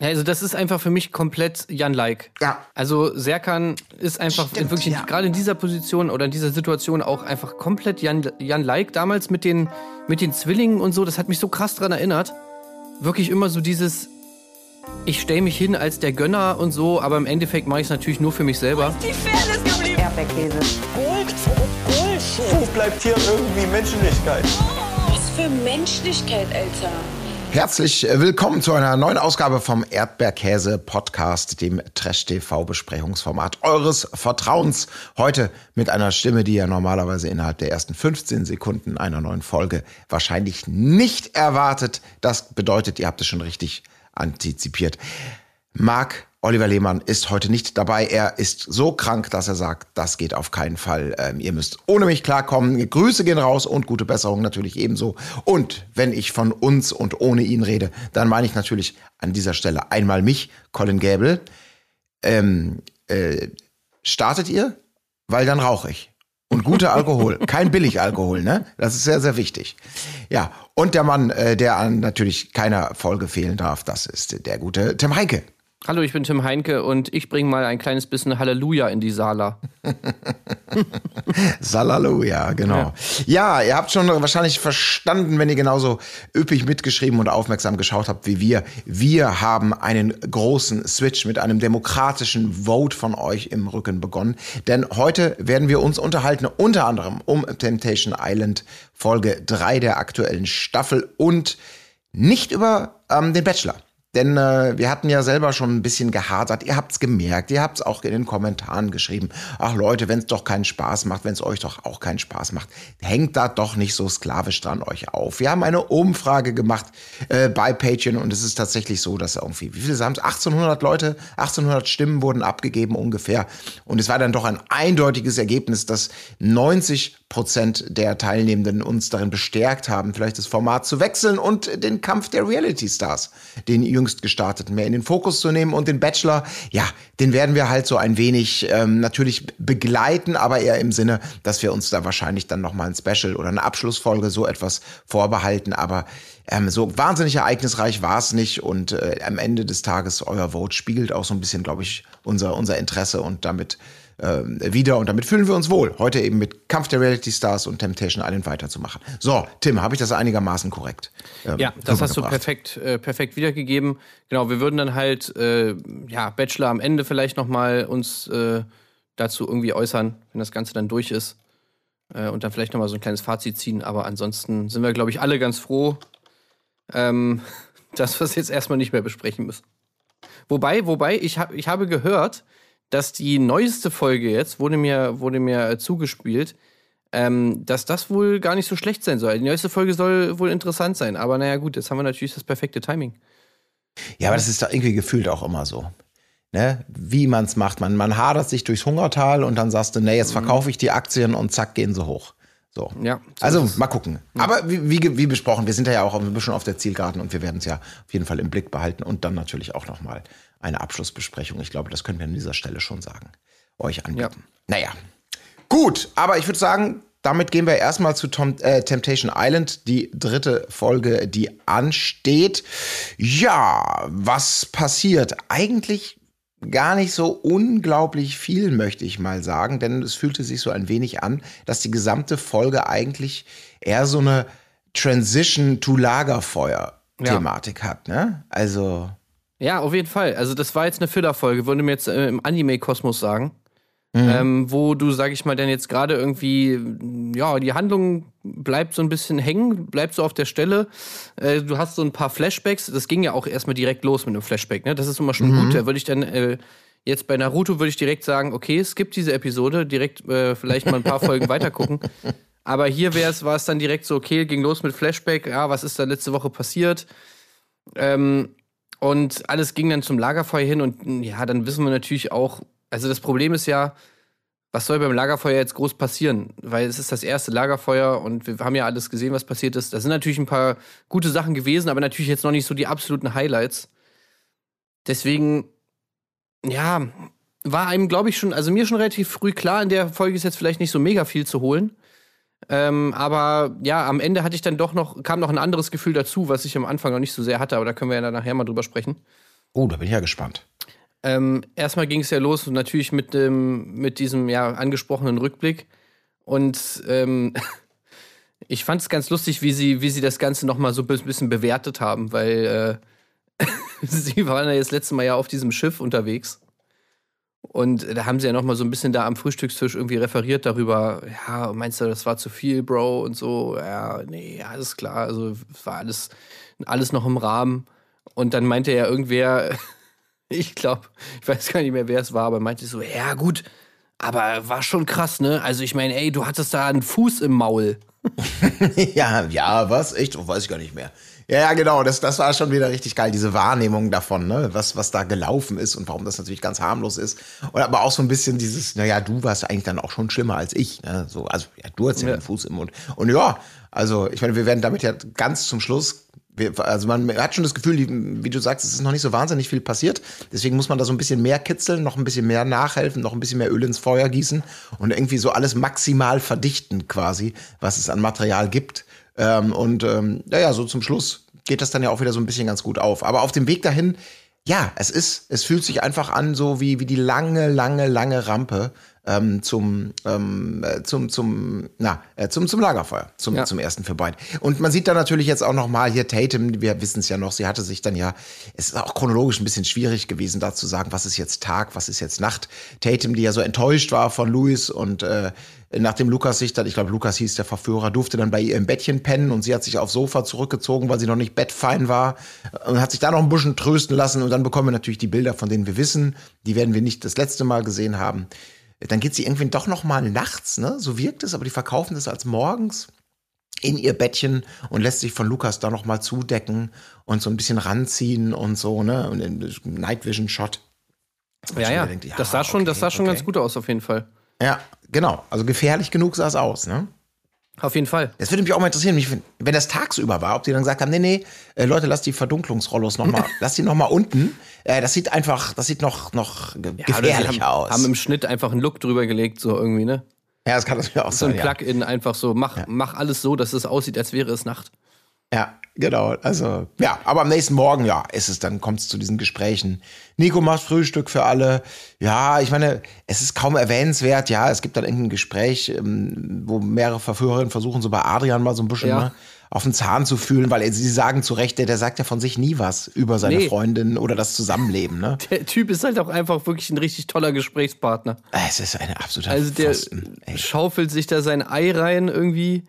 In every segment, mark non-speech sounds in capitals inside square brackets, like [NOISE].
Also das ist einfach für mich komplett Jan-like. Ja. Also Serkan ist einfach Stimmt, wirklich ja. gerade in dieser Position oder in dieser Situation auch einfach komplett Jan- Jan-like. Damals mit den, mit den Zwillingen und so, das hat mich so krass dran erinnert. Wirklich immer so dieses, ich stelle mich hin als der Gönner und so, aber im Endeffekt mache ich es natürlich nur für mich selber. Die Fairness geblieben. Erdbeerkäse. Gold, Bullshit. Wo bleibt hier irgendwie Menschlichkeit? Was für Menschlichkeit, Alter. Herzlich willkommen zu einer neuen Ausgabe vom Erdbeerkäse Podcast, dem Trash TV Besprechungsformat eures Vertrauens. Heute mit einer Stimme, die ihr normalerweise innerhalb der ersten 15 Sekunden einer neuen Folge wahrscheinlich nicht erwartet. Das bedeutet, ihr habt es schon richtig antizipiert. Marc Oliver Lehmann ist heute nicht dabei. Er ist so krank, dass er sagt, das geht auf keinen Fall. Ähm, ihr müsst ohne mich klarkommen. Grüße gehen raus und gute Besserung natürlich ebenso. Und wenn ich von uns und ohne ihn rede, dann meine ich natürlich an dieser Stelle einmal mich, Colin Gäbel. Ähm, äh, startet ihr? Weil dann rauche ich. Und guter [LAUGHS] Alkohol, kein Billigalkohol, ne? Das ist sehr, sehr wichtig. Ja, und der Mann, äh, der an natürlich keiner Folge fehlen darf, das ist der gute Tim Heinke. Hallo, ich bin Tim Heinke und ich bringe mal ein kleines bisschen Halleluja in die Sala. [LAUGHS] Salaluja, genau. Ja. ihr habt schon wahrscheinlich verstanden, wenn ihr genauso üppig mitgeschrieben und aufmerksam geschaut habt wie wir. Wir haben einen großen Switch mit einem demokratischen Vote von euch im Rücken begonnen. Denn heute werden wir uns unterhalten, unter anderem um Temptation Island Folge 3 der aktuellen Staffel und nicht über ähm, den Bachelor. Denn äh, wir hatten ja selber schon ein bisschen gehadert. Ihr habt's gemerkt, ihr habt's auch in den Kommentaren geschrieben. Ach Leute, wenn's doch keinen Spaß macht, wenn's euch doch auch keinen Spaß macht, hängt da doch nicht so sklavisch dran euch auf. Wir haben eine Umfrage gemacht äh, bei Patreon und es ist tatsächlich so, dass irgendwie, wie viele haben es? 1800 Leute, 1800 Stimmen wurden abgegeben ungefähr. Und es war dann doch ein eindeutiges Ergebnis, dass 90 Prozent der Teilnehmenden uns darin bestärkt haben, vielleicht das Format zu wechseln und den Kampf der Reality Stars, den jüngst gestarteten, mehr in den Fokus zu nehmen. Und den Bachelor, ja, den werden wir halt so ein wenig ähm, natürlich begleiten, aber eher im Sinne, dass wir uns da wahrscheinlich dann noch mal ein Special oder eine Abschlussfolge so etwas vorbehalten, aber ähm, so wahnsinnig ereignisreich war es nicht. Und äh, am Ende des Tages euer Vote spiegelt auch so ein bisschen, glaube ich, unser unser Interesse und damit ähm, wieder und damit fühlen wir uns wohl, heute eben mit Kampf der Reality Stars und Temptation Island weiterzumachen. So, Tim, habe ich das einigermaßen korrekt? ähm, Ja, das hast du perfekt, äh, perfekt wiedergegeben. Genau, wir würden dann halt, äh, ja, Bachelor am Ende vielleicht noch mal uns äh, dazu irgendwie äußern, wenn das Ganze dann durch ist. Äh, und dann vielleicht noch mal so ein kleines Fazit ziehen. Aber ansonsten sind wir, glaube ich, alle ganz froh, ähm, [LAUGHS] dass wir es jetzt erstmal nicht mehr besprechen müssen. Wobei, wobei, ich, hab, ich habe gehört, dass die neueste Folge jetzt, wurde mir, wurde mir äh, zugespielt, ähm, dass das wohl gar nicht so schlecht sein soll. Die neueste Folge soll wohl interessant sein. Aber naja, gut, jetzt haben wir natürlich das perfekte Timing. Ja, aber das ist doch irgendwie gefühlt auch immer so. Ne? Wie man es macht. Man, man hadert sich durchs Hungertal und dann sagst du, nee, jetzt verkaufe ich die Aktien und zack, gehen sie hoch. So. Ja, so also mal gucken. Aber wie, wie, wie besprochen, wir sind ja auch ein bisschen auf der Zielgeraden und wir werden es ja auf jeden Fall im Blick behalten und dann natürlich auch nochmal eine Abschlussbesprechung. Ich glaube, das können wir an dieser Stelle schon sagen. Euch anbieten. Naja. Gut, aber ich würde sagen, damit gehen wir erstmal zu Tom, äh, Temptation Island, die dritte Folge, die ansteht. Ja, was passiert? Eigentlich gar nicht so unglaublich viel, möchte ich mal sagen, denn es fühlte sich so ein wenig an, dass die gesamte Folge eigentlich eher so eine Transition to Lagerfeuer-Thematik hat, ne? Also, Ja, auf jeden Fall. Also, das war jetzt eine Filler-Folge, würde mir jetzt äh, im Anime-Kosmos sagen. Ähm, wo du, sag ich mal, dann jetzt gerade irgendwie, ja, die Handlung bleibt so ein bisschen hängen, bleibt so auf der Stelle. Äh, du hast so ein paar Flashbacks. Das ging ja auch erstmal direkt los mit einem Flashback, ne? Das ist immer schon gut. Da würde ich dann äh, jetzt bei Naruto würde ich direkt sagen, okay, skip diese Episode, direkt äh, vielleicht mal ein paar Folgen [LAUGHS] weiter gucken. Aber hier war es dann direkt so, okay, ging los mit Flashback, ja, was ist da letzte Woche passiert? Ähm, und alles ging dann zum Lagerfeuer hin und ja, dann wissen wir natürlich auch, also das Problem ist ja, was soll beim Lagerfeuer jetzt groß passieren? Weil es ist das erste Lagerfeuer und wir haben ja alles gesehen, was passiert ist. Da sind natürlich ein paar gute Sachen gewesen, aber natürlich jetzt noch nicht so die absoluten Highlights. Deswegen, ja, war einem, glaube ich, schon, also mir schon relativ früh klar, in der Folge ist jetzt vielleicht nicht so mega viel zu holen. Ähm, aber ja, am Ende hatte ich dann doch noch, kam noch ein anderes Gefühl dazu, was ich am Anfang noch nicht so sehr hatte, aber da können wir ja nachher mal drüber sprechen. Oh, da bin ich ja gespannt. Ähm, erstmal ging es ja los, natürlich mit, dem, mit diesem ja angesprochenen Rückblick. Und ähm, [LAUGHS] ich fand es ganz lustig, wie sie, wie sie das Ganze nochmal so ein bisschen bewertet haben, weil äh, [LAUGHS] sie waren ja das letzte Mal ja auf diesem Schiff unterwegs. Und da haben sie ja nochmal so ein bisschen da am Frühstückstisch irgendwie referiert darüber, ja, meinst du, das war zu viel, Bro? Und so, ja, nee, alles klar, also war alles, alles noch im Rahmen. Und dann meinte ja irgendwer, [LAUGHS] ich glaube, ich weiß gar nicht mehr, wer es war, aber meinte so, ja gut, aber war schon krass, ne? Also ich meine, ey, du hattest da einen Fuß im Maul. [LAUGHS] ja, ja, was? Echt? Oh, weiß ich gar nicht mehr. Ja, ja, genau, das, das war schon wieder richtig geil, diese Wahrnehmung davon, ne? was, was da gelaufen ist und warum das natürlich ganz harmlos ist. Und aber auch so ein bisschen dieses, naja, du warst eigentlich dann auch schon schlimmer als ich. Ne? So, also, ja, du hast ja, Ja. den Fuß im Mund. Und ja, also, ich meine, wir werden damit ja ganz zum Schluss. Also man hat schon das Gefühl, die- wie du sagst, es ist noch nicht so wahnsinnig viel passiert. Deswegen muss man da so ein bisschen mehr kitzeln, noch ein bisschen mehr nachhelfen, noch ein bisschen mehr Öl ins Feuer gießen und irgendwie so alles maximal verdichten quasi, was es an Material gibt. Ähm, und ähm, naja, so zum Schluss geht das dann ja auch wieder so ein bisschen ganz gut auf. Aber auf dem Weg dahin, ja, es ist, es fühlt sich einfach an, so wie, wie die lange, lange, lange Rampe ähm, zum, ähm, äh, zum, zum, na, äh, zum, zum Lagerfeuer, zum, Ja. zum ersten für beide. Und man sieht da natürlich jetzt auch noch mal hier Tatum, wir wissen es ja noch, sie hatte sich dann ja, es ist auch chronologisch ein bisschen schwierig gewesen, da zu sagen, was ist jetzt Tag, was ist jetzt Nacht. Tatum, die ja so enttäuscht war von Louis und äh, nachdem Lukas sich dann, ich glaube, Lukas hieß der Verführer, durfte dann bei ihr im Bettchen pennen und sie hat sich aufs Sofa zurückgezogen, weil sie noch nicht bettfein war und hat sich da noch ein bisschen trösten lassen und dann bekommen wir natürlich die Bilder, von denen wir wissen, die werden wir nicht das letzte Mal gesehen haben. Dann geht sie irgendwie doch noch mal nachts, ne? So wirkt es, aber die verkaufen das als morgens in ihr Bettchen und lässt sich von Lukas da noch mal zudecken und so ein bisschen ranziehen und so, ne? Und in Night Vision Shot. Und Ja, schon ja. denkt, das sah schon, das okay, sah schon okay. ganz gut aus, auf jeden Fall. Ja, genau. Also gefährlich genug sah es aus, ne? Auf jeden Fall. Das würde mich auch mal interessieren, mich, wenn das tagsüber war, ob die dann gesagt haben, nee, nee, äh, Leute, lasst die Verdunklungsrollos noch mal, lasst die noch mal unten. Äh, das sieht einfach, das sieht noch, noch ge- Ja, gefährlicher haben, aus. haben im Schnitt einfach einen Look drüber gelegt, so irgendwie, ne? ja, das kann natürlich auch So ein sein. Ja. Plug-in einfach so, mach, mach alles so, dass es aussieht, als wäre es Nacht. Ja, genau. Also, ja, aber am nächsten Morgen, ja, ist es, dann kommt es zu diesen Gesprächen. Nico macht Frühstück für alle. Ja, ich meine, es ist kaum erwähnenswert. Ja, es gibt dann irgendein Gespräch, ähm, wo mehrere Verführerinnen versuchen, so bei Adrian mal so ein bisschen Ja. ne, auf den Zahn zu fühlen, weil sie sagen zu Recht, der, der sagt ja von sich nie was über seine Nee. Freundin oder das Zusammenleben. Ne? [LAUGHS] Der Typ ist halt auch einfach wirklich ein richtig toller Gesprächspartner. Es ist eine absolute Also der Pfosten. Schaufelt sich da sein Ei rein irgendwie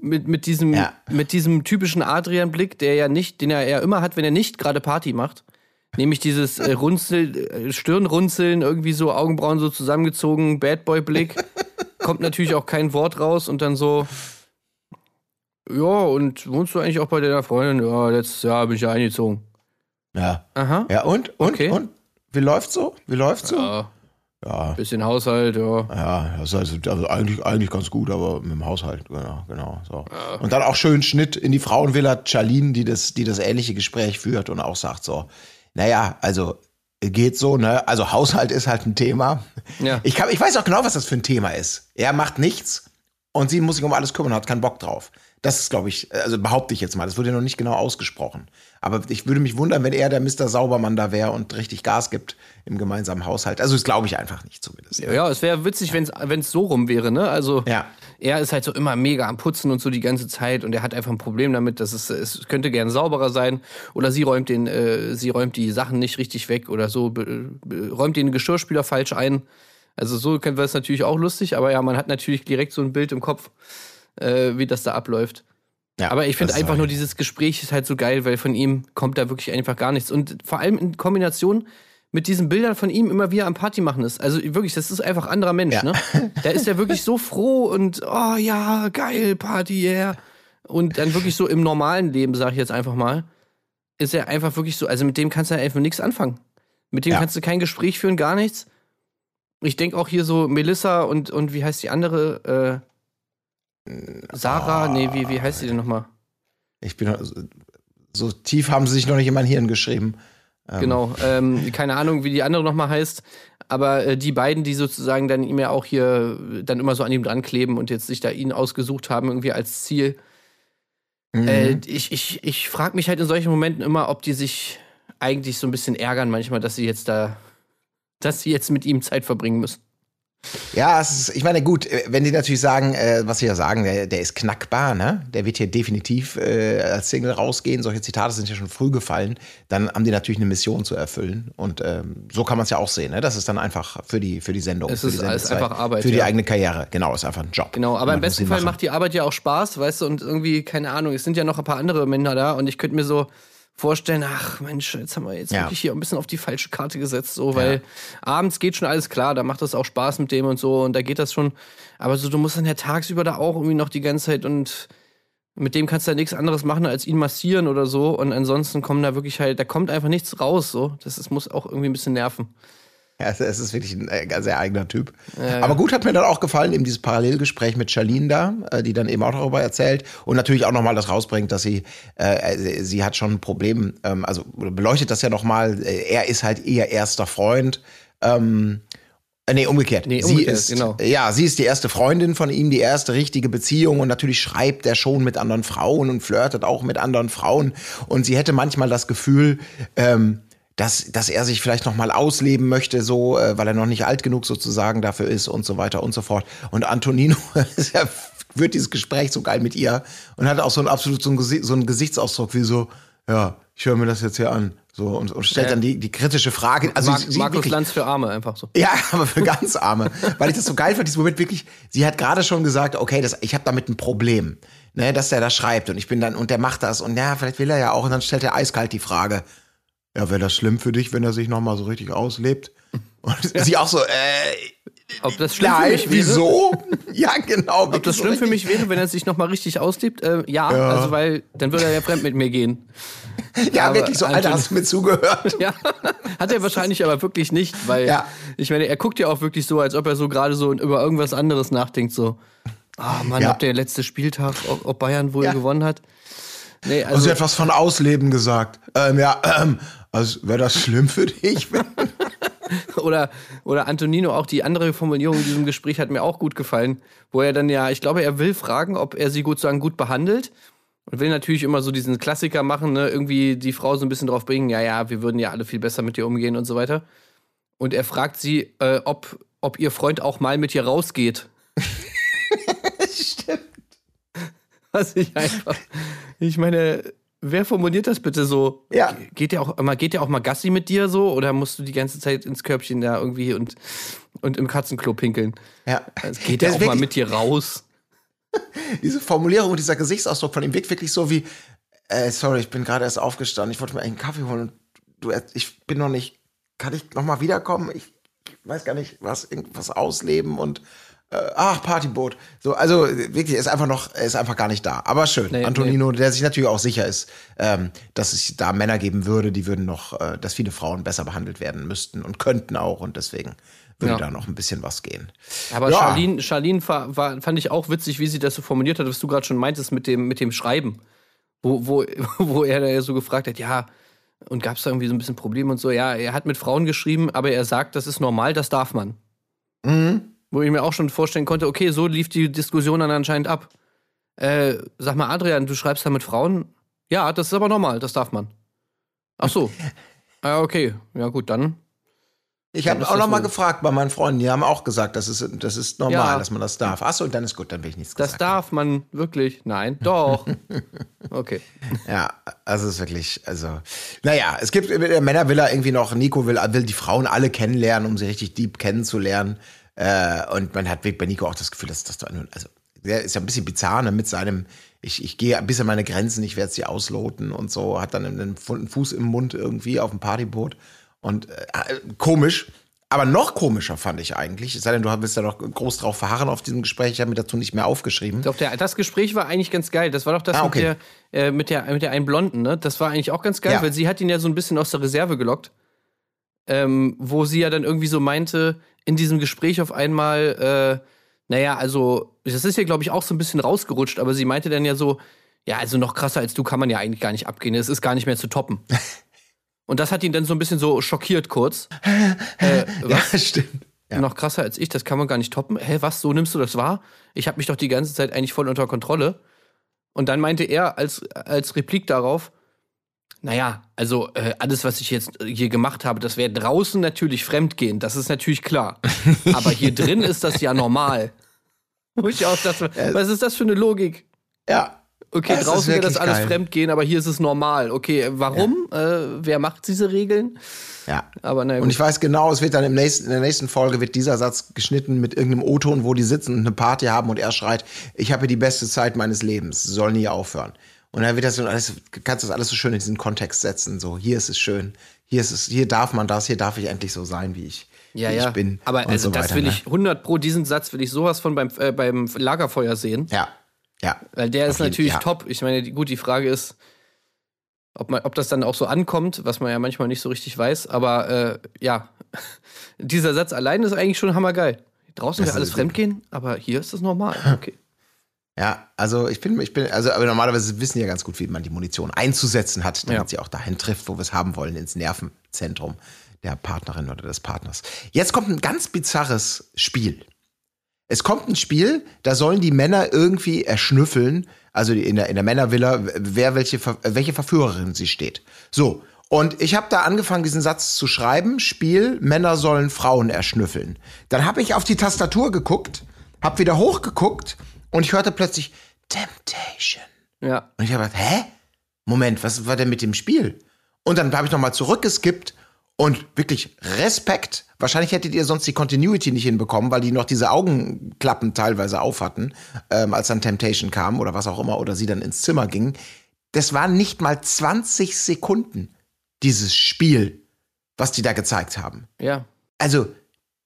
mit, mit diesem Ja. mit diesem typischen Adrian-Blick, der ja nicht, den er ja immer hat, wenn er nicht gerade Party macht. Nämlich dieses äh, Runzel, äh, Stirnrunzeln, irgendwie so Augenbrauen so zusammengezogen, Bad Boy-Blick. Kommt natürlich auch kein Wort raus und dann so. Ja, und wohnst du eigentlich auch bei deiner Freundin? Ja, letztes Jahr bin ich ja eingezogen. Ja. Aha. ja, und? Und? Okay. Und? Wie läuft's so? Wie läuft's so? Ja, Ja. bisschen Haushalt, ja. Ja, das ist also, also eigentlich, eigentlich ganz gut, aber mit dem Haushalt, genau, genau. So. Und dann auch schön Schnitt in die Frauenvilla Charlene, die das, die das ähnliche Gespräch führt und auch sagt so, naja, also geht so, ne? Also Haushalt ist halt ein Thema. Ja. Ich, kann, ich weiß auch genau, was das für ein Thema ist. Er macht nichts und sie muss sich um alles kümmern, hat keinen Bock drauf. Das ist, glaube ich, also behaupte ich jetzt mal, das wurde ja noch nicht genau ausgesprochen. Aber ich würde mich wundern, wenn er der Mr. Saubermann da wäre und richtig Gas gibt im gemeinsamen Haushalt. Also das glaube ich einfach nicht zumindest. Ja, es wäre witzig, wenn es so rum wäre, ne? Also Ja. er ist halt so immer mega am Putzen und so die ganze Zeit und er hat einfach ein Problem damit, dass es, es könnte gern sauberer sein oder sie räumt den, äh, sie räumt die Sachen nicht richtig weg oder so, räumt den Geschirrspüler falsch ein. Also so wäre es natürlich auch lustig, aber ja, man hat natürlich direkt so ein Bild im Kopf, äh, wie das da abläuft. Ja, Aber ich finde einfach nur halt- dieses Gespräch ist halt so geil, weil von ihm kommt da wirklich einfach gar nichts. Und vor allem in Kombination mit diesen Bildern von ihm immer wie er am Party machen ist. Also wirklich, das ist einfach anderer Mensch, Ja. ne? [LAUGHS] Da ist er wirklich so froh und oh ja, geil, Party, yeah. Und dann wirklich so im normalen Leben, sag ich jetzt einfach mal, ist er einfach wirklich so, also mit dem kannst du einfach nichts anfangen. Mit dem Ja. kannst du kein Gespräch führen, gar nichts. Ich denke auch hier so Melissa und, und wie heißt die andere? Sarah? Nee, wie, wie heißt die denn nochmal? Ich bin so, so tief haben sie sich noch nicht in mein Hirn geschrieben. Genau, ähm, keine Ahnung, wie die andere nochmal heißt, aber äh, die beiden, die sozusagen dann ihm ja auch hier äh, dann immer so an ihm dran kleben und jetzt sich da ihn ausgesucht haben, irgendwie als Ziel. Mhm. Äh, ich ich, ich frage mich halt in solchen Momenten immer, ob die sich eigentlich so ein bisschen ärgern manchmal, dass sie jetzt da, dass sie jetzt mit ihm Zeit verbringen müssen. Ja, ist, ich meine, gut, äh, wenn die natürlich sagen, äh, was sie ja sagen, der, der ist knackbar, ne? Der wird hier definitiv äh, als Single rausgehen. Solche Zitate sind ja schon früh gefallen. Dann haben die natürlich eine Mission zu erfüllen. Und ähm, so kann man es ja auch sehen, ne? Das ist dann einfach für die, für die Sendung. Es für ist die alles einfach Arbeit, Für die ja. eigene Karriere. Genau, ist einfach ein Job. Genau, aber im besten Fall macht die Arbeit ja auch Spaß, weißt du, und irgendwie, keine Ahnung, es sind ja noch ein paar andere Männer da und ich könnte mir so vorstellen, ach Mensch, jetzt haben wir jetzt Ja. wirklich hier ein bisschen auf die falsche Karte gesetzt, so, weil abends geht schon alles klar, da macht das auch Spaß mit dem und so und da geht das schon, aber so, du musst dann ja tagsüber da auch irgendwie noch die ganze Zeit und mit dem kannst du ja nichts anderes machen, als ihn massieren oder so und ansonsten kommen da wirklich halt, da kommt einfach nichts raus, so, das, das muss auch irgendwie ein bisschen nerven. Ja, es [LAUGHS] es ist wirklich ein äh, sehr eigener Typ. Aber gut hat mir dann auch gefallen, eben dieses Parallelgespräch mit Charlene da, äh, die dann eben auch darüber erzählt und natürlich auch nochmal das rausbringt, dass sie, äh, sie- sie hat schon ein Problem, ähm, also beleuchtet das ja nochmal, äh, er ist halt ihr erster Freund. Ähm, äh, Nee, umgekehrt. Nee, sie umgekehrt, ist, genau. Ja, sie ist die erste Freundin von ihm, die erste richtige Beziehung und natürlich schreibt er schon mit anderen Frauen und flirtet auch mit anderen Frauen und sie hätte manchmal das Gefühl, ähm, dass, dass er sich vielleicht noch mal ausleben möchte, so, äh, weil er noch nicht alt genug sozusagen dafür ist und so weiter und so fort. Und Antonino [LAUGHS] führt dieses Gespräch so geil mit ihr und hat auch so einen absolut so einen, Gesi- so einen Gesichtsausdruck wie so, ja, ich höre mir das jetzt hier an. So, und, und stellt Ja. dann die, die kritische Frage. Also Mar sie- Markus wirklich- Lanz für Arme, einfach so. ja, [LAUGHS] aber für ganz Arme. Weil ich das so geil fand, diesen Moment wirklich, sie hat gerade schon gesagt, okay, das, ich habe damit ein Problem, ne, dass der da schreibt und ich bin dann, und der macht das und ja, vielleicht will er ja auch und dann stellt er eiskalt die Frage, ja, wäre das schlimm für dich, wenn er sich nochmal so richtig auslebt? Und sie auch so, äh, Ob das schlimm für nein, mich wäre? wieso? [LAUGHS] ja, genau. Ob das schlimm für mich wäre, wenn er sich nochmal richtig auslebt? Äh, ja, also weil dann würde er ja fremd mit mir gehen. Ja, aber wirklich so, Alter, Anton- hast du mir zugehört? [LAUGHS] Ja, hat er wahrscheinlich aber wirklich nicht, weil Ja. ich meine, er guckt ja auch wirklich so, als ob er so gerade so über irgendwas anderes nachdenkt, so, ah Mann, Ja. ob der letzte Spieltag, ob, ob Bayern wohl Ja. gewonnen hat. Nee, Also also, was von Ausleben gesagt. Ähm, ja, [CLEARS THROAT] ähm, also wäre das schlimm für dich? [LAUGHS] oder, oder Antonino, auch die andere Formulierung in diesem Gespräch hat mir auch gut gefallen, wo er dann ja, ich glaube, er will fragen, ob er sie gut sagen, gut behandelt. Und will natürlich immer so diesen Klassiker machen, ne? irgendwie die Frau so ein bisschen drauf bringen, ja, ja, wir würden ja alle viel besser mit dir umgehen und so weiter. Und er fragt sie, äh, ob, ob ihr Freund auch mal mit ihr rausgeht. [LAUGHS] Stimmt. Was ich einfach. Ich meine, wer formuliert das bitte so? Ja. Geht der auch mal, geht der auch mal Gassi mit dir so? Oder musst du die ganze Zeit ins Körbchen da irgendwie und, und im Katzenklo pinkeln? Ja. Also geht Der der auch mal mit dir raus? [LAUGHS] diese Formulierung und dieser Gesichtsausdruck von ihm wirkt wirklich so wie, äh, sorry, ich bin gerade erst aufgestanden, ich wollte mir einen Kaffee holen und du, äh, ich bin noch nicht, kann ich noch mal wiederkommen? Ich, ich weiß gar nicht, was, irgendwas ausleben und ach, Partyboot. So, also äh, wirklich, er ist einfach noch, er ist einfach gar nicht da. Aber schön, Nee, Antonino, der sich natürlich auch sicher ist, ähm, dass es da Männer geben würde, die würden noch, äh, dass viele Frauen besser behandelt werden müssten und könnten auch und deswegen würde Ja. da noch ein bisschen was gehen. Aber Ja. Charlene, Charlene war, war, fand ich auch witzig, wie sie das so formuliert hat, was du gerade schon meintest mit dem, mit dem Schreiben. Wo, wo, [LAUGHS] wo er da ja so gefragt hat, ja, und gab es da irgendwie so ein bisschen Probleme und so, ja, er hat mit Frauen geschrieben, aber er sagt, das ist normal, das darf man. Mhm. Wo ich mir auch schon vorstellen konnte, okay, so lief die Diskussion dann anscheinend ab. Äh, sag mal, Adrian, du schreibst da mit Frauen? Ja, das ist aber normal, das darf man. Ach so. [LAUGHS] Ah, okay. Ja, gut, dann. Ich habe auch das noch mal wohl- gefragt bei meinen Freunden, die haben auch gesagt, das ist, das ist normal, Ja. dass man das darf. Achso, dann ist gut, dann will ich nichts Das gesagt. darf man wirklich. Nein, doch. [LAUGHS] Okay. Ja, also es ist wirklich, also, naja, es gibt, der Männer will er irgendwie noch, Nico will, will die Frauen alle kennenlernen, um sie richtig deep kennenzulernen. Äh, und man hat bei Nico auch das Gefühl, dass das, also, der ist ja ein bisschen bizarr ne, mit seinem, ich, ich gehe bis an meine Grenzen, ich werde sie ausloten und so, hat dann einen Fu- einen Fuß im Mund irgendwie auf dem Partyboot. Und äh, komisch. Aber noch komischer fand ich eigentlich, es sei denn, du bist ja noch groß drauf verharren auf diesem Gespräch, ich habe mir dazu nicht mehr aufgeschrieben. Doch, der, das Gespräch war eigentlich ganz geil. Das war doch das Ah, okay. mit, der, äh, mit, der, mit der einen Blonden, ne? Das war eigentlich auch ganz geil, Ja. weil sie hat ihn ja so ein bisschen aus der Reserve gelockt. Ähm, wo sie ja dann irgendwie so meinte, in diesem Gespräch auf einmal, äh, naja, also, das ist ja, glaube ich, auch so ein bisschen rausgerutscht, aber sie meinte dann ja so, ja, also noch krasser als du kann man ja eigentlich gar nicht abgehen. Es ist gar nicht mehr zu toppen. [LAUGHS] Und das hat ihn dann so ein bisschen so schockiert kurz. [LAUGHS] Äh, was? Ja, stimmt. Ja. Noch krasser als ich, das kann man gar nicht toppen. Hä, was, so nimmst du das wahr? Ich habe mich doch die ganze Zeit eigentlich voll unter Kontrolle. Und dann meinte er als, als Replik darauf, Naja, also äh, alles, was ich jetzt hier gemacht habe, das wäre draußen natürlich fremdgehen. Das ist natürlich klar. [LAUGHS] Aber hier drin ist das ja normal. [LAUGHS] Wo ich auch dachte, was ist das für eine Logik? Ja. Okay, draußen wäre das alles geil. fremdgehen, aber hier ist es normal. Okay, warum? Äh, wer macht diese Regeln? Ja. Aber naja, Und ich weiß genau, es wird dann im nächsten, in der nächsten Folge wird dieser Satz geschnitten mit irgendeinem O-Ton, wo die sitzen und eine Party haben und er schreit, ich habe hier die beste Zeit meines Lebens, soll nie aufhören. Und dann wird das so alles, kannst du das alles so schön in diesen Kontext setzen, so, hier ist es schön, hier ist es, hier darf man das, hier darf ich endlich so sein, wie ich, ja, wie ja. ich bin. aber also so das weiter, will ne? ich 100 pro, diesen Satz will ich sowas von beim, äh, beim Lagerfeuer sehen. Ja, ja. Weil der ist jeden- natürlich ja. top. Ich meine, die, gut, die Frage ist, ob, man, ob das dann auch so ankommt, was man ja manchmal nicht so richtig weiß. Aber äh, ja, [LAUGHS] dieser Satz allein ist eigentlich schon hammergeil. Draußen Das wäre alles fremdgehen, aber hier ist das normal. [LAUGHS] Okay. Ja, also ich bin, ich bin, also aber normalerweise wissen ja ganz gut, wie man die Munition einzusetzen hat, damit Ja. sie auch dahin trifft, wo wir es haben wollen, ins Nervenzentrum der Partnerin oder des Partners. Jetzt kommt ein ganz bizarres Spiel. Es kommt ein Spiel, da sollen die Männer irgendwie erschnüffeln, also in der, in der Männervilla, wer welche, welche Verführerin sie steht. So. Und ich habe da angefangen, diesen Satz zu schreiben. Spiel, Männer sollen Frauen erschnüffeln. Dann habe ich auf die Tastatur geguckt, habe wieder hochgeguckt und ich hörte plötzlich Temptation. Ja. Und ich habe gedacht, hä? Moment, was war denn mit dem Spiel? Und dann habe ich nochmal zurückgeskippt und wirklich Respekt. Wahrscheinlich hättet ihr sonst die Continuity nicht hinbekommen, weil die noch diese Augenklappen teilweise auf hatten, ähm, als dann Temptation kam oder was auch immer, oder sie dann ins Zimmer ging. Das waren nicht mal 20 Sekunden, dieses Spiel, was die da gezeigt haben. Ja. Also,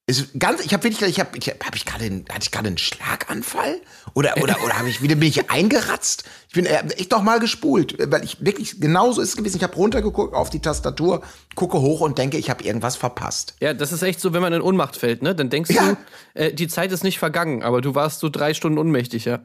ist ganz, ich habe wirklich, ich habe, ich hab, hab ich gerade, einen- hatte ich gerade einen Schlaganfall oder oder oder habe ich wieder bin ich [LAUGHS] eingeratzt? Ich bin äh, echt noch mal gespult, weil ich wirklich genauso ist es gewesen. Ich habe runtergeguckt auf die Tastatur, gucke hoch und denke, ich habe irgendwas verpasst. Ja, das ist echt so, wenn man in Ohnmacht fällt, ne? Dann denkst Ja. du, äh, die Zeit ist nicht vergangen, aber du warst so drei Stunden ohnmächtig, ja.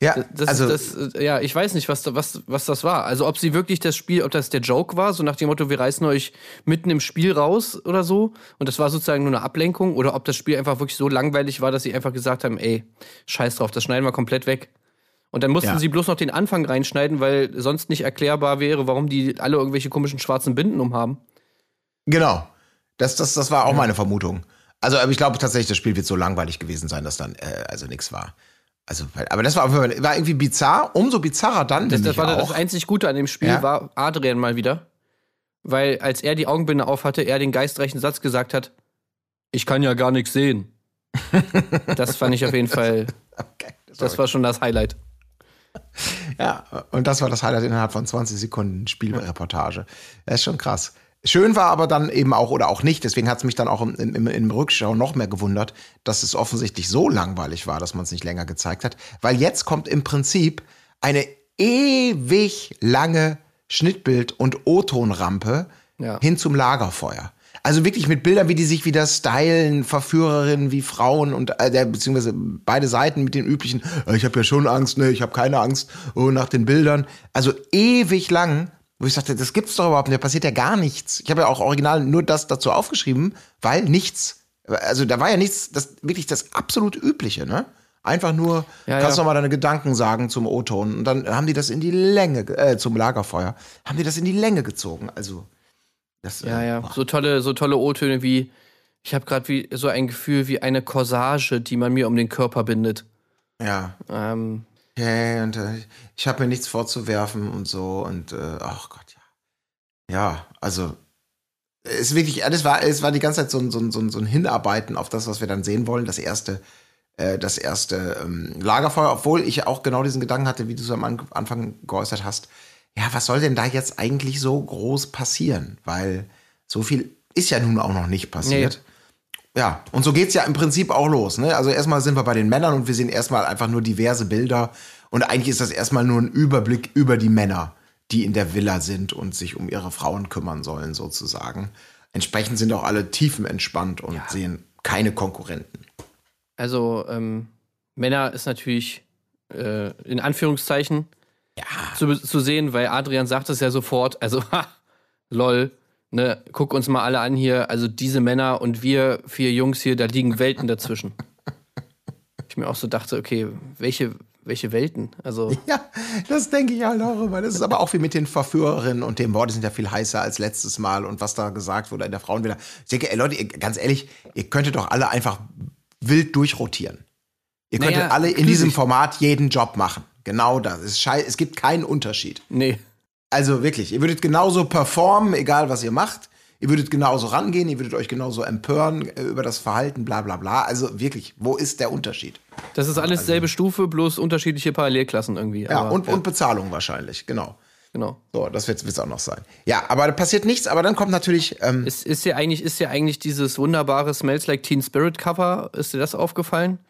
Ja, Das, also das, ja, ich weiß nicht, was, was, was das war. Also ob sie wirklich das Spiel, ob das der Joke war, so nach dem Motto, wir reißen euch mitten im Spiel raus oder so. Und das war sozusagen nur eine Ablenkung. Oder ob das Spiel einfach wirklich so langweilig war, dass sie einfach gesagt haben, ey, scheiß drauf, das schneiden wir komplett weg. Und dann mussten Ja. sie bloß noch den Anfang reinschneiden, weil sonst nicht erklärbar wäre, warum die alle irgendwelche komischen schwarzen Binden umhaben. genau. Das das das war auch meine Vermutung. Also, aber ich glaube tatsächlich, das Spiel wird so langweilig gewesen sein, dass dann äh, also nichts war. Also, aber das war, war irgendwie bizarr. Umso bizarrer dann Das, das war auch. das einzig Gute an dem Spiel, Ja. war Adrian mal wieder. Weil als er die Augenbinde aufhatte, er den geistreichen Satz gesagt hat, ich kann ja gar nichts sehen. [LAUGHS] das fand ich auf jeden Fall, Okay, das das war schon das Highlight. Ja, und das war das Highlight innerhalb von 20 Sekunden Spielreportage. Das ist schon krass. Schön war aber dann eben auch oder auch nicht, deswegen hat es mich dann auch im, im, im Rückschau noch mehr gewundert, dass es offensichtlich so langweilig war, dass man es nicht länger gezeigt hat. Weil jetzt kommt im Prinzip eine ewig lange Schnittbild- und O-Tonrampe Ja. hin zum Lagerfeuer. Also wirklich mit Bildern, wie die sich wieder stylen, Verführerinnen wie Frauen und äh, beziehungsweise beide Seiten mit den üblichen, äh, ich habe ja schon Angst, ne, ich habe keine Angst, oh, nach den Bildern. Also ewig lang, wo ich sagte, das gibt's doch überhaupt nicht, da passiert ja gar nichts. Ich habe ja auch original nur das dazu aufgeschrieben, weil nichts, also da war ja nichts, das wirklich das absolut Übliche, ne? Einfach nur, Ja, kannst ja. noch mal deine Gedanken sagen zum O-Ton und dann haben die das in die Länge, ge- äh, zum Lagerfeuer, haben die das in die Länge gezogen. Also, das, Ja, äh, ja. boah. So tolle, so tolle O-Töne wie, ich habe gerade wie so ein Gefühl wie eine Corsage, die man mir um den Körper bindet. Ja, Ähm, okay, und äh, ich habe mir nichts vorzuwerfen und so und äh, ach Gott, ja. Ja, also es ist wirklich, es war, es war die ganze Zeit so ein, so, ein, so ein so ein Hinarbeiten auf das, was wir dann sehen wollen. Das erste, äh, das erste ähm, Lagerfeuer, obwohl ich auch genau diesen Gedanken hatte, wie du es am An- Anfang geäußert hast. Ja, was soll denn da jetzt eigentlich so groß passieren? Weil so viel ist ja nun auch noch nicht passiert. Ja, und so geht's ja im Prinzip auch los. Ne? Also erstmal sind wir bei den Männern und wir sehen erstmal einfach nur diverse Bilder. Und eigentlich ist das erstmal nur ein Überblick über die Männer, die in der Villa sind und sich um ihre Frauen kümmern sollen, sozusagen. Entsprechend sind auch alle tiefenentspannt und sehen keine Konkurrenten. also, ähm, Männer ist natürlich äh, in Anführungszeichen zu, zu sehen, weil Adrian sagt es ja sofort, also, [LAUGHS] ha, lol, ne, guck uns mal alle an hier, also diese Männer und wir vier Jungs hier, da liegen Welten dazwischen. Ich mir auch so dachte, okay, welche, welche Welten. Also, [LAUGHS] Ja, das denke ich halt auch immer. Das ist aber auch wie mit den Verführerinnen und dem, boah, die sind ja viel heißer als letztes Mal und was da gesagt wurde in der Frauenvilla. Ich denke, ey Leute, ihr, ganz ehrlich, ihr könntet doch alle einfach wild durchrotieren. Ihr könntet Naja, alle in diesem Format jeden Job machen. Genau das. Es, es gibt keinen Unterschied. nee. Also wirklich, ihr würdet genauso performen, egal was ihr macht. Ihr würdet genauso rangehen, ihr würdet euch genauso empören äh, über das Verhalten, bla bla bla. Also wirklich, wo ist der Unterschied? Das ist alles selbe Stufe, bloß unterschiedliche Parallelklassen irgendwie. Ja, Aber, und, und Bezahlung wahrscheinlich, genau. genau. So, das wird es auch noch sein. Ja, aber da passiert nichts, aber dann kommt natürlich, ähm, Ist, ist dir eigentlich, ist dir eigentlich dieses wunderbare Smells Like Teen Spirit Cover, ist dir das aufgefallen?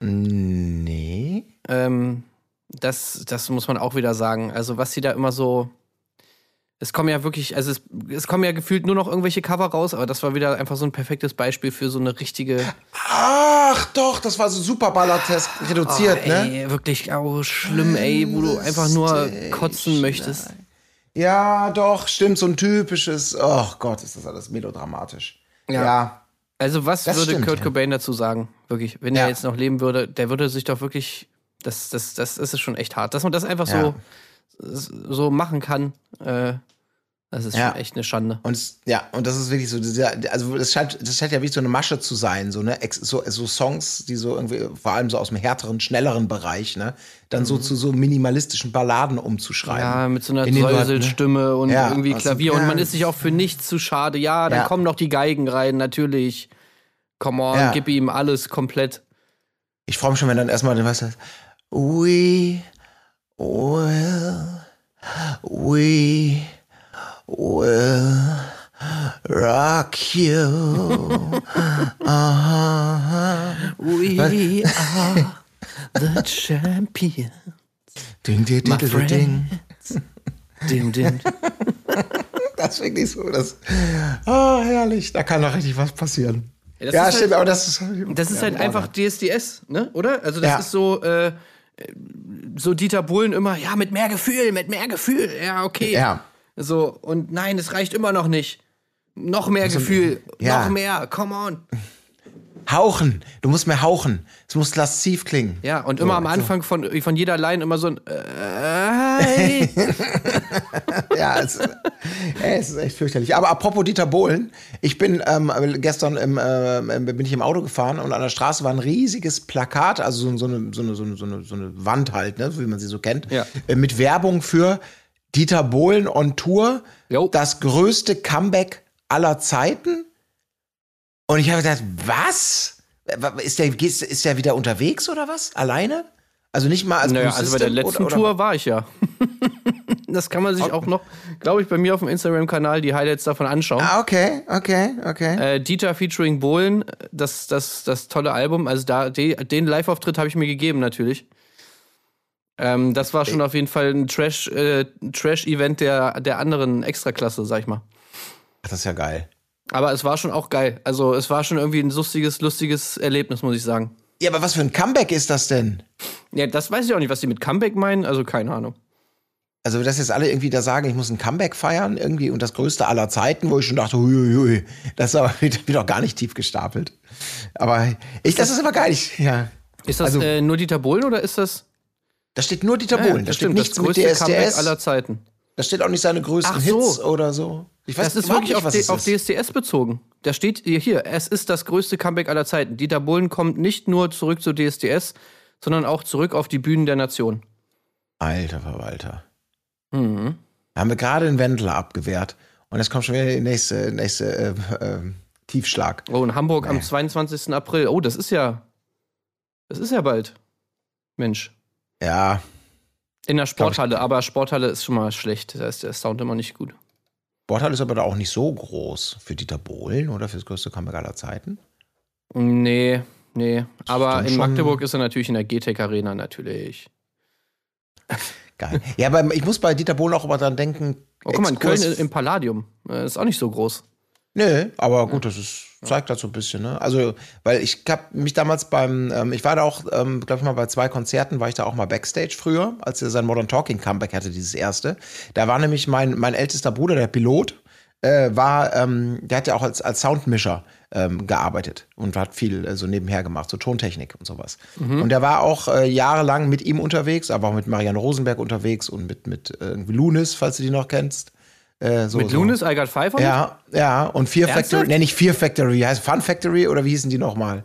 nee. Ähm, das, das muss man auch wieder sagen. Also, was sie da immer so. Es kommen ja wirklich, also es, es kommen ja gefühlt nur noch irgendwelche Cover raus, aber das war wieder einfach so ein perfektes Beispiel für so eine richtige. Ach doch, das war so super ballertesk reduziert, oh, ne? ey, wirklich auch schlimm, ey, wo du einfach nur kotzen möchtest. Ja, doch, stimmt, so ein typisches, oh Gott, ist das alles melodramatisch. Ja. ja. Also, was Das würde stimmt, Kurt ja. Cobain dazu sagen? Wirklich, wenn Ja. er jetzt noch leben würde, der würde sich doch wirklich. Das, das, das, ist schon echt hart. Dass man das einfach Ja. so, so machen kann, äh, das ist Ja. schon echt eine Schande. Und ja, und das ist wirklich so, also das scheint, das scheint ja wie so eine Masche zu sein, so, ne, so, so Songs, die so irgendwie, vor allem so aus dem härteren, schnelleren Bereich, ne, dann so zu so minimalistischen Balladen umzuschreiben. Mhm. Ja, mit so einer In den Leuten, ne? Säuselstimme und Ja, irgendwie also Klavier und man ist sich auch für nichts zu schade. Ja, dann Ja. kommen noch die Geigen rein, natürlich. Come on, Ja. gib ihm alles komplett. Ich freue mich schon, wenn dann erstmal, was heißt, we will, we will rock you. [LAUGHS] We are the champion. Ding, ding, ding, My ding, ding. Dim, dim. [LAUGHS] Das ist wirklich so, das, ah, herrlich, da kann doch richtig was passieren. das Ja, ist stimmt, halt- aber das ist, Das ist ja, halt in einfach. DSDS, ne? Oder? Also das Ja. ist so, äh, so Dieter Bohlen immer, ja, mit mehr Gefühl, mit mehr Gefühl. Ja, okay. Ja. So, und nein, es reicht immer noch nicht. Noch mehr Gefühl, ja. noch mehr, come on. Hauchen, du musst mehr hauchen. Es muss lasziv klingen. Ja, und immer am Anfang von, von jeder Line immer so ein äh, [LAUGHS] Ja, es, ey, es ist echt fürchterlich. Aber apropos Dieter Bohlen, ich bin ähm, gestern im, äh, bin ich im Auto gefahren und an der Straße war ein riesiges Plakat, also so, so, eine, so, eine, so, eine, so, eine, so Wand halt, ne, so wie man sie so kennt, Ja. äh, mit Werbung für Dieter Bohlen on Tour, Jo. das größte Comeback aller Zeiten. Und ich habe gedacht, was? Ist der, ist der wieder unterwegs oder was? Alleine? Also nicht mal als Naja, also bei der letzten oder, Tour war ich ja. [LAUGHS] das kann man sich auch noch, glaube ich, bei mir auf dem Instagram-Kanal die Highlights davon anschauen. Ah, okay, okay, okay. Äh, Dieter featuring Bohlen, das, das, das tolle Album. Also da, de, den Live-Auftritt habe ich mir gegeben, natürlich. Ähm, das war schon auf jeden Fall ein Trash, äh, Trash-Event der, der anderen Extraklasse, sag ich mal. Ach, das ist ja geil. Aber es war schon auch geil. Also es war schon irgendwie ein lustiges, lustiges Erlebnis, muss ich sagen. Ja, aber was für ein Comeback ist das denn? Ja, das weiß ich auch nicht, was die mit Comeback meinen. Also keine Ahnung. Also, dass jetzt alle irgendwie da sagen, ich muss ein Comeback feiern irgendwie und das größte aller Zeiten, wo ich schon dachte, huiuiui, das ist aber [LAUGHS] wieder gar nicht tief gestapelt. Aber ich, das ist aber geil. Ich, ja. Ist das Also- äh, nur Dieter Bohlen oder ist das? Da steht nur Dieter Ja, Bohlen, da das steht stimmt, nichts das mit größte Comeback DSDS, aller Zeiten. Da steht auch nicht seine größten so. Hits oder so. Ich weiß Das ist wirklich auf, es auf ist. DSDS bezogen. Da steht hier, hier, es ist das größte Comeback aller Zeiten. Dieter Bohlen kommt nicht nur zurück zu DSDS, sondern auch zurück auf die Bühnen der Nation. Alter Verwalter. Mhm. Da haben wir gerade den Wendler abgewehrt und jetzt kommt schon wieder der nächste, nächste äh, äh, Tiefschlag. Oh, in Hamburg am 22. April. Oh, das ist ja. Das ist ja bald. Mensch. Ja, In der Sporthalle, aber Sporthalle ist schon mal schlecht. Da ist der Sound immer nicht gut. Sporthal ist aber da auch nicht so groß für Dieter Bohlen oder für das größte Comeback aller Zeiten. Nee, nee. Aber in Magdeburg ist er natürlich in der GTEC Arena natürlich. [LAUGHS] Geil. Ja, aber ich muss bei Dieter Bohlen auch immer dran denken. Oh, guck mal, in Köln im Palladium. Äh, Ist auch nicht so groß. Nee, aber gut, das ist, zeigt das so ein bisschen, ne? Also, weil ich hab mich damals beim, ähm, ich war da auch, ähm, glaube ich mal, bei zwei Konzerten war ich da auch mal Backstage früher, als er sein Modern Talking Comeback hatte, dieses erste. Da war nämlich mein, mein ältester Bruder, der Pilot, äh, war, ähm, der hat ja auch als, als Soundmischer ähm, gearbeitet und hat viel äh, so nebenher gemacht, so Tontechnik und sowas. Mhm. Und der war auch äh, jahrelang mit ihm unterwegs, aber auch mit Marianne Rosenberg unterwegs und mit, mit äh, irgendwie Lunis, falls du die noch kennst. Äh, so, Mit so. Lunis, I Got Five? Ja, ja. Und Fear Ernsthaft? Factory, nenne ich Fear Factory, heißt Fun Factory oder wie hießen die nochmal?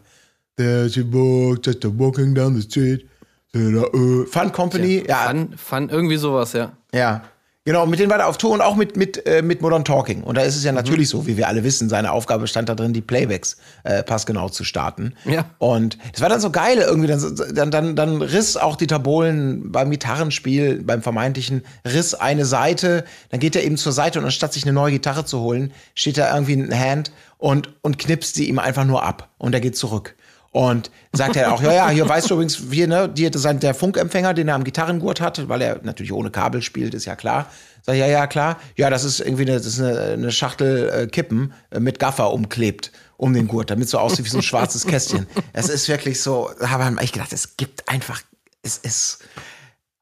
There's a book just walking down the street. Uh, Fun Company, ja, Fun, Fun, irgendwie sowas, ja. ja. Genau, mit denen war er auf Tour und auch mit, mit, äh, mit Modern Talking. Und da ist es ja natürlich so, wie wir alle wissen, seine Aufgabe stand da drin, die Playbacks äh, passgenau zu starten. Ja. Und das war dann so geil irgendwie. Dann, dann, dann, dann riss auch Dieter Bohlen beim Gitarrenspiel, beim vermeintlichen, riss eine Seite. Dann geht er eben zur Seite und anstatt sich eine neue Gitarre zu holen, steht da irgendwie ein Hand und, und knipst sie ihm einfach nur ab. Und er geht zurück. Und sagt er auch, ja, ja, hier weißt du übrigens, hier, ne, die, ist der Funkempfänger, den er am Gitarrengurt hat, weil er natürlich ohne Kabel spielt, ist ja klar. Sag ich, ja, ja, klar. Ja, das ist irgendwie eine, das ist eine, eine Schachtel äh, Kippen äh, mit Gaffer umklebt um den Gurt, damit so aussieht wie so ein schwarzes Kästchen. Es ist wirklich so, da habe ich gedacht, es gibt einfach, es ist,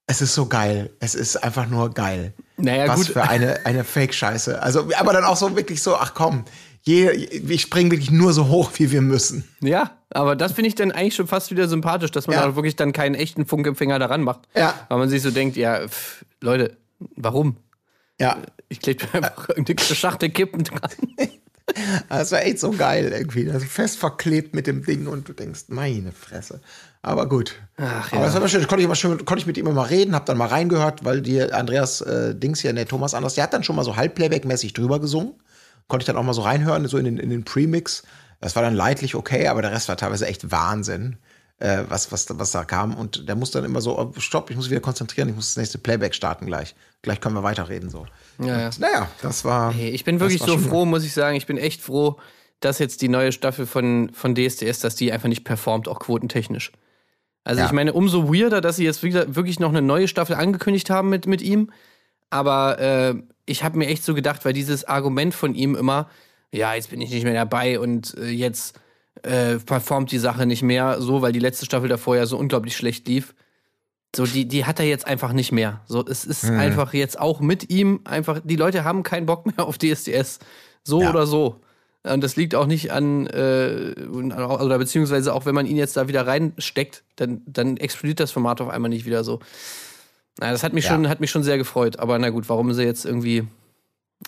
es ist so geil. Es ist einfach nur geil. Naja, Was gut. für eine, eine Fake-Scheiße. Also, aber dann auch so wirklich so, ach komm, je, ich springe wirklich nur so hoch, wie wir müssen. Ja, aber das finde ich dann eigentlich schon fast wieder sympathisch, dass man Ja. da wirklich dann keinen echten Funkempfänger daran macht. Ja. Weil man sich so denkt, ja, pff, Leute, warum? Ja, Ich klebe einfach irgendeine Schachtel Kippen dran. [LAUGHS] das war echt so geil irgendwie. Also fest verklebt mit dem Ding und du denkst, meine Fresse. Aber gut. Ach, Aber ja. das war schön. Konnte ich, schön, konnte ich mit ihm immer reden, hab dann mal reingehört, weil die Andreas äh, Dings hier, der Thomas Anders, der hat dann schon mal so Halbplayback-mäßig drüber gesungen. Konnte ich dann auch mal so reinhören, so in den, in den Premix. Das war dann leidlich okay, aber der Rest war teilweise echt Wahnsinn, äh, was, was, was da kam. Und der muss dann immer so, oh, stopp, ich muss wieder konzentrieren, ich muss das nächste Playback starten gleich. Gleich können wir weiterreden. So. Ja, ja. Und, naja, das war. Hey, ich bin wirklich so froh, muss ich sagen. Ich bin echt froh, dass jetzt die neue Staffel von, von DSDS, dass die einfach nicht performt, auch quotentechnisch. Also Ja. ich meine, umso weirder, dass sie jetzt wieder, wirklich noch eine neue Staffel angekündigt haben mit, mit ihm. Aber äh, ich habe mir echt so gedacht, weil dieses Argument von ihm immer, ja, jetzt bin ich nicht mehr dabei und äh, jetzt äh, performt die Sache nicht mehr so, weil die letzte Staffel davor ja so unglaublich schlecht lief. So, die, die hat er jetzt einfach nicht mehr. So, es ist Mhm. einfach jetzt auch mit ihm einfach, die Leute haben keinen Bock mehr auf DSDS. So Ja. oder so. Und das liegt auch nicht an, äh, oder beziehungsweise auch wenn man ihn jetzt da wieder reinsteckt, dann, dann explodiert das Format auf einmal nicht wieder so. Na, das hat mich, Ja. schon, hat mich schon sehr gefreut. Aber na gut, warum sie jetzt irgendwie,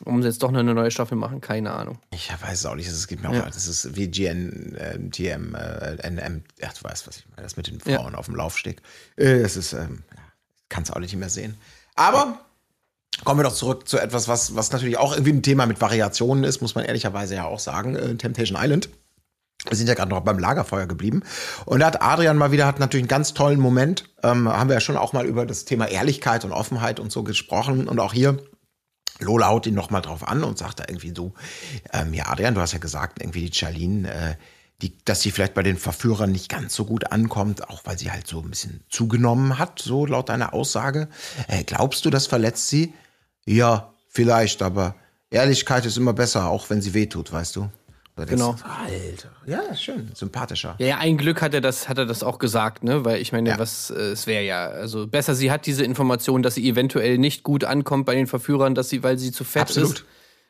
warum sie jetzt doch noch eine neue Staffel machen, keine Ahnung. Ich weiß es auch nicht. Es gibt mir auch, Ja. das ist wie GN, äh, GM, äh, NM, ach, du weißt, was ich meine, das mit den Ja. Frauen auf dem Laufsteg. Äh, das ist, ähm, ja, kannst du auch nicht mehr sehen. Aber kommen wir doch zurück zu etwas, was, was natürlich auch irgendwie ein Thema mit Variationen ist, muss man ehrlicherweise ja auch sagen. Äh, Temptation Island. Wir sind ja gerade noch beim Lagerfeuer geblieben. Und da hat Adrian mal wieder, hat natürlich einen ganz tollen Moment. Ähm, haben wir ja schon auch mal über das Thema Ehrlichkeit und Offenheit und so gesprochen. Und auch hier Lola haut ihn nochmal drauf an und sagt da irgendwie so, ähm, ja, Adrian, du hast ja gesagt, irgendwie die Charlene, äh, die, dass sie vielleicht bei den Verführern nicht ganz so gut ankommt, auch weil sie halt so ein bisschen zugenommen hat, so laut deiner Aussage. Äh, glaubst du, das verletzt sie? Ja, vielleicht, aber Ehrlichkeit ist immer besser, auch wenn sie wehtut, weißt du? Da Genau. du, Alter, ja, schön, sympathischer. Ja, ja, ein Glück hat er das, hat er das auch gesagt, ne? Weil ich meine, Ja. was, äh, es wäre ja, also besser, sie hat diese Information, dass sie eventuell nicht gut ankommt bei den Verführern, dass sie, weil sie zu fett Absolut. ist,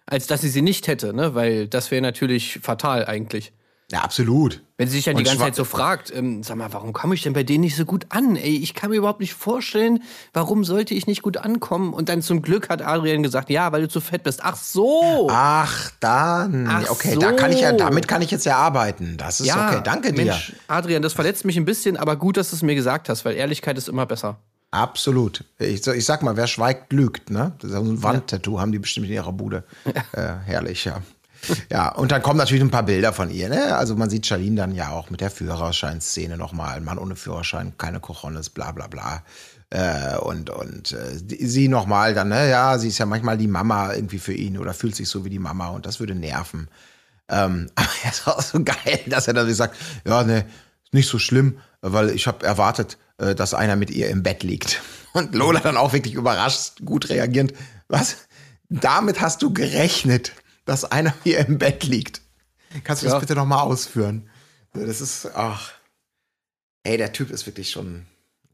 als dass sie sie nicht hätte, ne? Weil das wäre natürlich fatal eigentlich. Ja, absolut. Wenn sie sich dann die Und ganze schwa- Zeit so fragt, ähm, sag mal, warum komme ich denn bei denen nicht so gut an? Ey, ich kann mir überhaupt nicht vorstellen, warum sollte ich nicht gut ankommen? Und dann zum Glück hat Adrian gesagt, ja, weil du zu fett bist. Ach so. Ach, dann. Ach okay, da kann ich ja, so. damit kann ich jetzt ja arbeiten. Das ist okay. Danke dir. Mensch, Adrian, das verletzt mich ein bisschen, aber gut, dass du es mir gesagt hast, weil Ehrlichkeit ist immer besser. Absolut. Ich, ich sag mal, wer schweigt, lügt. Ne? Das ist so ein Wandtattoo, haben die bestimmt in ihrer Bude. Äh, herrlich, ja. Ja, und dann kommen natürlich ein paar Bilder von ihr. Ne? Also man sieht Charlene dann ja auch mit der Führerscheinszene nochmal. Mann ohne Führerschein, keine Cojones, bla bla bla. Äh, und und äh, sie nochmal dann, ne? ja, sie ist ja manchmal die Mama irgendwie für ihn oder fühlt sich so wie die Mama und das würde nerven. Ähm, [LAUGHS] aber er ist auch so geil, dass er dann sagt, ja, ne, ist nicht so schlimm, weil ich habe erwartet, äh, dass einer mit ihr im Bett liegt. [LAUGHS] Und Lola dann auch wirklich überrascht, gut reagierend. Was? Damit hast du gerechnet, dass einer [LAUGHS] hier im Bett liegt. Kannst du Ja. das bitte noch mal ausführen? Das ist, ach, ey, der Typ ist wirklich schon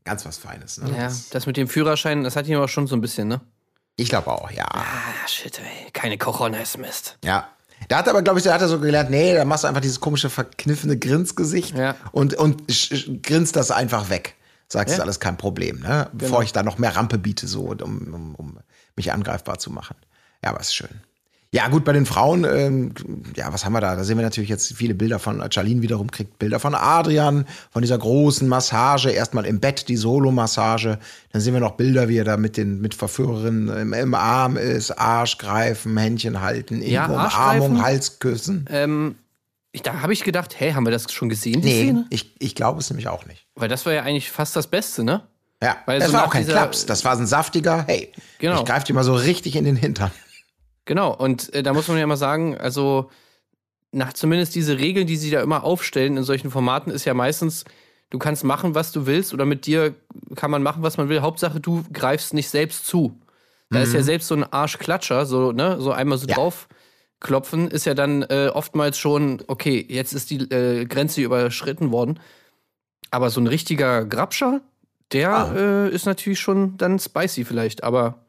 ganz was Feines. Ne? Ja, Das- das mit dem Führerschein, das hat ihn aber schon so ein bisschen, ne? Ich glaube auch, ja. Ah, shit, ey. Keine Cojones, Mist. Ja. Da hat aber, glaube ich, da hat er so gelernt, nee, da machst du einfach dieses komische, verkniffene Grinsgesicht Ja. und, und grinst das einfach weg. Sagst, Ja. ist alles kein Problem, ne? Bevor ich da noch mehr Rampe biete, so, um, um, um mich angreifbar zu machen. Ja, aber ist schön. Ja, gut, bei den Frauen, ähm, ja, was haben wir da? Da sehen wir natürlich jetzt viele Bilder von Charlene wiederum, kriegt Bilder von Adrian, von dieser großen Massage, erstmal im Bett die Solo-Massage. Dann sehen wir noch Bilder, wie er da mit den mit Verführerinnen im, im Arm ist, Arsch greifen, Händchen halten, Ja, Umarmung. Hals küssen. Ähm, ich, da habe ich gedacht, hey, haben wir das schon gesehen, nee, Szene? ich, ich glaube es nämlich auch nicht. Weil das war ja eigentlich fast das Beste, ne? Ja, Weil das so war auch kein Klaps, das war ein saftiger, hey, Genau. ich greife dir mal so richtig in den Hintern. Genau, und äh, da muss man ja mal sagen, also nach zumindest diese Regeln, die sie da immer aufstellen in solchen Formaten, ist ja meistens, du kannst machen, was du willst, oder mit dir kann man machen, was man will. Hauptsache, du greifst nicht selbst zu. Da ist ja selbst so ein Arschklatscher, so, ne, so einmal so Ja. drauf klopfen, ist ja dann äh, oftmals schon, okay, jetzt ist die äh, Grenze überschritten worden. Aber so ein richtiger Grabscher, der Ah. äh, ist natürlich schon dann spicy vielleicht, aber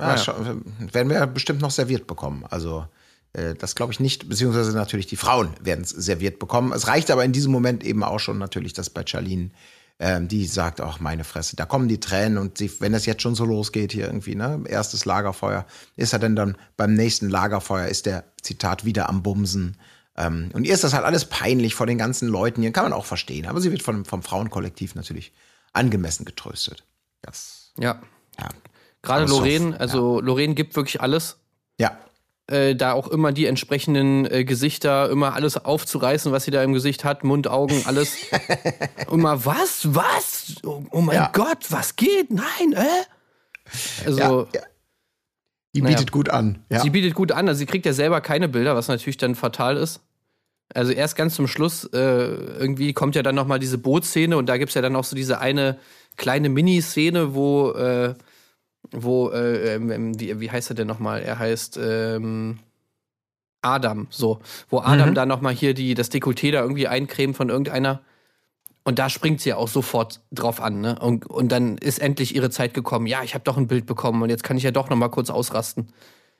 Ja, Naja. schon, werden wir bestimmt noch serviert bekommen. Also äh, das glaube ich nicht, beziehungsweise natürlich die Frauen werden es serviert bekommen. Es reicht aber in diesem Moment eben auch schon natürlich, dass bei Charlene, ähm, die sagt, ach meine Fresse, da kommen die Tränen und sie, wenn das jetzt schon so losgeht hier irgendwie, ne, erstes Lagerfeuer, ist er denn dann beim nächsten Lagerfeuer, ist der, Zitat, wieder am Bumsen. Ähm, und ihr ist das halt alles peinlich vor den ganzen Leuten hier, kann man auch verstehen. Aber sie wird von, vom Frauenkollektiv natürlich angemessen getröstet. Das, ja. ja. Gerade Aber so- Lorraine, also Lorraine gibt wirklich alles. Ja, Äh, da auch immer die entsprechenden äh, Gesichter, immer alles aufzureißen, was sie da im Gesicht hat, Mund, Augen, alles. [LAUGHS] immer was? Was? Oh, oh mein Ja. Gott, was geht? Nein, äh? Also, ja, ja. Die Naja. bietet gut an. Ja. sie bietet gut an. Also, sie kriegt ja selber keine Bilder, was natürlich dann fatal ist. Also, erst ganz zum Schluss, äh, irgendwie kommt ja dann nochmal diese Bootszene und da gibt's ja dann auch so diese eine kleine Miniszene, wo, äh, wo, äh, ähm, wie, wie heißt er denn nochmal? Er heißt, ähm, Adam, so. Wo Adam Mhm. da nochmal hier die, das Dekolleté da irgendwie eincremt von irgendeiner. Und da springt sie ja auch sofort drauf an, ne? Und, und dann ist endlich ihre Zeit gekommen. Ja, ich habe doch ein Bild bekommen und jetzt kann ich ja doch nochmal kurz ausrasten.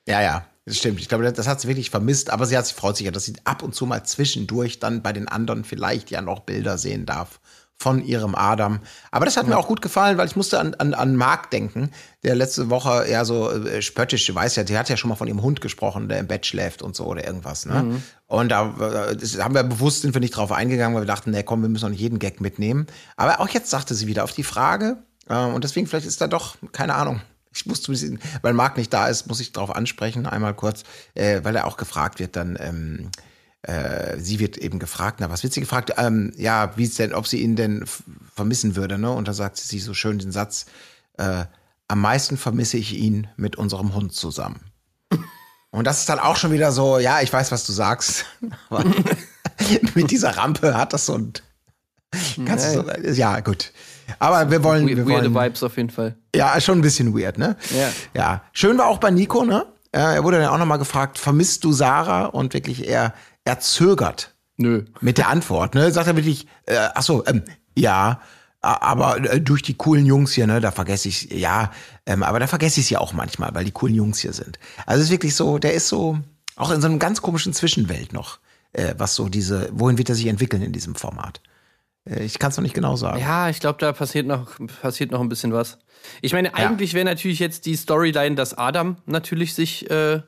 ja, ja, das stimmt. Ich glaube, das- das hat sie wirklich vermisst, aber sie hat sich freut sich ja, dass sie ab und zu mal zwischendurch dann bei den anderen vielleicht ja noch Bilder sehen darf von ihrem Adam. Aber das hat mir auch gut gefallen, weil ich musste an, an, an Marc denken, der letzte Woche eher so äh, spöttisch, du weißt ja, der hat ja schon mal von ihrem Hund gesprochen, der im Bett schläft und so oder irgendwas. Ne? Und da äh, haben wir bewusst sind wir nicht drauf eingegangen, weil wir dachten, nee, komm, wir müssen doch nicht jeden Gag mitnehmen. Aber auch jetzt sagte sie wieder auf die Frage, äh, und deswegen vielleicht ist da doch, keine Ahnung, ich muss weil Marc nicht da ist, muss ich darauf ansprechen, einmal kurz, äh, weil er auch gefragt wird, dann, ähm, äh, sie wird eben gefragt, na, was wird sie gefragt? Ähm, ja, wie es denn, ob sie ihn denn vermissen würde, ne? Und da sagt sie so schön den Satz, äh, am meisten vermisse ich ihn mit unserem Hund zusammen. [LAUGHS] Und das ist dann auch schon wieder so, ja, ich weiß, was du sagst, [LAUGHS] aber [LAUGHS] mit dieser Rampe hat das so ein, kannst du so, ja, gut. Aber wir wollen, wir Weirde wollen, Vibes auf jeden Fall. ja, schon ein bisschen weird, ne? Ja. Ja. Schön war auch bei Nico, ne? Er wurde dann auch nochmal gefragt, vermisst du Sarah? Und wirklich, er, er zögert Nö. mit der Antwort, ne? Sagt er wirklich, äh, ach so, ähm, ja, aber äh, durch die coolen Jungs hier, ne, da vergesse ich, ja, ähm, aber da vergesse ich sie auch manchmal, weil die coolen Jungs hier sind. Also es ist wirklich so, der ist so, auch in so einem ganz komischen Zwischenwelt noch, äh, was so diese, wohin wird er sich entwickeln in diesem Format? Äh, ich kann es noch nicht genau sagen. Ja, ich glaube, da passiert noch, passiert noch ein bisschen was. Ich meine, eigentlich wäre natürlich jetzt die Storyline, dass Adam natürlich sich, äh,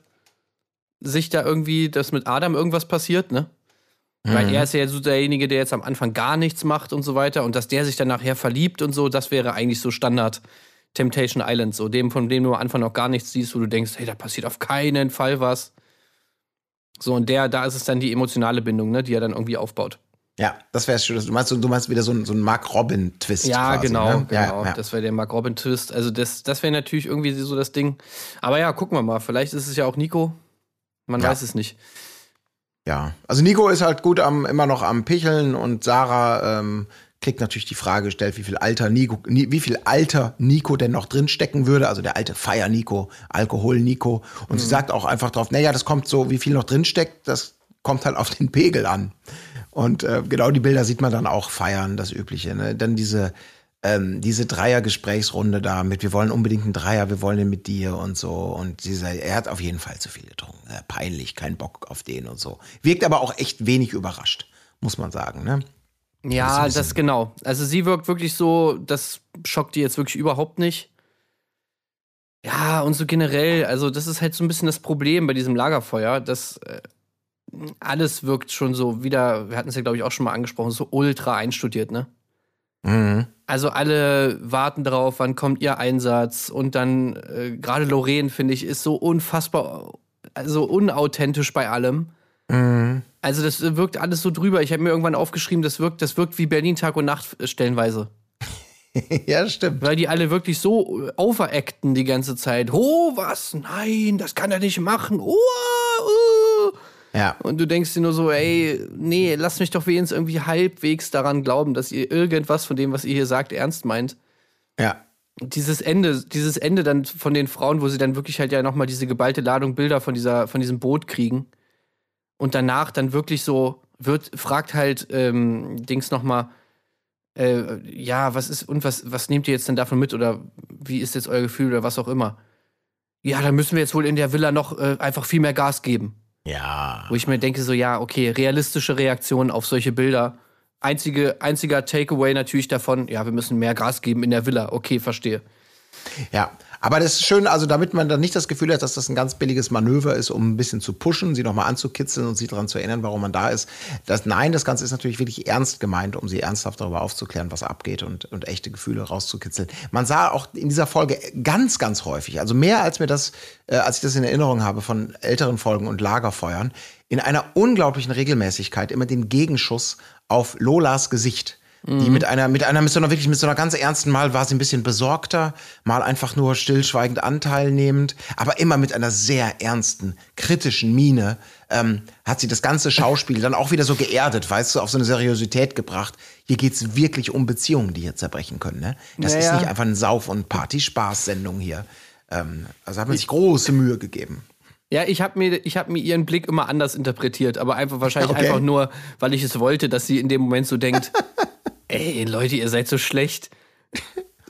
sich da irgendwie, dass mit Adam irgendwas passiert, ne? Weil er ist ja so derjenige, der jetzt am Anfang gar nichts macht und so weiter und dass der sich dann nachher verliebt und so, das wäre eigentlich so Standard Temptation Island, so dem, von dem du am Anfang noch gar nichts siehst, wo du denkst, hey, da passiert auf keinen Fall was. So, und der, da ist es dann die emotionale Bindung, ne, die er dann irgendwie aufbaut. Ja, das wäre schön. Du meinst, du meinst wieder so ein, so ein Mark Robin-Twist. Ja, quasi, genau, ne? genau. Ja, ja. Das wäre der Mark Robin Twist. Also das, das wäre natürlich irgendwie so das Ding. Aber ja, gucken wir mal. Vielleicht ist es ja auch Nico. Man Ja. weiß es nicht. Ja, also Nico ist halt gut am immer noch am Picheln und Sarah ähm, kriegt natürlich die Frage gestellt, wie viel Alter Nico, Ni, wie viel Alter Nico denn noch drin stecken würde, also der alte Feier Nico, Alkohol Nico. Und sie sagt auch einfach drauf, naja, das kommt so, wie viel noch drin steckt, das kommt halt auf den Pegel an. Und äh, genau die Bilder sieht man dann auch feiern, das Übliche. Ne? Dann diese ähm, diese Dreier-Gesprächsrunde da mit, wir wollen unbedingt einen Dreier, wir wollen den mit dir und so. Und dieser, er hat auf jeden Fall zu viel getrunken. Äh, peinlich, kein Bock auf den und so. Wirkt aber auch echt wenig überrascht, muss man sagen, ne? Ja, das, das genau. Also sie wirkt wirklich so, das schockt die jetzt wirklich überhaupt nicht. Ja, und so generell, also das ist halt so ein bisschen das Problem bei diesem Lagerfeuer, dass äh, alles wirkt schon so wieder, wir hatten es ja glaube ich auch schon mal angesprochen, so ultra einstudiert, ne? Mhm. Also alle warten darauf, wann kommt ihr Einsatz und dann äh, gerade Lorraine finde ich ist so unfassbar, also unauthentisch bei allem. Mhm. Also das wirkt alles so drüber. Ich habe mir irgendwann aufgeschrieben, das wirkt, das wirkt wie Berlin Tag und Nacht äh, stellenweise. [LAUGHS] ja, stimmt. Weil die alle wirklich so äh, overacten die ganze Zeit. Oh, was? Nein, das kann er nicht machen. Oh. Ja. Und du denkst dir nur so, ey, nee, lass mich doch wenigstens irgendwie halbwegs daran glauben, dass ihr irgendwas von dem, was ihr hier sagt, ernst meint. Ja. Dieses Ende, dieses Ende dann von den Frauen, wo sie dann wirklich halt ja nochmal diese geballte Ladung Bilder von dieser, von diesem Boot kriegen. Und danach dann wirklich so wird, fragt halt ähm, Dings nochmal, äh, ja, was ist, und was, was nehmt ihr jetzt denn davon mit oder wie ist jetzt euer Gefühl oder was auch immer? Ja, dann müssen wir jetzt wohl in der Villa noch äh, einfach viel mehr Gas geben. Ja. Wo ich mir denke, so, ja, okay, realistische Reaktionen auf solche Bilder. Einzige, einziger Takeaway natürlich davon, ja, wir müssen mehr Gas geben in der Villa. Okay, verstehe. Ja, aber das ist schön, also damit man dann nicht das Gefühl hat, dass das ein ganz billiges Manöver ist, um ein bisschen zu pushen, sie nochmal anzukitzeln und sie daran zu erinnern, warum man da ist. Das, nein, das Ganze ist natürlich wirklich ernst gemeint, um sie ernsthaft darüber aufzuklären, was abgeht und, und echte Gefühle rauszukitzeln. Man sah auch in dieser Folge ganz, ganz häufig, also mehr als mir das, äh, als ich das in Erinnerung habe von älteren Folgen und Lagerfeuern, in einer unglaublichen Regelmäßigkeit immer den Gegenschuss auf Lolas Gesicht die mit einer, mit einer, mit so einer wirklich, mit so einer ganz ernsten Mal war sie ein bisschen besorgter, mal einfach nur stillschweigend anteilnehmend, aber immer mit einer sehr ernsten, kritischen Miene ähm, hat sie das ganze Schauspiel dann auch wieder so geerdet, weißt du, auf so eine Seriosität gebracht. Hier geht's wirklich um Beziehungen, die hier zerbrechen können. Ne? Das ist Naja. nicht einfach eine Sauf- und Partyspaß-Sendung hier. Ähm, also hat man sich große Mühe gegeben. Ja, ich habe mir, ich hab mir ihren Blick immer anders interpretiert, aber einfach wahrscheinlich [LAUGHS] Okay. einfach nur, weil ich es wollte, dass sie in dem Moment so denkt, ey, Leute, ihr seid so schlecht. [LAUGHS]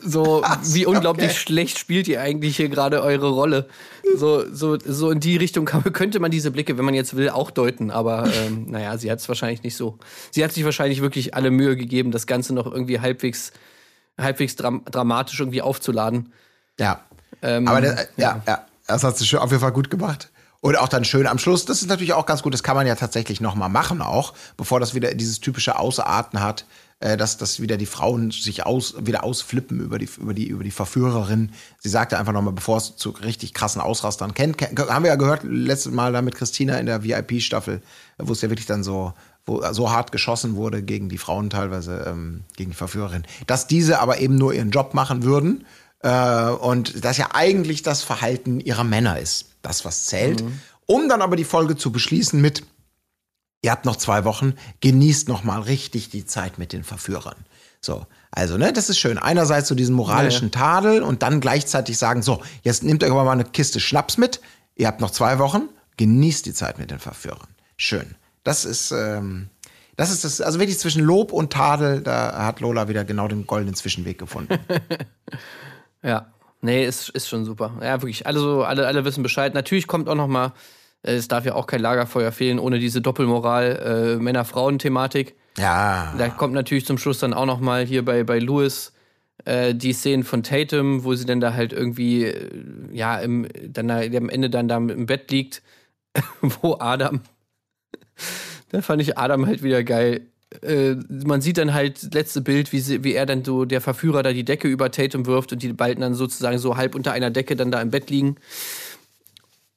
So, wie unglaublich okay. schlecht spielt ihr eigentlich hier gerade eure Rolle. So, so, so in die Richtung könnte man diese Blicke, wenn man jetzt will, auch deuten. Aber ähm, [LAUGHS] naja, sie hat es wahrscheinlich nicht so. Sie hat sich wahrscheinlich wirklich alle Mühe gegeben, das Ganze noch irgendwie halbwegs, halbwegs dram dramatisch irgendwie aufzuladen. Ja. Ähm, Aber das, ja, ja, das hat sie schön, auf jeden Fall gut gemacht. Und auch dann schön am Schluss, das ist natürlich auch ganz gut, das kann man ja tatsächlich noch mal machen auch, bevor das wieder dieses typische Ausarten hat, äh, dass, dass wieder die Frauen sich aus, wieder ausflippen über die, über die, über die Verführerin. Sie sagte einfach noch mal, bevor es zu richtig krassen Ausrastern kennt, kennt, haben wir ja gehört letztes Mal da mit Christina in der VIP-Staffel, wo es ja wirklich dann so, wo so hart geschossen wurde gegen die Frauen teilweise, ähm, gegen die Verführerin, dass diese aber eben nur ihren Job machen würden äh, und das ja eigentlich das Verhalten ihrer Männer ist, das was zählt. Um dann aber die Folge zu beschließen mit, ihr habt noch zwei Wochen, genießt noch mal richtig die Zeit mit den Verführern. So, also, ne, das ist schön. Einerseits so diesen moralischen Tadel und dann gleichzeitig sagen, so, jetzt nehmt euch aber mal eine Kiste Schnaps mit, ihr habt noch zwei Wochen, genießt die Zeit mit den Verführern. Schön. Das ist, ähm, das ist das, also wirklich zwischen Lob und Tadel, da hat Lola wieder genau den goldenen Zwischenweg gefunden. [LAUGHS] Ja, nee, ist, ist schon super. Ja, wirklich, alle, so, alle, alle wissen Bescheid. Natürlich kommt auch noch mal, äh, es darf ja auch kein Lagerfeuer fehlen, ohne diese Doppelmoral äh, Männer-Frauen-Thematik. Ja. Da kommt natürlich zum Schluss dann auch noch mal hier bei, bei Louis äh, die Szenen von Tatum, wo sie dann da halt irgendwie, äh, ja, im, dann da, am Ende dann da im Bett liegt, [LAUGHS] wo Adam, [LAUGHS] da fand ich Adam halt wieder geil. Äh, man sieht dann halt das letzte Bild, wie, sie, wie er dann so, der Verführer da die Decke über Tatum wirft und die beiden dann sozusagen so halb unter einer Decke dann da im Bett liegen.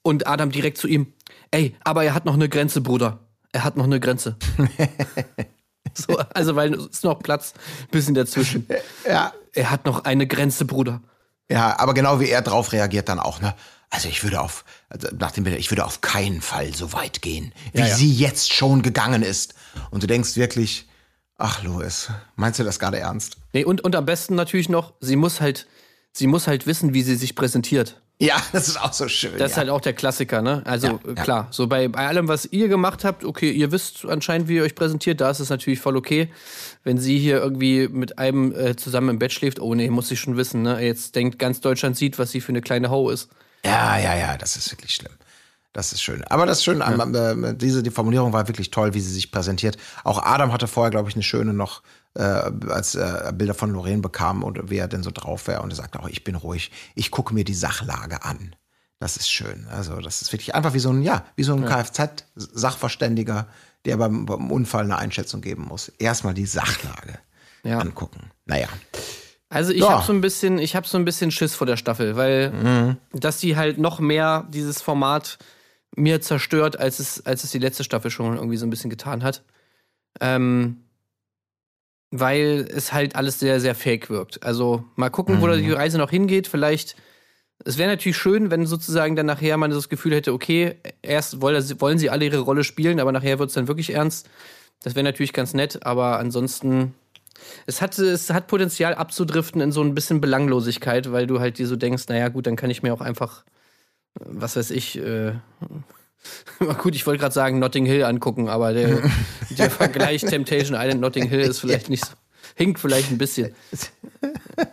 Und Adam direkt zu ihm, ey, aber er hat noch eine Grenze, Bruder. Er hat noch eine Grenze. [LAUGHS] so, also, weil es ist noch Platz ein bisschen dazwischen. [LAUGHS] Ja. Er hat noch eine Grenze, Bruder. Ja, aber genau wie er drauf reagiert dann auch, ne? Also ich würde auf, also nach dem Bild, ich würde auf keinen Fall so weit gehen, wie Ja, ja. sie jetzt schon gegangen ist. Und du denkst wirklich, ach Louis, meinst du das gerade ernst? Nee, und, und am besten natürlich noch, sie muss halt, sie muss halt wissen, wie sie sich präsentiert. Ja, [LAUGHS] das ist auch so schön. Das ist ja. halt auch der Klassiker, ne? Also Ja, ja. klar, so bei, bei allem, was ihr gemacht habt, okay, ihr wisst anscheinend, wie ihr euch präsentiert, da ist es natürlich voll okay. Wenn sie hier irgendwie mit einem äh, zusammen im Bett schläft, oh nee, muss ich schon wissen, ne? Jetzt denkt ganz Deutschland sieht, was sie für eine kleine Ho ist. Ja, ja, ja, das ist wirklich schlimm. Das ist schön. Aber das ist schön, am- äh, diese die Formulierung war wirklich toll, wie sie sich präsentiert. Auch Adam hatte vorher, glaube ich, eine schöne noch, äh, als er Bilder von Lorraine bekam und wie er denn so drauf wäre. Und er sagte auch, ich bin ruhig, ich gucke mir die Sachlage an. Das ist schön. Also, das ist wirklich einfach wie so ein, ja, wie so ein Kfz-Sachverständiger, der beim, beim Unfall eine Einschätzung geben muss. Erstmal die Sachlage [LAUGHS] Ja. angucken. Naja. Also ich Ja. habe so ein bisschen, ich habe so ein bisschen Schiss vor der Staffel, weil dass die halt noch mehr dieses Format mir zerstört, als es, als es die letzte Staffel schon irgendwie so ein bisschen getan hat. Ähm, weil es halt alles sehr, sehr fake wirkt. Also mal gucken, wo da die Reise noch hingeht. Vielleicht, es wäre natürlich schön, wenn sozusagen dann nachher man das Gefühl hätte, okay, erst wollen, wollen sie alle ihre Rolle spielen, aber nachher wird es dann wirklich ernst. Das wäre natürlich ganz nett, aber ansonsten es hat, es hat Potenzial abzudriften in so ein bisschen Belanglosigkeit, weil du halt dir so denkst, naja, gut, dann kann ich mir auch einfach, was weiß ich, äh, [LAUGHS] gut, ich wollte gerade sagen Notting Hill angucken, aber der, [LAUGHS] der Vergleich Temptation Island Notting Hill ist vielleicht nicht so, hinkt vielleicht ein bisschen.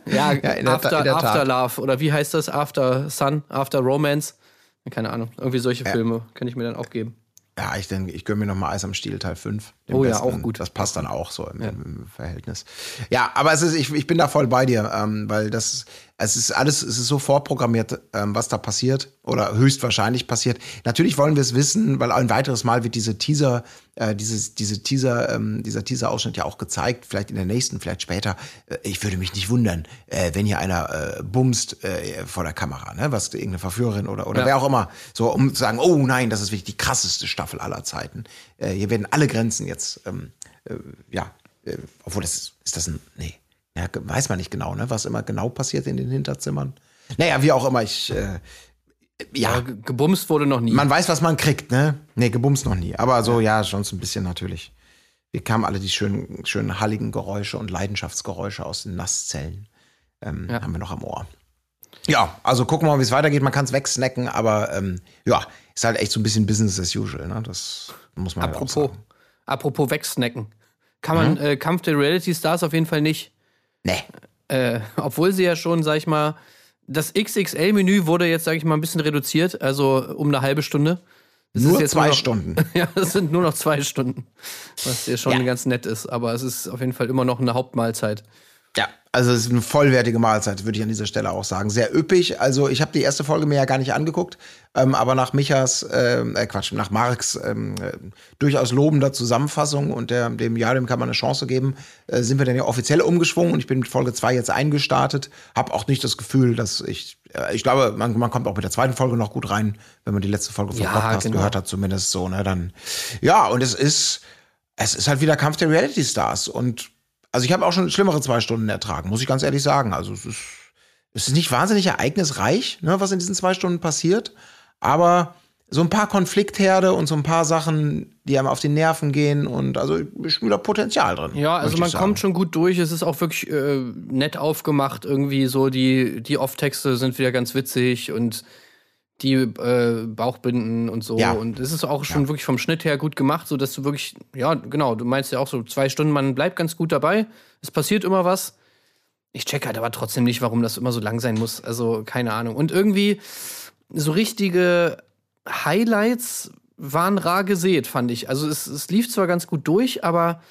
Ja, der After, der. After Love oder wie heißt das? After Sun, After Romance? Keine Ahnung, irgendwie solche Filme kann ich mir dann auch geben. Ja, ich denke, ich gönne mir noch mal Eis am Stiel Teil 5. den Oh ja, auch gut. Das passt dann auch so im, im Verhältnis. Ja, aber es ist, ich, ich bin da voll bei dir, ähm, weil das, es ist alles, es ist so vorprogrammiert, ähm, was da passiert oder höchstwahrscheinlich passiert. Natürlich wollen wir es wissen, weil ein weiteres Mal wird diese Teaser, äh, dieses, diese Teaser, ähm, dieser Teaser-Ausschnitt ja auch gezeigt, vielleicht in der nächsten, vielleicht später. Äh, ich würde mich nicht wundern, äh, wenn hier einer äh, bumst äh, vor der Kamera, ne? was irgendeine Verführerin oder, oder Ja. wer auch immer, so um zu sagen, oh nein, das ist wirklich die krasseste Staffel aller Zeiten. Äh, hier werden alle Grenzen jetzt, ähm, äh, ja, äh, obwohl das ist, ist das ein, nee, ja, weiß man nicht genau, ne, was immer genau passiert in den Hinterzimmern. Naja, wie auch immer, ich, äh, ja, ge- gebumst wurde noch nie. man weiß, was man kriegt, ne? Nee, gebumst noch nie. Aber so, ja, schon so ein bisschen natürlich. Wir kamen alle die schönen, schönen halligen Geräusche und Leidenschaftsgeräusche aus den Nasszellen. Ähm, Ja. Haben wir noch am Ohr. Ja, also gucken wir mal, wie es weitergeht. Man kann es wegsnacken, aber ähm, ja, ist halt echt so ein bisschen Business as usual. Ne? Das muss man halt auch Apropos, sagen. apropos wegsnacken. Kann man äh, Kampf der Reality Stars auf jeden Fall nicht. Nee. Äh, obwohl sie ja schon, sag ich mal, das XXL-Menü wurde jetzt, sag ich mal, ein bisschen reduziert, also um eine halbe Stunde. Das Nur zwei noch, Stunden. [LAUGHS] Ja, das sind nur noch zwei Stunden. Was ja schon Ja. ganz nett ist, aber es ist auf jeden Fall immer noch eine Hauptmahlzeit. Ja, also es ist eine vollwertige Mahlzeit, würde ich an dieser Stelle auch sagen. Sehr üppig. Also ich habe die erste Folge mir ja gar nicht angeguckt, ähm, aber nach Michas, ähm, äh, Quatsch, nach Marks ähm, äh, durchaus lobender Zusammenfassung und der, dem Ja, dem kann man eine Chance geben, äh, sind wir dann ja offiziell umgeschwungen und ich bin mit Folge 2 jetzt eingestartet. Hab auch nicht das Gefühl, dass ich, äh, ich glaube, man, man kommt auch mit der zweiten Folge noch gut rein, wenn man die letzte Folge vom Ja, Podcast genau. gehört hat, zumindest so, ne, dann, ja, und es ist, es ist halt wieder Kampf der Reality Stars und also ich habe auch schon schlimmere zwei Stunden ertragen, muss ich ganz ehrlich sagen. Also es ist, es ist nicht wahnsinnig ereignisreich, ne, was in diesen zwei Stunden passiert, aber so ein paar Konfliktherde und so ein paar Sachen, die einem auf die Nerven gehen und also ich spüre da Potenzial drin. Ja, also man sagen. kommt schon gut durch. Es ist auch wirklich äh, nett aufgemacht. Irgendwie so die, die Off-Texte sind wieder ganz witzig und die äh, Bauchbinden und so. Ja. Und es ist auch schon wirklich vom Schnitt her gut gemacht, so dass du wirklich, ja, genau, du meinst ja auch so zwei Stunden, man bleibt ganz gut dabei. Es passiert immer was. Ich check halt aber trotzdem nicht, warum das immer so lang sein muss. Also, keine Ahnung. Und irgendwie so richtige Highlights waren rar gesät, fand ich. Also es, es lief zwar ganz gut durch, aber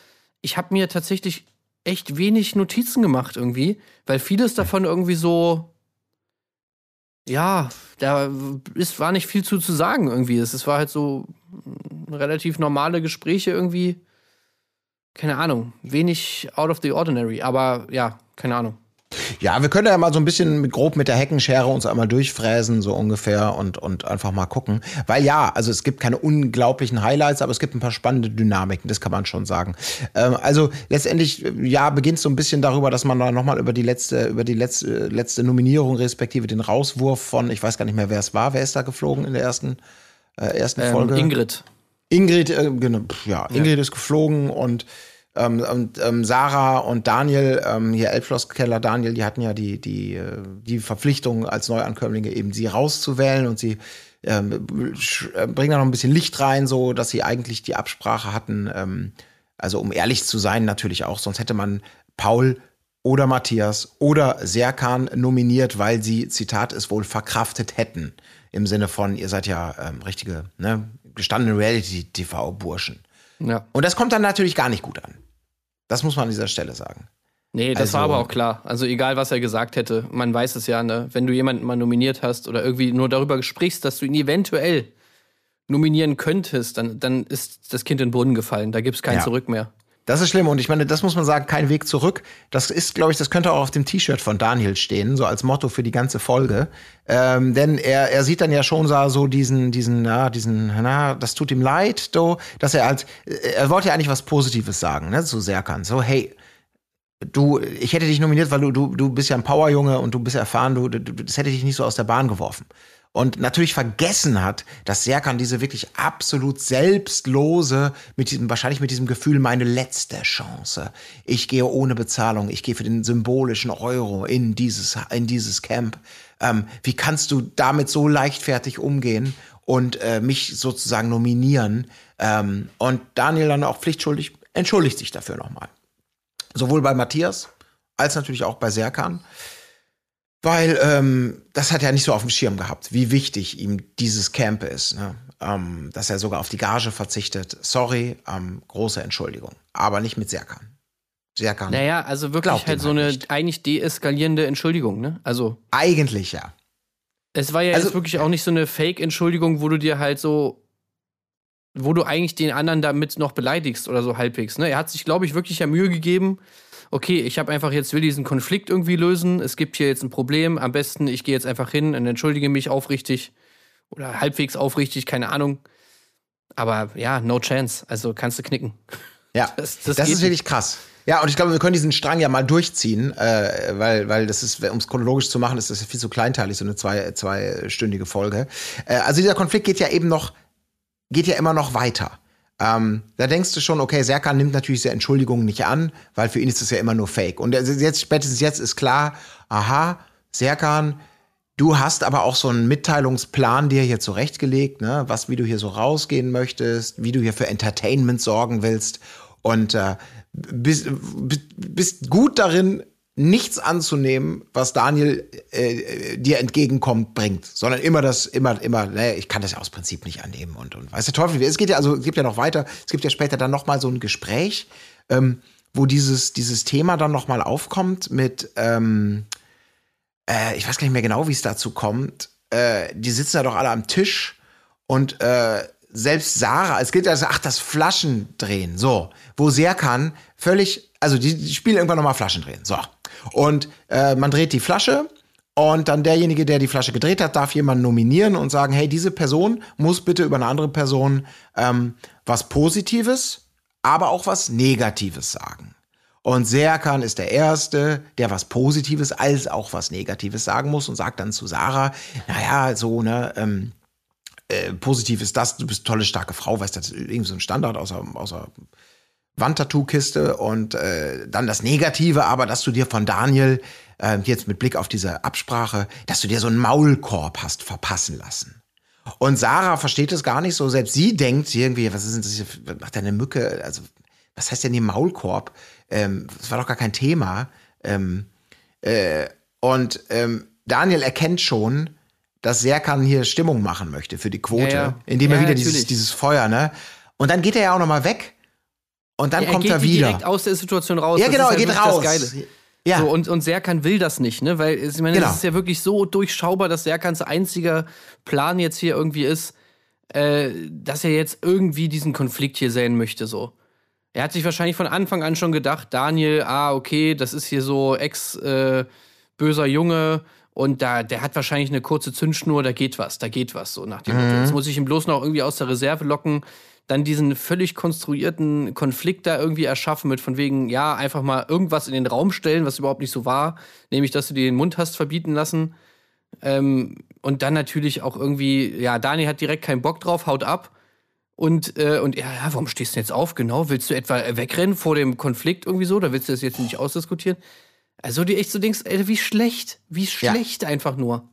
ich habe mir tatsächlich echt wenig Notizen gemacht irgendwie, weil vieles davon irgendwie so ja, da ist, war nicht viel zu, zu sagen irgendwie. Es, war halt so mm, relativ normale Gespräche irgendwie. Keine Ahnung, wenig out of the ordinary, aber ja, keine Ahnung. Ja, wir können ja mal so ein bisschen mit, grob mit der Heckenschere uns einmal durchfräsen, so ungefähr, und, und einfach mal gucken. Weil ja, also es gibt keine unglaublichen Highlights, aber es gibt ein paar spannende Dynamiken, das kann man schon sagen. Ähm, also letztendlich, ja, beginnt so ein bisschen darüber, dass man da nochmal über die letzte, über die letzte, letzte Nominierung, respektive den Rauswurf von, ich weiß gar nicht mehr, wer es war, wer ist da geflogen in der ersten, äh, ersten Ähm, Folge? Ingrid. Ingrid, äh, genau, ja, Ingrid ist geflogen und Ähm, und ähm, Sarah und Daniel, ähm, hier Elbschlosskeller Daniel, die hatten ja die, die, äh, die Verpflichtung als Neuankömmlinge eben sie rauszuwählen und sie ähm, äh, bringen da noch ein bisschen Licht rein, so dass sie eigentlich die Absprache hatten. Ähm, also um ehrlich zu sein, natürlich auch, sonst hätte man Paul oder Matthias oder Serkan nominiert, weil sie, Zitat, es wohl verkraftet hätten. Im Sinne von, ihr seid ja ähm, richtige, ne, gestandene Reality-TV-Burschen. Ja. Und das kommt dann natürlich gar nicht gut an. Das muss man an dieser Stelle sagen. Nee, das Also- war aber auch klar. Also egal, was er gesagt hätte, man weiß es ja, ne? Wenn du jemanden mal nominiert hast oder irgendwie nur darüber sprichst, dass du ihn eventuell nominieren könntest, dann, dann ist das Kind in den Brunnen gefallen. Da gibt es kein Ja. Zurück mehr. Das ist schlimm und ich meine, das muss man sagen, kein Weg zurück. Das ist, glaube ich, das könnte auch auf dem T-Shirt von Daniel stehen, so als Motto für die ganze Folge. Ähm, denn er, er sieht dann ja schon so- diesen, diesen, na, diesen, na, das tut ihm leid, so, dass er halt, er wollte ja eigentlich was Positives sagen, ne, zu Serkan. So, hey, du, ich hätte dich nominiert, weil du, du, du bist ja ein Powerjunge und du bist erfahren, du, du, das hätte dich nicht so aus der Bahn geworfen. Und natürlich vergessen hat, dass Serkan diese wirklich absolut selbstlose, mit diesem, wahrscheinlich mit diesem Gefühl, meine letzte Chance. Ich gehe ohne Bezahlung, ich gehe für den symbolischen Euro in dieses, in dieses Camp. Ähm, wie kannst du damit so leichtfertig umgehen und äh, mich sozusagen nominieren? Ähm, und Daniel dann auch pflichtschuldig entschuldigt sich dafür nochmal. Sowohl bei Matthias als natürlich auch bei Serkan. Weil ähm, das hat er nicht so auf dem Schirm gehabt, wie wichtig ihm dieses Camp ist. Ne? Ähm, dass er sogar auf die Gage verzichtet. Sorry, ähm, große Entschuldigung. Aber nicht mit Serkan. Serkan. Naja, also wirklich halt ihm so halt eine nicht. eigentlich deeskalierende Entschuldigung, ne? Also Eigentlich ja. Es war ja Also- jetzt wirklich auch nicht so eine Fake-Entschuldigung, wo du dir halt so, wo du eigentlich den anderen damit noch beleidigst oder so halbwegs. Ne? Er hat sich, glaube ich, wirklich ja Mühe gegeben. Okay, ich habe einfach jetzt will diesen Konflikt irgendwie lösen. Es gibt hier jetzt ein Problem. Am besten, ich gehe jetzt einfach hin und entschuldige mich aufrichtig oder halbwegs aufrichtig, keine Ahnung. Aber ja, no chance. Also kannst du knicken. Ja, [LAUGHS] Das- das, das ist wirklich krass. Ja, und ich glaube, wir können diesen Strang ja mal durchziehen, äh, weil, weil das ist, um es chronologisch zu machen, ist das ja viel zu kleinteilig, so eine zwei, zweistündige Folge. Äh, also dieser Konflikt geht ja eben noch, geht ja immer noch weiter. Ähm, da denkst du schon, okay, Serkan nimmt natürlich diese Entschuldigungen nicht an, weil für ihn ist das ja immer nur Fake. Und jetzt, spätestens jetzt ist klar, aha, Serkan, Du hast aber auch so einen Mitteilungsplan dir hier zurechtgelegt, ne? was, wie du hier so rausgehen möchtest, wie du hier für Entertainment sorgen willst und äh, bist, bist gut darin, nichts anzunehmen, was Daniel äh, dir entgegenkommt, bringt, sondern immer das, immer, immer, naja, ich kann das ja aus Prinzip nicht annehmen und, und weiß der Teufel, es geht ja, also es gibt ja noch weiter, es gibt ja später dann noch mal so ein Gespräch, ähm, wo dieses, dieses Thema dann noch mal aufkommt mit, ähm, äh, ich weiß gar nicht mehr genau, wie es dazu kommt. Äh, die sitzen ja doch alle am Tisch und äh, selbst Sarah, es geht also, ach, das Flaschendrehen, so, wo Serkan völlig, also die, die spielen irgendwann nochmal Flaschendrehen, so. Und äh, man dreht die Flasche und dann derjenige, der die Flasche gedreht hat, darf jemanden nominieren und sagen, hey, diese Person muss bitte über eine andere Person ähm, was Positives, aber auch was Negatives sagen. Und Serkan ist der Erste, der was Positives als auch was Negatives sagen muss und sagt dann zu Sarah, naja, so, ne, ähm, äh, positiv ist das, du bist eine tolle, starke Frau, weißt du, das ist irgendwie so ein Standard außer, außer Wandtattoo-Kiste und äh, dann das Negative, aber dass du dir von Daniel, äh, jetzt mit Blick auf diese Absprache, dass du dir so einen Maulkorb hast verpassen lassen. Und Sarah versteht es gar nicht so. Selbst sie denkt irgendwie, was ist denn das hier, was macht denn eine Mücke? Also, was heißt denn hier Maulkorb? Ähm, das war doch gar kein Thema. Ähm, äh, und ähm, Daniel erkennt schon, dass Serkan hier Stimmung machen möchte für die Quote, Ja, ja. indem er Ja, wieder dieses, dieses Feuer, ne? Und dann geht er ja auch noch mal weg. Und dann er kommt geht er wie wieder. direkt aus der Situation raus. Ja, Das genau, er geht raus. Das Geile. Ja. So, und, und Serkan will das nicht, ne? Weil ich meine, Genau. es ist ja wirklich so durchschaubar, dass Serkans einziger Plan jetzt hier irgendwie ist, äh, dass er jetzt irgendwie diesen Konflikt hier sehen möchte, so. Er hat sich wahrscheinlich von Anfang an schon gedacht, Daniel, ah, okay, das ist hier so ex-böser Junge und da, der hat wahrscheinlich eine kurze Zündschnur, da geht was, da geht was, so nach dem Motto. Jetzt muss ich ihn bloß noch irgendwie aus der Reserve locken, dann diesen völlig konstruierten Konflikt da irgendwie erschaffen mit von wegen, ja, einfach mal irgendwas in den Raum stellen, was überhaupt nicht so war, nämlich, dass du dir den Mund hast verbieten lassen. Ähm, und dann natürlich auch irgendwie, ja, Daniel hat direkt keinen Bock drauf, haut ab. Und, äh, und ja, ja, warum stehst du jetzt auf? Genau, willst du etwa wegrennen vor dem Konflikt irgendwie so? Oder willst du das jetzt nicht ausdiskutieren? Also, die echt so denkst, ey, wie schlecht, wie schlecht einfach nur.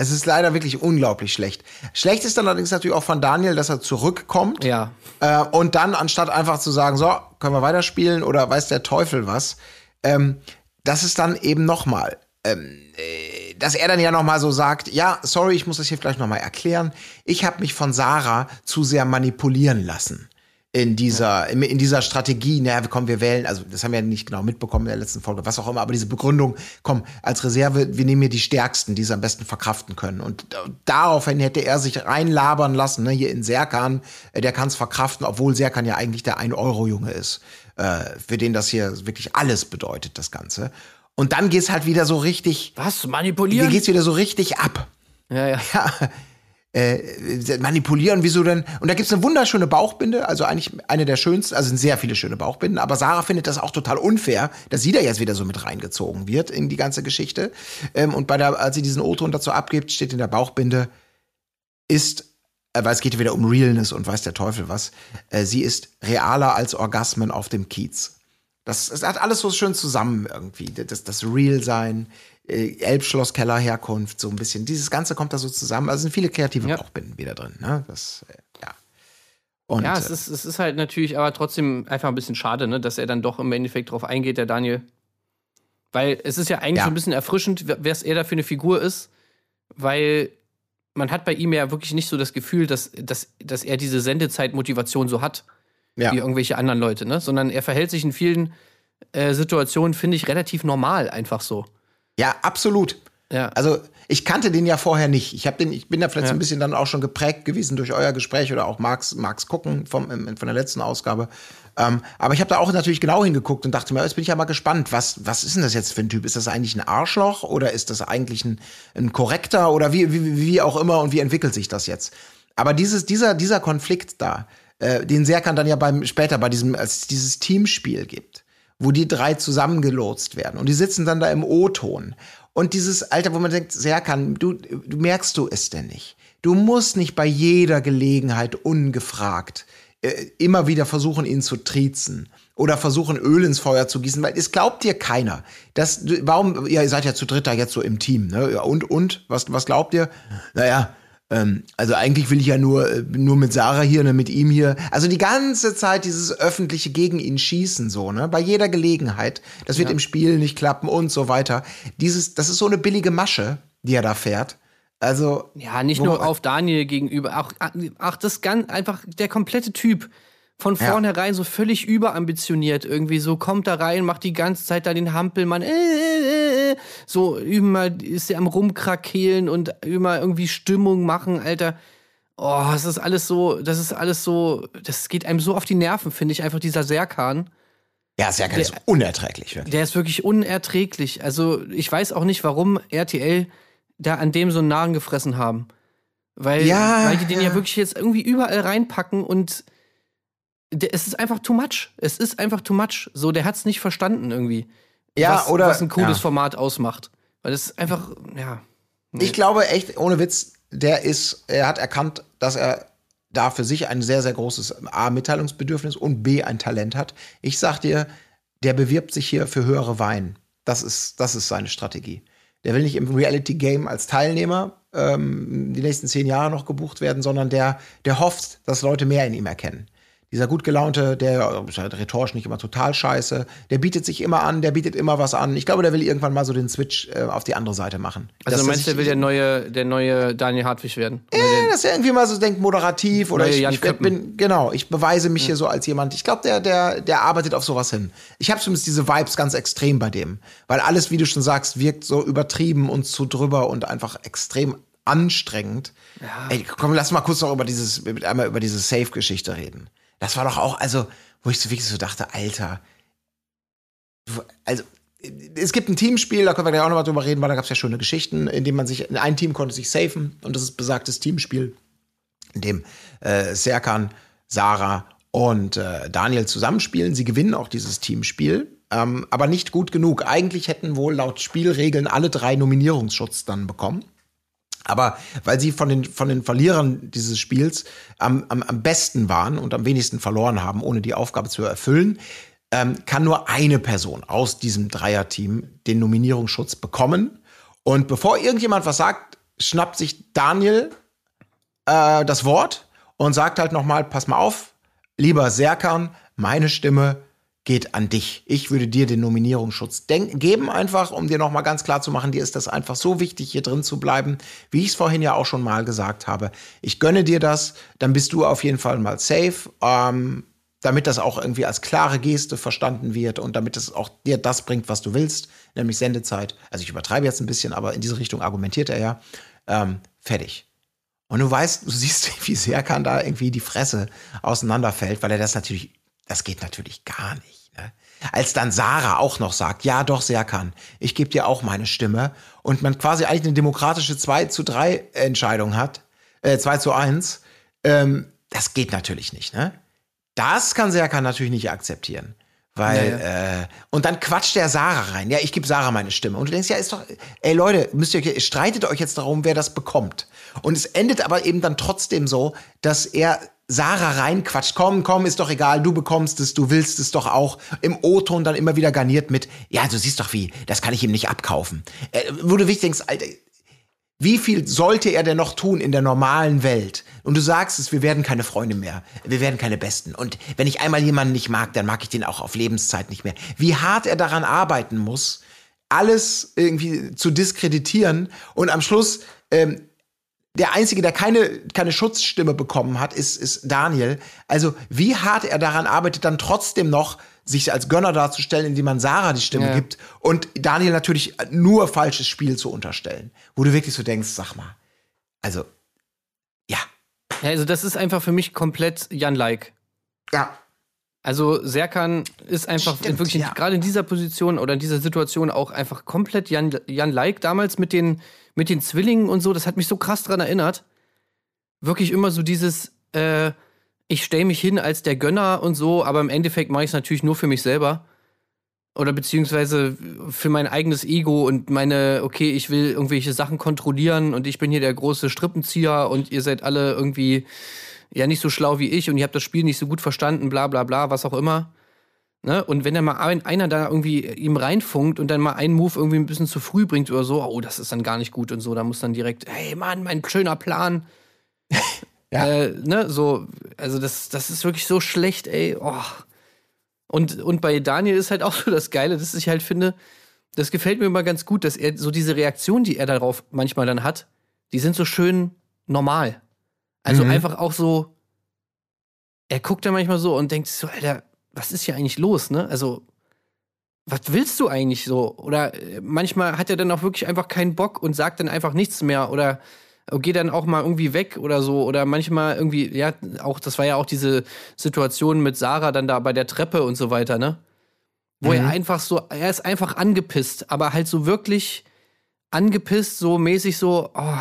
Es ist leider wirklich unglaublich schlecht. Schlecht ist dann allerdings natürlich auch von Daniel, dass er zurückkommt. Ja. Äh, und dann, anstatt einfach zu sagen, so, können wir weiterspielen oder weiß der Teufel was, ähm, das ist dann eben nochmal, ähm, äh, dass er dann ja nochmal so sagt, ja, sorry, ich muss das hier vielleicht nochmal erklären. Ich habe mich von Sarah zu sehr manipulieren lassen in dieser, in, in dieser Strategie, naja, komm, wir wählen, also das haben wir ja nicht genau mitbekommen in der letzten Folge, was auch immer, aber diese Begründung, komm, als Reserve, wir nehmen hier die Stärksten, die es am besten verkraften können. Und daraufhin hätte er sich reinlabern lassen, ne, hier in Serkan, äh, der kann es verkraften, obwohl Serkan ja eigentlich der 1-Euro-Junge ist, äh, für den das hier wirklich alles bedeutet, das Ganze. Und dann geht's halt wieder so richtig, Was? hier Manipulieren? geht's wieder so richtig ab Ja, ja. ja, äh, manipulieren, wieso denn? Und da gibt's eine wunderschöne Bauchbinde, also eigentlich eine der schönsten, also sind sehr viele schöne Bauchbinden, aber Sarah findet das auch total unfair, dass sie da jetzt wieder so mit reingezogen wird in die ganze Geschichte. Ähm, und bei der, als sie diesen O-Ton dazu abgibt, steht in der Bauchbinde, ist, äh, weil es geht wieder um Realness und weiß der Teufel was, äh, sie ist realer als Orgasmen auf dem Kiez. Das, das hat alles so schön zusammen irgendwie. Das, das Real-Sein, äh, Elbschloss-Keller-Herkunft, so ein bisschen. Dieses Ganze kommt da so zusammen. Also sind viele kreative Ja. Bauchbinden wieder drin. Ne? Das, äh, ja. Und, Ja, es äh, ist, es ist halt natürlich aber trotzdem einfach ein bisschen schade, ne, dass er dann doch im Endeffekt drauf eingeht, der Daniel. Weil es ist ja eigentlich Ja. so ein bisschen erfrischend, es er da für eine Figur ist, weil man hat bei ihm ja wirklich nicht so das Gefühl, dass, dass, dass er diese Sendezeitmotivation so hat, ja. wie irgendwelche anderen Leute, ne? Sondern er verhält sich in vielen äh, Situationen, finde ich, relativ normal einfach so. Ja, absolut. Ja. Also ich kannte den ja vorher nicht. Ich, den, ich bin da vielleicht so Ja. ein bisschen dann auch schon geprägt gewesen durch euer Gespräch oder auch Marks, Marks Gucken vom, von der letzten Ausgabe. Ähm, aber ich habe da auch natürlich genau hingeguckt und dachte mir, jetzt bin ich ja mal gespannt, was, was ist denn das jetzt für ein Typ? Ist das eigentlich ein Arschloch oder ist das eigentlich ein, ein korrekter oder wie, wie, wie auch immer und wie entwickelt sich das jetzt? Aber dieses, dieser, dieser Konflikt da, äh, den Serkan dann ja beim, später bei diesem, als es dieses Teamspiel gibt, wo die drei zusammengelotst werden und die sitzen dann da im O-Ton. Und dieses Alter, wo man denkt, Serkan, du, du merkst du es denn nicht? Du musst nicht bei jeder Gelegenheit ungefragt äh, immer wieder versuchen, ihn zu triezen oder versuchen, Öl ins Feuer zu gießen, weil es glaubt dir keiner. Das, warum, ja, ihr seid ja zu dritt da jetzt so im Team, ne? Und, und, was, was glaubt ihr? Naja, ähm, also eigentlich will ich ja nur, äh, nur mit Sarah hier, ne, mit ihm hier. Also die ganze Zeit dieses öffentliche gegen ihn schießen, so, ne? Bei jeder Gelegenheit. Das wird im Spiel nicht klappen und so weiter. Dieses, das ist so eine billige Masche, die er da fährt. Also. Ja, nicht nur auf Daniel gegenüber, auch, ach, das ganz einfach der komplette Typ. Von Ja. vornherein so völlig überambitioniert irgendwie so kommt da rein, macht die ganze Zeit da den Hampelmann, äh, äh, äh, so immer ist er am rumkrakehlen und immer irgendwie Stimmung machen, Alter. Oh, das ist alles so, das ist alles so, das geht einem so auf die Nerven, finde ich einfach dieser Serkan. Ja, Serkan ist unerträglich, wirklich. Der ist wirklich unerträglich. Also ich weiß auch nicht, warum RTL da an dem so einen Nahen gefressen haben. Weil, Ja, weil die den ja. ja. wirklich jetzt irgendwie überall reinpacken und der, es ist einfach too much. Es ist einfach too much. So, der hat es nicht verstanden irgendwie. Ja, was, oder- was ein cooles ja. Format ausmacht. Weil es ist einfach, ja. Ich glaube echt, ohne Witz, der ist, er hat erkannt, dass er da für sich ein sehr, sehr großes A, Mitteilungsbedürfnis und B, ein Talent hat. Ich sag dir, der bewirbt sich hier für höhere Wein. Das ist, das ist seine Strategie. Der will nicht im Reality-Game als Teilnehmer ähm, die nächsten zehn Jahre noch gebucht werden, sondern der, der hofft, dass Leute mehr in ihm erkennen. Dieser gut gelaunte, der ist halt rhetorisch nicht immer total scheiße, der bietet sich immer an, der bietet immer was an. Ich glaube, der will irgendwann mal so den Switch äh, auf die andere Seite machen. Also Dass du meinst, der will der neue, der neue Daniel Hartwig werden? Oder ja, der- dass er irgendwie mal so denkt, moderativ oder ich, ich bin, genau, ich beweise mich hier so als jemand. Ich glaube, der, der, der arbeitet auf sowas hin. Ich habe zumindest diese Vibes ganz extrem bei dem. Weil alles, wie du schon sagst, wirkt so übertrieben und zu drüber und einfach extrem anstrengend. Ey, komm, lass mal kurz noch über dieses, einmal über diese Safe-Geschichte reden. Das war doch auch, also, wo ich so wirklich so dachte, Alter, also, es gibt ein Teamspiel, da können wir gleich auch noch mal drüber reden, weil da gab es ja schöne Geschichten, in dem man sich, in ein Team konnte sich safen und das ist besagtes Teamspiel, in dem äh, Serkan, Sarah und äh, Daniel zusammenspielen. Sie gewinnen auch dieses Teamspiel, ähm, aber nicht gut genug. Eigentlich hätten wohl laut Spielregeln alle drei Nominierungsschutz dann bekommen. Aber weil sie von den, von den Verlierern dieses Spiels am, am, am besten waren und am wenigsten verloren haben, ohne die Aufgabe zu erfüllen, ähm, kann nur eine Person aus diesem Dreierteam den Nominierungsschutz bekommen. Und bevor irgendjemand was sagt, schnappt sich Daniel äh, das Wort und sagt halt nochmal, pass mal auf, lieber Serkan, meine Stimme geht an dich. Ich würde dir den Nominierungsschutz geben, einfach, um dir nochmal ganz klar zu machen, dir ist das einfach so wichtig, hier drin zu bleiben, wie ich es vorhin ja auch schon mal gesagt habe. Ich gönne dir das, dann bist du auf jeden Fall mal safe. Ähm, damit das auch irgendwie als klare Geste verstanden wird und damit es auch dir das bringt, was du willst, nämlich Sendezeit. Also ich übertreibe jetzt ein bisschen, aber in diese Richtung argumentiert er ja. Ähm, fertig. Und du weißt, du siehst, [LAUGHS] wie sehr kann da irgendwie die Fresse auseinanderfällt, weil er das natürlich, das geht natürlich gar nicht. Ne? Als dann Sarah auch noch sagt, ja doch, Serkan, ich gebe dir auch meine Stimme und man quasi eigentlich eine demokratische 2 zu 3 Entscheidung hat, äh, 2 zu 1, ähm, das geht natürlich nicht, ne? Das kann Serkan natürlich nicht akzeptieren. Weil, naja. äh, und dann quatscht der Sarah rein. Ja, ich gebe Sarah meine Stimme. Und du denkst, ja, ist doch, ey Leute, müsst ihr, streitet euch jetzt darum, wer das bekommt. Und es endet aber eben dann trotzdem so, dass er Sarah reinquatscht. Komm, komm, ist doch egal, du bekommst es, du willst es doch auch. Im O-Ton dann immer wieder garniert mit, ja, du siehst doch wie, das kann ich ihm nicht abkaufen. Äh, wo du wirklich denkst, Alter, wie viel sollte er denn noch tun in der normalen Welt? Und du sagst es, wir werden keine Freunde mehr. Wir werden keine Besten. Und wenn ich einmal jemanden nicht mag, dann mag ich den auch auf Lebenszeit nicht mehr. Wie hart er daran arbeiten muss, alles irgendwie zu diskreditieren und am Schluss ähm, der Einzige, der keine, keine Schutzstimme bekommen hat, ist, ist Daniel. Also wie hart er daran arbeitet, dann trotzdem noch sich als Gönner darzustellen, indem man Sarah die Stimme ja. gibt und Daniel natürlich nur falsches Spiel zu unterstellen. Wo du wirklich so denkst, sag mal, also, ja. ja also das ist einfach für mich komplett Jan-like. Ja. Also Serkan ist einfach Stimmt, wirklich ja. gerade in dieser Position oder in dieser Situation auch einfach komplett Jan, Jan Like damals mit den, mit den Zwillingen und so. Das hat mich so krass daran erinnert. Wirklich immer so dieses, äh, ich stelle mich hin als der Gönner und so, aber im Endeffekt mache ich es natürlich nur für mich selber. Oder beziehungsweise für mein eigenes Ego und meine, okay, ich will irgendwelche Sachen kontrollieren und ich bin hier der große Strippenzieher und ihr seid alle irgendwie ja nicht so schlau wie ich und ihr habt das Spiel nicht so gut verstanden, bla bla bla, was auch immer. Ne? Und wenn dann mal ein, einer da irgendwie ihm reinfunkt und dann mal einen Move irgendwie ein bisschen zu früh bringt oder so, oh, das ist dann gar nicht gut und so, da muss dann direkt, hey Mann, mein schöner Plan. [LAUGHS] Ja. Äh, ne, so, also das, das ist wirklich so schlecht, ey. Oh. Und, und bei Daniel ist halt auch so das Geile, dass ich halt finde, das gefällt mir immer ganz gut, dass er so diese Reaktion, die er darauf manchmal dann hat, die sind so schön normal. Also mhm. einfach auch so, er guckt dann manchmal so und denkt so, Alter, was ist hier eigentlich los, ne? Also, was willst du eigentlich so? Oder äh, manchmal hat er dann auch wirklich einfach keinen Bock und sagt dann einfach nichts mehr oder geh dann auch mal irgendwie weg oder so. Oder manchmal irgendwie, ja, auch, das war ja auch diese Situation mit Sarah dann da bei der Treppe und so weiter, ne? Wo mhm. er einfach so, er ist einfach angepisst, aber halt so wirklich angepisst, so mäßig so, oh,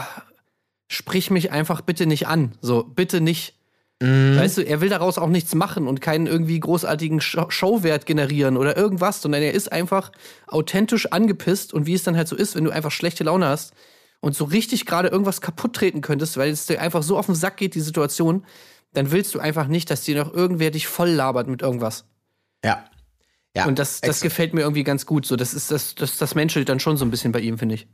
sprich mich einfach bitte nicht an. So, bitte nicht. Mhm. Weißt du, er will daraus auch nichts machen und keinen irgendwie großartigen Showwert generieren oder irgendwas, sondern er ist einfach authentisch angepisst und wie es dann halt so ist, wenn du einfach schlechte Laune hast, und so richtig gerade irgendwas kaputt treten könntest, weil es dir einfach so auf den Sack geht, die Situation, dann willst du einfach nicht, dass dir noch irgendwer dich voll labert mit irgendwas. Ja. Ja, und das, das gefällt mir irgendwie ganz gut. So, das ist das, das, das menschelt dann schon so ein bisschen bei ihm, finde ich.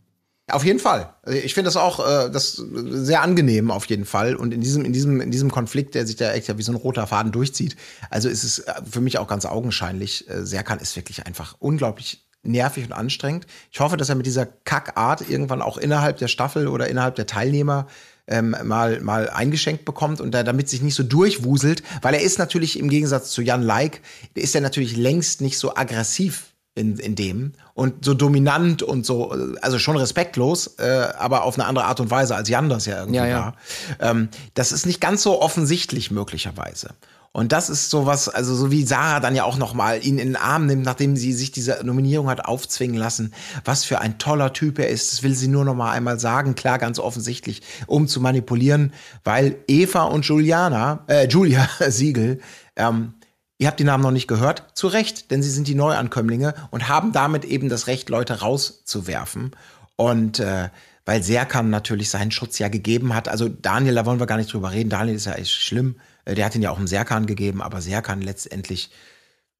Auf jeden Fall. Ich finde das auch äh, das sehr angenehm auf jeden Fall. Und in diesem, in diesem, in diesem Konflikt, der sich da echt ja wie so ein roter Faden durchzieht, also ist es äh, für mich auch ganz augenscheinlich. Äh, Serkan ist wirklich einfach unglaublich nervig und anstrengend. Ich hoffe, dass er mit dieser Kackart irgendwann auch innerhalb der Staffel oder innerhalb der Teilnehmer ähm, mal, mal eingeschenkt bekommt und da, damit sich nicht so durchwuselt, weil er ist natürlich im Gegensatz zu Jan Like, ist er natürlich längst nicht so aggressiv in, in dem und so dominant und so, also schon respektlos, äh, aber auf eine andere Art und Weise, als Jan das ja irgendwie ja, ja. war. Ähm, das ist nicht ganz so offensichtlich möglicherweise. Und das ist sowas, also so wie Sarah dann ja auch nochmal ihn in den Arm nimmt, nachdem sie sich diese Nominierung hat aufzwingen lassen. Was für ein toller Typ er ist. Das will sie nur noch mal einmal sagen. Klar, ganz offensichtlich, um zu manipulieren, weil Eva und Juliana, äh, Julia [LAUGHS] Siegel, ähm, ihr habt die Namen noch nicht gehört. Zu Recht, denn sie sind die Neuankömmlinge und haben damit eben das Recht, Leute rauszuwerfen. Und äh, weil Serkan natürlich seinen Schutz ja gegeben hat. Also Daniel, da wollen wir gar nicht drüber reden. Daniel ist ja echt schlimm. Äh, Der hat ihn ja auch im Serkan gegeben, aber Serkan letztendlich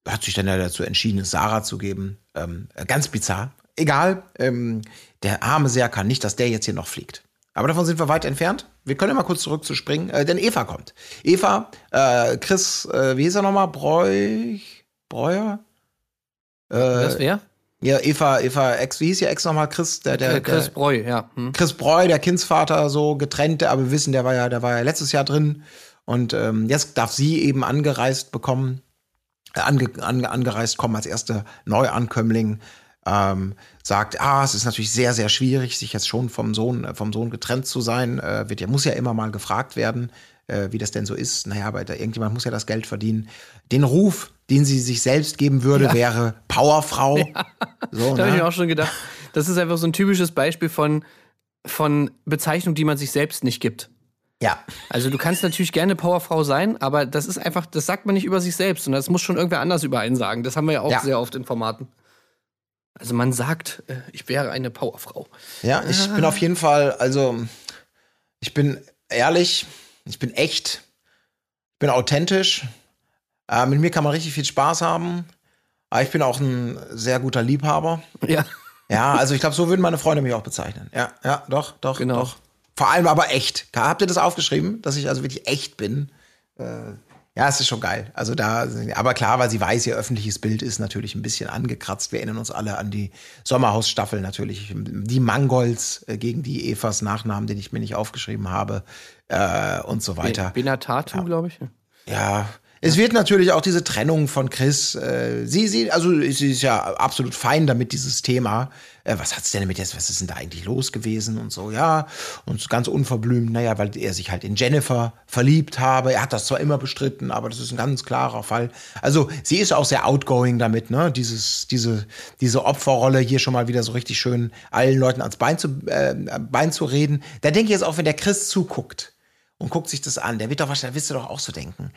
hat sich dann ja dazu entschieden, es Sarah zu geben. Ähm, äh, ganz bizarr. Egal, ähm, der arme Serkan, nicht, dass der jetzt hier noch fliegt. Aber davon sind wir weit entfernt. Wir können ja mal kurz zurückzuspringen, äh, denn Eva kommt. Eva, äh, Chris, äh, wie hieß er nochmal? Bräuch, Breuer? Äh, Das wer? ja, Eva, Eva, Ex, wie hieß ihr Ex nochmal? Chris, der, der, Äh, Chris der, Breu, ja. Hm. Chris Breu, der Kindsvater, so getrennt, aber wir wissen, der war ja, der war ja letztes Jahr drin. Und ähm, jetzt darf sie eben angereist bekommen, äh, ange, ange, angereist kommen als erste Neuankömmling. Ähm, sagt, ah, es ist natürlich sehr, sehr schwierig, sich jetzt schon vom Sohn, äh, vom Sohn getrennt zu sein. Äh, wird ja, muss ja immer mal gefragt werden, äh, wie das denn so ist. Naja, aber da, irgendjemand muss ja das Geld verdienen. Den Ruf, den sie sich selbst geben würde, wäre Powerfrau. So, Da habe ich ne? mir auch schon gedacht, das ist einfach so ein typisches Beispiel von, von Bezeichnung, die man sich selbst nicht gibt. ja. Also du kannst natürlich gerne Powerfrau sein, aber das ist einfach, das sagt man nicht über sich selbst und das muss schon irgendwer anders über einen sagen. Das haben wir ja auch Ja. sehr oft in Formaten. Also man sagt, äh, ich wäre eine Powerfrau. Ja, ich bin auf jeden Fall, also ich bin ehrlich, ich bin echt, ich bin authentisch. Äh, mit mir kann man richtig viel Spaß haben. Aber ich bin auch ein sehr guter Liebhaber. Ja. Ja, also ich glaube, so würden meine Freunde mich auch bezeichnen. Ja, ja, doch, doch, Genau. doch. Vor allem aber echt. Habt ihr das aufgeschrieben, dass ich also wirklich echt bin? Äh, ja, es ist schon geil. Also da, aber klar, weil sie weiß, ihr öffentliches Bild ist natürlich ein bisschen angekratzt. Wir erinnern uns alle an die Sommerhausstaffel natürlich. Die Mangolds äh, gegen die Evas Nachnamen, den ich mir nicht aufgeschrieben habe äh, und so weiter. Benatatu, glaube ich. Ja, es wird natürlich auch diese Trennung von Chris. Äh, sie, sie, also sie ist ja absolut fein damit, dieses Thema. Äh, was hat's denn damit jetzt? Was ist denn da eigentlich los gewesen und so? Ja, und ganz unverblümt, naja, weil er sich halt in Jennifer verliebt habe. Er hat das zwar immer bestritten, aber das ist ein ganz klarer Fall. Also sie ist auch sehr outgoing damit, ne? Dieses, diese, diese Opferrolle hier schon mal wieder so richtig schön allen Leuten ans Bein zu, äh, Bein zu reden. Da denke ich jetzt auch, wenn der Chris zuguckt und guckt sich das an, der wird doch wahrscheinlich, wirst du doch auch so denken.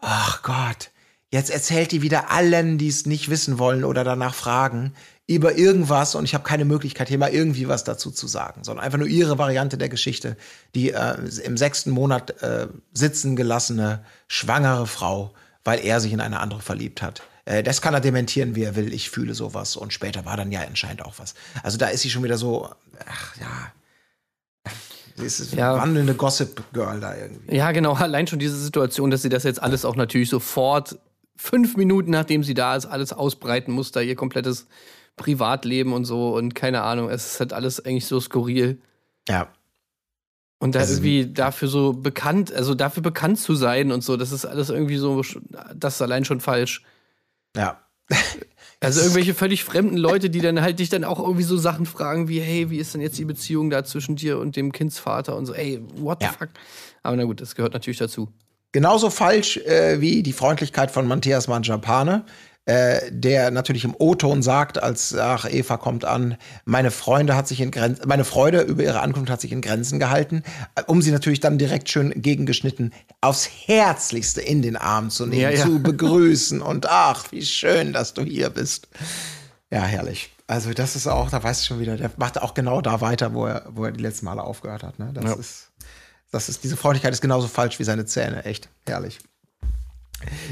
Ach Gott, jetzt erzählt die wieder allen, die es nicht wissen wollen oder danach fragen, über irgendwas und ich habe keine Möglichkeit, hier mal irgendwie was dazu zu sagen, sondern einfach nur ihre Variante der Geschichte, die äh, im sechsten Monat äh, sitzen gelassene, schwangere Frau, weil er sich in eine andere verliebt hat. Äh, das kann er dementieren, wie er will. Ich fühle sowas und später war dann ja anscheinend auch was. Also da ist sie schon wieder so, ach ja, sie ist Ja. eine wandelnde Gossip-Girl da irgendwie. Ja, genau. Allein schon diese Situation, dass sie das jetzt alles auch natürlich sofort, fünf Minuten nachdem sie da ist, alles ausbreiten muss, da ihr komplettes Privatleben und so und keine Ahnung. Es ist halt alles eigentlich so skurril. Ja, Und da Also- irgendwie dafür so bekannt, also dafür bekannt zu sein und so, das ist alles irgendwie so, das ist allein schon falsch. ja. [LAUGHS] Also irgendwelche völlig fremden Leute, die dann halt dich dann auch irgendwie so Sachen fragen wie, hey, wie ist denn jetzt die Beziehung da zwischen dir und dem Kindsvater und so, ey, what the Ja. fuck? Aber na gut, das gehört natürlich dazu. Genauso falsch äh, wie die Freundlichkeit von Matthias Manjapane, äh, der natürlich im O-Ton sagt, als ach, Eva kommt an, meine Freunde hat sich in Grenzen, meine Freude über ihre Ankunft hat sich in Grenzen gehalten, äh, um sie natürlich dann direkt schön gegengeschnitten aufs Herzlichste in den Arm zu nehmen, Ja, ja. zu begrüßen und ach, wie schön, dass du hier bist. Ja, herrlich. Also das ist auch, da weißt du schon wieder, der macht auch genau da weiter, wo er, wo er die letzten Male aufgehört hat. Ne? Das Ja. ist, das ist, diese Freundlichkeit ist genauso falsch wie seine Zähne. Echt herrlich.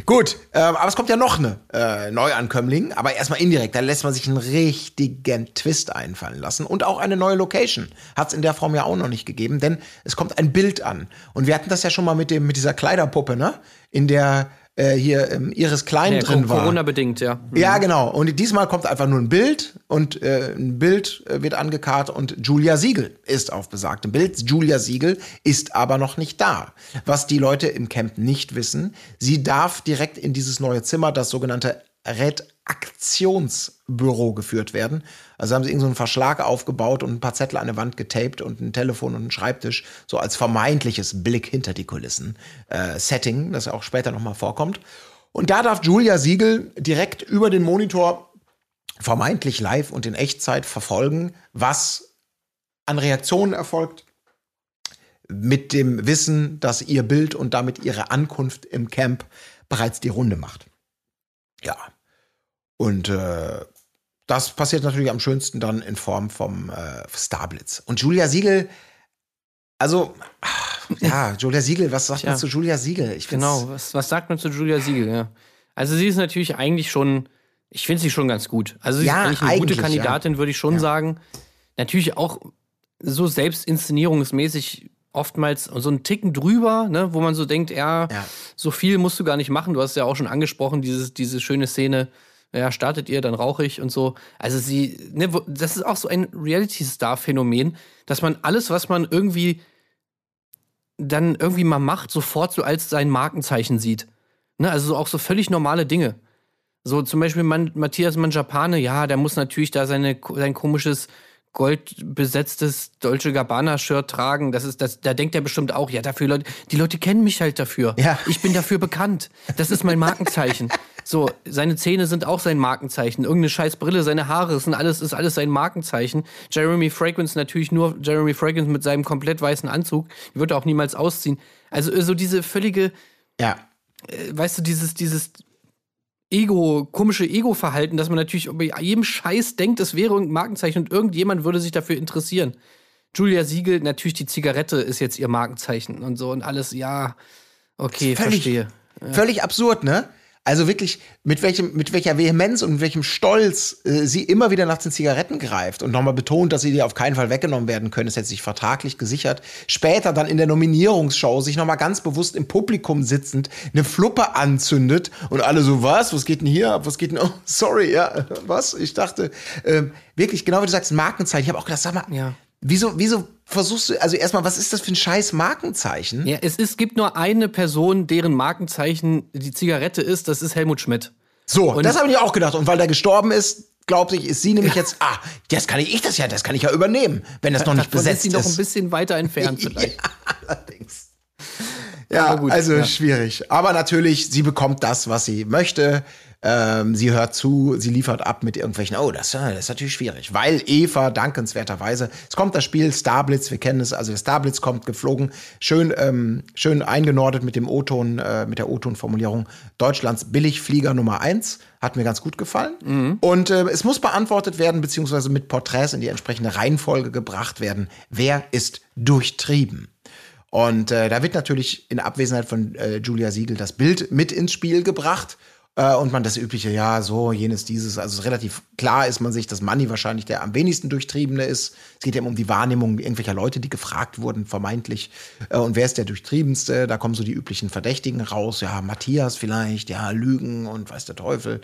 Gut, ähm, aber es kommt ja noch eine äh, Neuankömmling, aber erstmal indirekt. Da lässt man sich einen richtigen Twist einfallen lassen. Und auch eine neue Location. Hat es in der Form ja auch noch nicht gegeben, denn es kommt ein Bild an. Und wir hatten das ja schon mal mit, dem, mit dieser Kleiderpuppe, ne? In der äh, hier ähm, Iris Klein Ja, drin war. Corona-bedingt, ja. Ja, genau. Und diesmal kommt einfach nur ein Bild und äh, ein Bild äh, wird angekarrt und Julia Siegel ist auf besagtem Bild. Julia Siegel ist aber noch nicht da. Was die Leute im Camp nicht wissen, sie darf direkt in dieses neue Zimmer, das sogenannte Redaktionsbüro geführt werden. Also haben sie irgendeinen so einen Verschlag aufgebaut und ein paar Zettel an der Wand getaped und ein Telefon und einen Schreibtisch, so als vermeintliches Blick hinter die Kulissen äh, Setting, das auch später nochmal vorkommt. Und da darf Julia Siegel direkt über den Monitor vermeintlich live und in Echtzeit verfolgen, was an Reaktionen erfolgt, mit dem Wissen, dass ihr Bild und damit ihre Ankunft im Camp bereits die Runde macht. Ja. Und äh, das passiert natürlich am schönsten dann in Form vom äh, Starblitz. Und Julia Siegel, also, ach, ja, [LAUGHS] Julia Siegel, was sagt Tja. man zu Julia Siegel? Genau, was, was sagt man zu Julia Siegel? Ja. Also sie ist natürlich eigentlich schon, ich finde sie schon ganz gut. Also sie Ja, ist eigentlich eine gute eigentlich, Kandidatin, würde ich schon sagen. Natürlich auch so selbstinszenierungsmäßig oftmals so einen Ticken drüber, ne, wo man so denkt, ja, Ja. so viel musst du gar nicht machen. Du hast ja auch schon angesprochen, dieses, diese schöne Szene, ja, startet ihr, dann rauche ich und so. Also sie, ne, das ist auch so ein Reality-Star-Phänomen, dass man alles, was man irgendwie dann irgendwie mal macht, sofort so als sein Markenzeichen sieht. Ne? Also so auch so völlig normale Dinge. So zum Beispiel Man Matthias Manjapane, ja, der muss natürlich da seine, sein komisches goldbesetztes Dolce Gabbana-Shirt tragen. Das ist, das, da denkt er bestimmt auch, ja, dafür Leute, die Leute kennen mich halt dafür. Ja. Ich bin dafür bekannt. Das ist mein [LAUGHS] Markenzeichen. So, seine Zähne sind auch sein Markenzeichen. Irgendeine scheiß Brille, seine Haare, sind alles, ist alles sein Markenzeichen. Jeremy Fragrance natürlich nur Jeremy Fragrance mit seinem komplett weißen Anzug. Die wird er auch niemals ausziehen. Also so diese völlige, Ja. äh, weißt du, dieses, dieses Ego, komische Ego-Verhalten, dass man natürlich bei jedem Scheiß denkt, es wäre irgendein Markenzeichen und irgendjemand würde sich dafür interessieren. Julia Siegel, natürlich die Zigarette ist jetzt ihr Markenzeichen und so und alles, ja, okay, Völlig- verstehe. Völlig absurd, ne? Also wirklich, mit, welchem, mit welcher Vehemenz und mit welchem Stolz äh, sie immer wieder nach den Zigaretten greift und nochmal betont, dass sie dir auf keinen Fall weggenommen werden können. Das hätte sich vertraglich gesichert. Später dann in der Nominierungsshow sich nochmal ganz bewusst im Publikum sitzend eine Fluppe anzündet und alle so, was? Was geht denn hier ab? Was geht denn? Oh, sorry, ja, was? Ich dachte, ähm, wirklich, genau wie du sagst, Markenzeichen. Ich habe auch gedacht, sag mal, Ja. wieso, wieso versuchst du, also erstmal, was ist das für ein scheiß Markenzeichen? Ja, es ist, gibt nur eine Person, deren Markenzeichen die Zigarette ist, das ist Helmut Schmidt. So, Und- das habe ich auch gedacht. Und weil der gestorben ist, glaube ich, ist sie nämlich jetzt, ah, das kann ich, ich das ja, das kann ich ja übernehmen, wenn das noch nicht Davon besetzt ist sie noch ein ist. bisschen weiter entfernt [LAUGHS] vielleicht. Allerdings. Ja, gut, also ja. schwierig. Aber natürlich, sie bekommt das, was sie möchte. Ähm, sie hört zu, sie liefert ab mit irgendwelchen, oh, das, äh, das ist natürlich schwierig. Weil Eva, dankenswerterweise, es kommt das Spiel Starblitz, wir kennen es, also der Starblitz kommt geflogen, schön, ähm, schön eingenordet mit dem O-Ton, äh, mit der O-Ton-Formulierung Deutschlands Billigflieger Nummer eins Hat mir ganz gut gefallen. Und äh, es muss beantwortet werden, beziehungsweise mit Porträts in die entsprechende Reihenfolge gebracht werden. Wer ist durchtrieben? Und äh, da wird natürlich in Abwesenheit von äh, Julia Siegel das Bild mit ins Spiel gebracht. Äh, und man das übliche, ja, so, jenes, dieses. Also relativ klar ist man sich, dass Manni wahrscheinlich der am wenigsten Durchtriebene ist. Es geht ja um die Wahrnehmung irgendwelcher Leute, die gefragt wurden, vermeintlich. Äh, und wer ist der Durchtriebenste? Da kommen so die üblichen Verdächtigen raus. Ja, Matthias vielleicht, ja, Lügen und weiß der Teufel.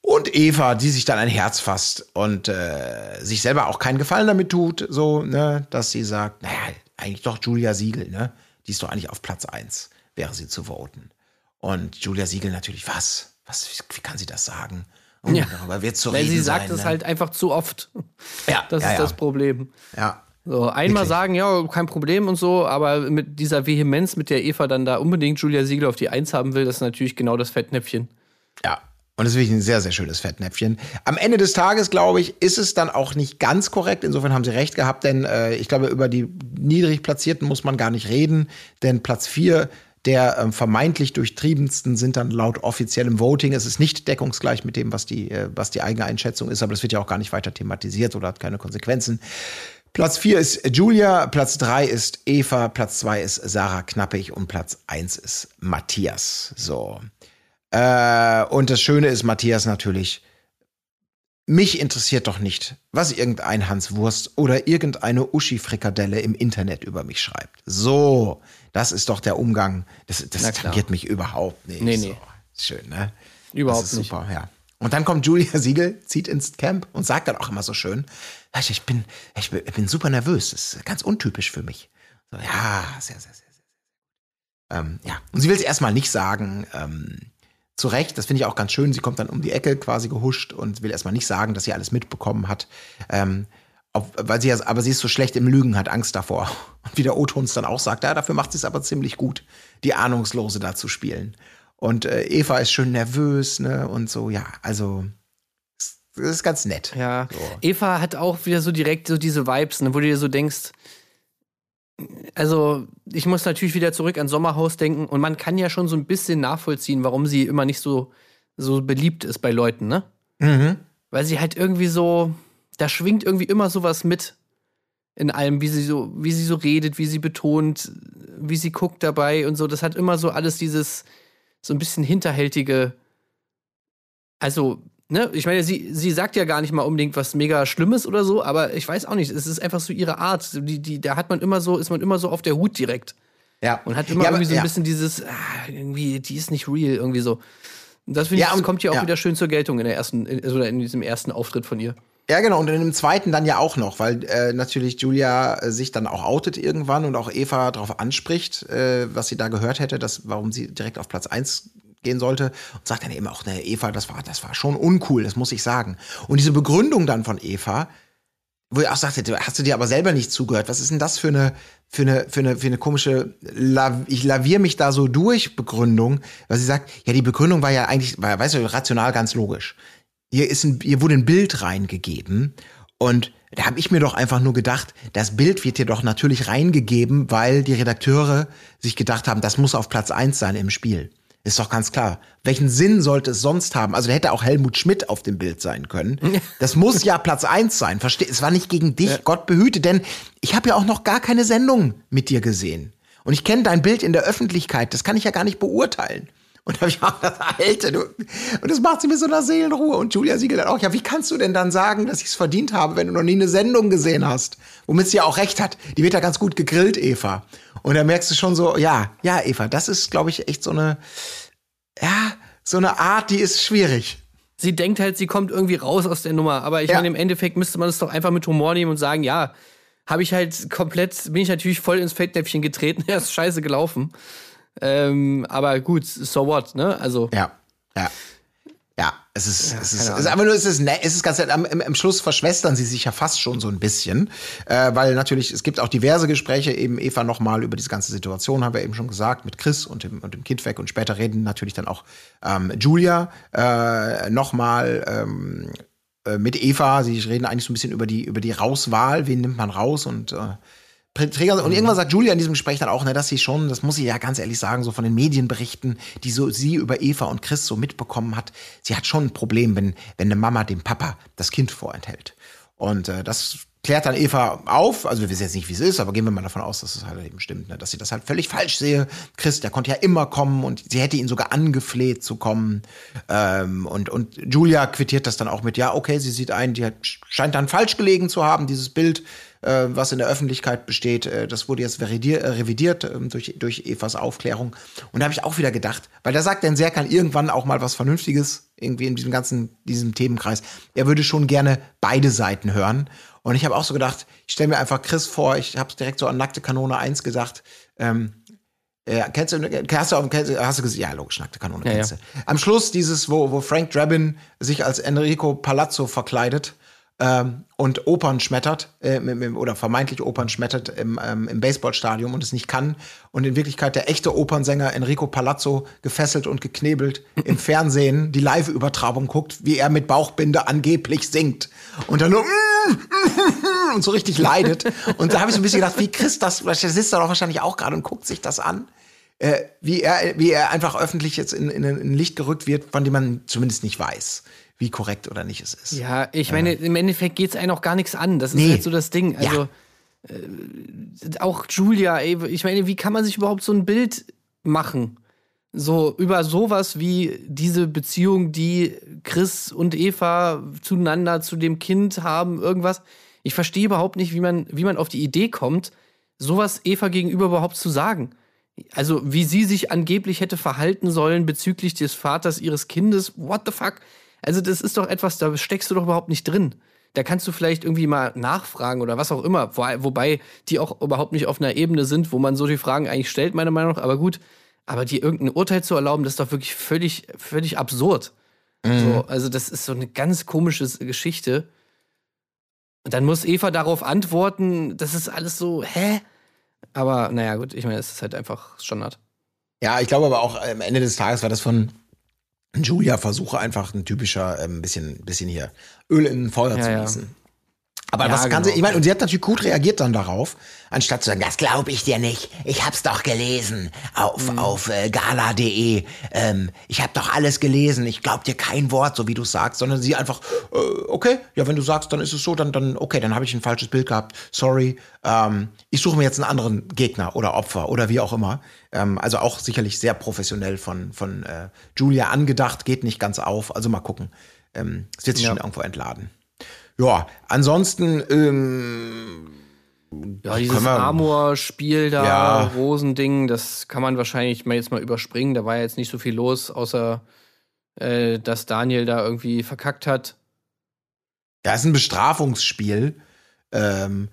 Und Eva, die sich dann ein Herz fasst und äh, sich selber auch keinen Gefallen damit tut, so, ne, dass sie sagt, naja, eigentlich doch Julia Siegel, ne? Die ist doch eigentlich auf Platz eins, wäre sie zu voten. Und Julia Siegel natürlich, was? Was, wie kann sie das sagen? Oh, Ja. darüber wird zu Weil reden sie sagt es ne? halt einfach zu oft. Ja, Das ja, ist ja. das Problem. Ja. So, einmal Wirklich. sagen, ja, kein Problem und so, aber mit dieser Vehemenz, mit der Eva dann da unbedingt Julia Siegel auf die Eins haben will, das ist natürlich genau das Fettnäpfchen. Ja. Und das ist wirklich ein sehr, sehr schönes Fettnäpfchen. Am Ende des Tages, glaube ich, ist es dann auch nicht ganz korrekt. Insofern haben sie recht gehabt, denn äh, ich glaube, über die niedrig Platzierten muss man gar nicht reden. Denn Platz vier der ähm, vermeintlich durchtriebensten sind dann laut offiziellem Voting. Es ist nicht deckungsgleich mit dem, was die, äh, was die eigene Einschätzung ist, aber das wird ja auch gar nicht weiter thematisiert oder hat keine Konsequenzen. Platz 4 ist Julia, Platz 3 ist Eva, Platz 2 ist Sarah Knappig und Platz 1 ist Matthias. So. Äh, und das Schöne ist, Matthias natürlich, mich interessiert doch nicht, was irgendein Hans Wurst oder irgendeine Uschi-Frikadelle im Internet über mich schreibt. So, das ist doch der Umgang. Das, das tangiert mich überhaupt nicht. Nee, so. nee. Schön, ne? Überhaupt das ist nicht. super, ja. Und dann kommt Julia Siegel, zieht ins Camp und sagt dann auch immer so schön, "Weißt du, ich bin, ich bin, super nervös. Das ist ganz untypisch für mich. So, ja, sehr, sehr, sehr, sehr. sehr. Ähm, ja, und sie will es erstmal nicht sagen. Ähm, zu Recht, das finde ich auch ganz schön. Sie kommt dann um die Ecke quasi gehuscht und will erstmal nicht sagen, dass sie alles mitbekommen hat. Ähm, ob, weil sie ja, aber sie ist so schlecht im Lügen, hat Angst davor. Und [LAUGHS] wie der O-Tons dann auch sagt, ja, dafür macht sie es aber ziemlich gut, die Ahnungslose da zu spielen. Und äh, Eva ist schön nervös, ne? Und so, ja, also das ist ganz nett. Ja. So. Eva hat auch wieder so direkt so diese Vibes, ne, wo du dir so denkst, also ich muss natürlich wieder zurück an Sommerhaus denken und man kann ja schon so ein bisschen nachvollziehen, warum sie immer nicht so, so beliebt ist bei Leuten, ne? Mhm. weil sie halt irgendwie so, da schwingt irgendwie immer sowas mit in allem, wie sie so, wie sie so redet, wie sie betont, wie sie guckt dabei und so. Das hat immer so alles dieses so ein bisschen hinterhältige. Also, ne, ich meine, sie, sie sagt ja gar nicht mal unbedingt was mega Schlimmes oder so, aber ich weiß auch nicht, es ist einfach so ihre Art. Die, die, da hat man immer so, ist man immer so auf der Hut direkt. Ja. Und hat immer Ja, aber- irgendwie so ein ja. bisschen dieses, ah, irgendwie, die ist nicht real, irgendwie so. Und das finde Ja, ich, das und- kommt hier auch ja. wieder schön zur Geltung in der ersten, in, oder in diesem ersten Auftritt von ihr. Ja, genau. Und in dem zweiten dann ja auch noch, weil äh, natürlich Julia äh, sich dann auch outet irgendwann und auch Eva darauf anspricht, äh, was sie da gehört hätte, dass, warum sie direkt auf Platz 1 gehen sollte. Und sagt dann eben auch, ne, Eva, das war, das war schon uncool, das muss ich sagen. Und diese Begründung dann von Eva, wo ich auch sagte, hast du dir aber selber nicht zugehört? Was ist denn das für eine, für eine, für eine, für eine komische, ich lavier mich da so durch Begründung, weil sie sagt, ja, die Begründung war ja eigentlich, war, weißt du, rational ganz logisch. Hier ist ein, hier wurde ein Bild reingegeben und da habe ich mir doch einfach nur gedacht, das Bild wird hier doch natürlich reingegeben, weil die Redakteure sich gedacht haben, das muss auf Platz eins sein im Spiel. Ist doch ganz klar. Welchen Sinn sollte es sonst haben? Also da hätte auch Helmut Schmidt auf dem Bild sein können. Das muss ja Platz eins sein. Versteh? Es war nicht gegen dich, Gott behüte, denn ich habe ja auch noch gar keine Sendung mit dir gesehen. Und ich kenne dein Bild in der Öffentlichkeit. Das kann ich ja gar nicht beurteilen. Und da habe ich auch gedacht, Alter, du. Und das macht sie mit so einer Seelenruhe. Und Julia Siegel dann auch, ja, wie kannst du denn dann sagen, dass ich es verdient habe, wenn du noch nie eine Sendung gesehen hast? Womit sie ja auch recht hat. Die wird ja ganz gut gegrillt, Eva. Und da merkst du schon so, ja, ja, Eva, das ist, glaube ich, echt so eine, ja, so eine Art, die ist schwierig. Sie denkt halt, sie kommt irgendwie raus aus der Nummer, aber ich Ja. meine, im Endeffekt müsste man es doch einfach mit Humor nehmen und sagen, ja, habe ich halt komplett, bin ich natürlich voll ins Fettnäpfchen getreten, [LAUGHS] er ist scheiße gelaufen. Ähm, aber gut, so what, ne? Also, Ja, ja. Ja, es ist, es ist, es ist aber nur, es ist, es ist ganz, am, im, im Schluss verschwestern sie sich ja fast schon so ein bisschen, äh, weil natürlich, es gibt auch diverse Gespräche, eben Eva nochmal über diese ganze Situation, haben wir eben schon gesagt, mit Chris und dem, und dem Kind weg. Und später reden natürlich dann auch ähm, Julia äh, nochmal ähm, äh, mit Eva, sie reden eigentlich so ein bisschen über die, über die Rauswahl, wen nimmt man raus? Und äh, Träger. Und irgendwann sagt Julia in diesem Gespräch dann auch, ne, dass sie schon, das muss ich ja ganz ehrlich sagen, so von den Medienberichten, die so sie über Eva und Chris so mitbekommen hat, sie hat schon ein Problem, wenn, wenn eine Mama dem Papa das Kind vorenthält. Und äh, das klärt dann Eva auf, also wir wissen jetzt nicht, wie es ist, aber gehen wir mal davon aus, dass es halt eben stimmt, ne? dass sie das halt völlig falsch sehe. Chris, der konnte ja immer kommen und sie hätte ihn sogar angefleht zu kommen. Ähm, und, und Julia quittiert das dann auch mit, ja, okay, sie sieht ein, die hat, scheint dann falsch gelegen zu haben, dieses Bild, äh, was in der Öffentlichkeit besteht, äh, das wurde jetzt äh, revidiert äh, durch, durch Evas Aufklärung. Und da habe ich auch wieder gedacht, weil da sagt denn Serkan irgendwann auch mal was Vernünftiges, irgendwie in diesem ganzen, diesem Themenkreis. Er würde schon gerne beide Seiten hören. Und ich habe auch so gedacht, ich stelle mir einfach Chris vor, ich habe direkt so an Nackte Kanone 1 gedacht. Ähm, äh, kennst du, hast du, kennst, hast du gesehen? Ja, logisch, Nackte Kanone Ja, kennst ja. du. Am Schluss dieses, wo, wo Frank Drabin sich als Enrico Palazzo verkleidet ähm, und Opern schmettert, äh, oder vermeintlich Opern schmettert im, ähm, im Baseballstadion und es nicht kann. Und in Wirklichkeit der echte Opernsänger Enrico Palazzo gefesselt und geknebelt im Fernsehen die Live-Übertragung guckt, wie er mit Bauchbinde angeblich singt. Und dann nur [LAUGHS] und so richtig leidet. Und da habe ich so ein bisschen gedacht, wie Chris das, der sitzt da doch wahrscheinlich auch gerade und guckt sich das an. Äh, wie, er, wie er einfach öffentlich jetzt in, in ein Licht gerückt wird, von dem man zumindest nicht weiß, wie korrekt oder nicht es ist. ja, ich meine, im Endeffekt geht es einem auch gar nichts an. Das ist Nee. halt so das Ding. Also, äh, auch Julia, ey, ich meine, wie kann man sich überhaupt so ein Bild machen? So über sowas wie diese Beziehung, die Chris und Eva zueinander, zu dem Kind haben, irgendwas. Ich verstehe überhaupt nicht, wie man, wie man auf die Idee kommt, sowas Eva gegenüber überhaupt zu sagen. Also, wie sie sich angeblich hätte verhalten sollen bezüglich des Vaters ihres Kindes. What the fuck? Also, das ist doch etwas, da steckst du doch überhaupt nicht drin. Da kannst du vielleicht irgendwie mal nachfragen oder was auch immer. Wo- Wobei die auch überhaupt nicht auf einer Ebene sind, wo man so die Fragen eigentlich stellt, meiner Meinung nach. Aber gut, aber dir irgendein Urteil zu erlauben, das ist doch wirklich völlig, völlig absurd. So, also, das ist so eine ganz komische Geschichte. Und dann muss Eva darauf antworten, das ist alles so, hä? Aber naja, gut, ich meine, es ist halt einfach Standard. Ja, ich glaube aber auch am Ende des Tages war das von Julia Versuche einfach ein typischer, ein bisschen, bisschen hier Öl in ein Feuer Ja, zu ja. Aber Ja, was kann sie, genau. ich meine, und sie hat natürlich gut reagiert dann darauf, anstatt zu sagen, das glaube ich dir nicht, ich hab's doch gelesen auf, Mhm. auf äh, gala.de, ähm, ich habe doch alles gelesen, ich glaub dir kein Wort, so wie du sagst, sondern sie einfach, äh, okay, ja, wenn du sagst, dann ist es so, dann, dann okay, dann habe ich ein falsches Bild gehabt, sorry, ähm, ich suche mir jetzt einen anderen Gegner oder Opfer oder wie auch immer. Ähm, also auch sicherlich sehr professionell von, von äh, Julia angedacht, geht nicht ganz auf, also mal gucken. Ähm, es wird sich Ja. schon irgendwo entladen. Ja, ansonsten, ähm, Ja, dieses wir- Amor-Spiel da, Ja. Rosending, das kann man wahrscheinlich mal jetzt mal überspringen. Da war ja jetzt nicht so viel los, außer äh, dass Daniel da irgendwie verkackt hat. ja, ist ein Bestrafungsspiel, ähm,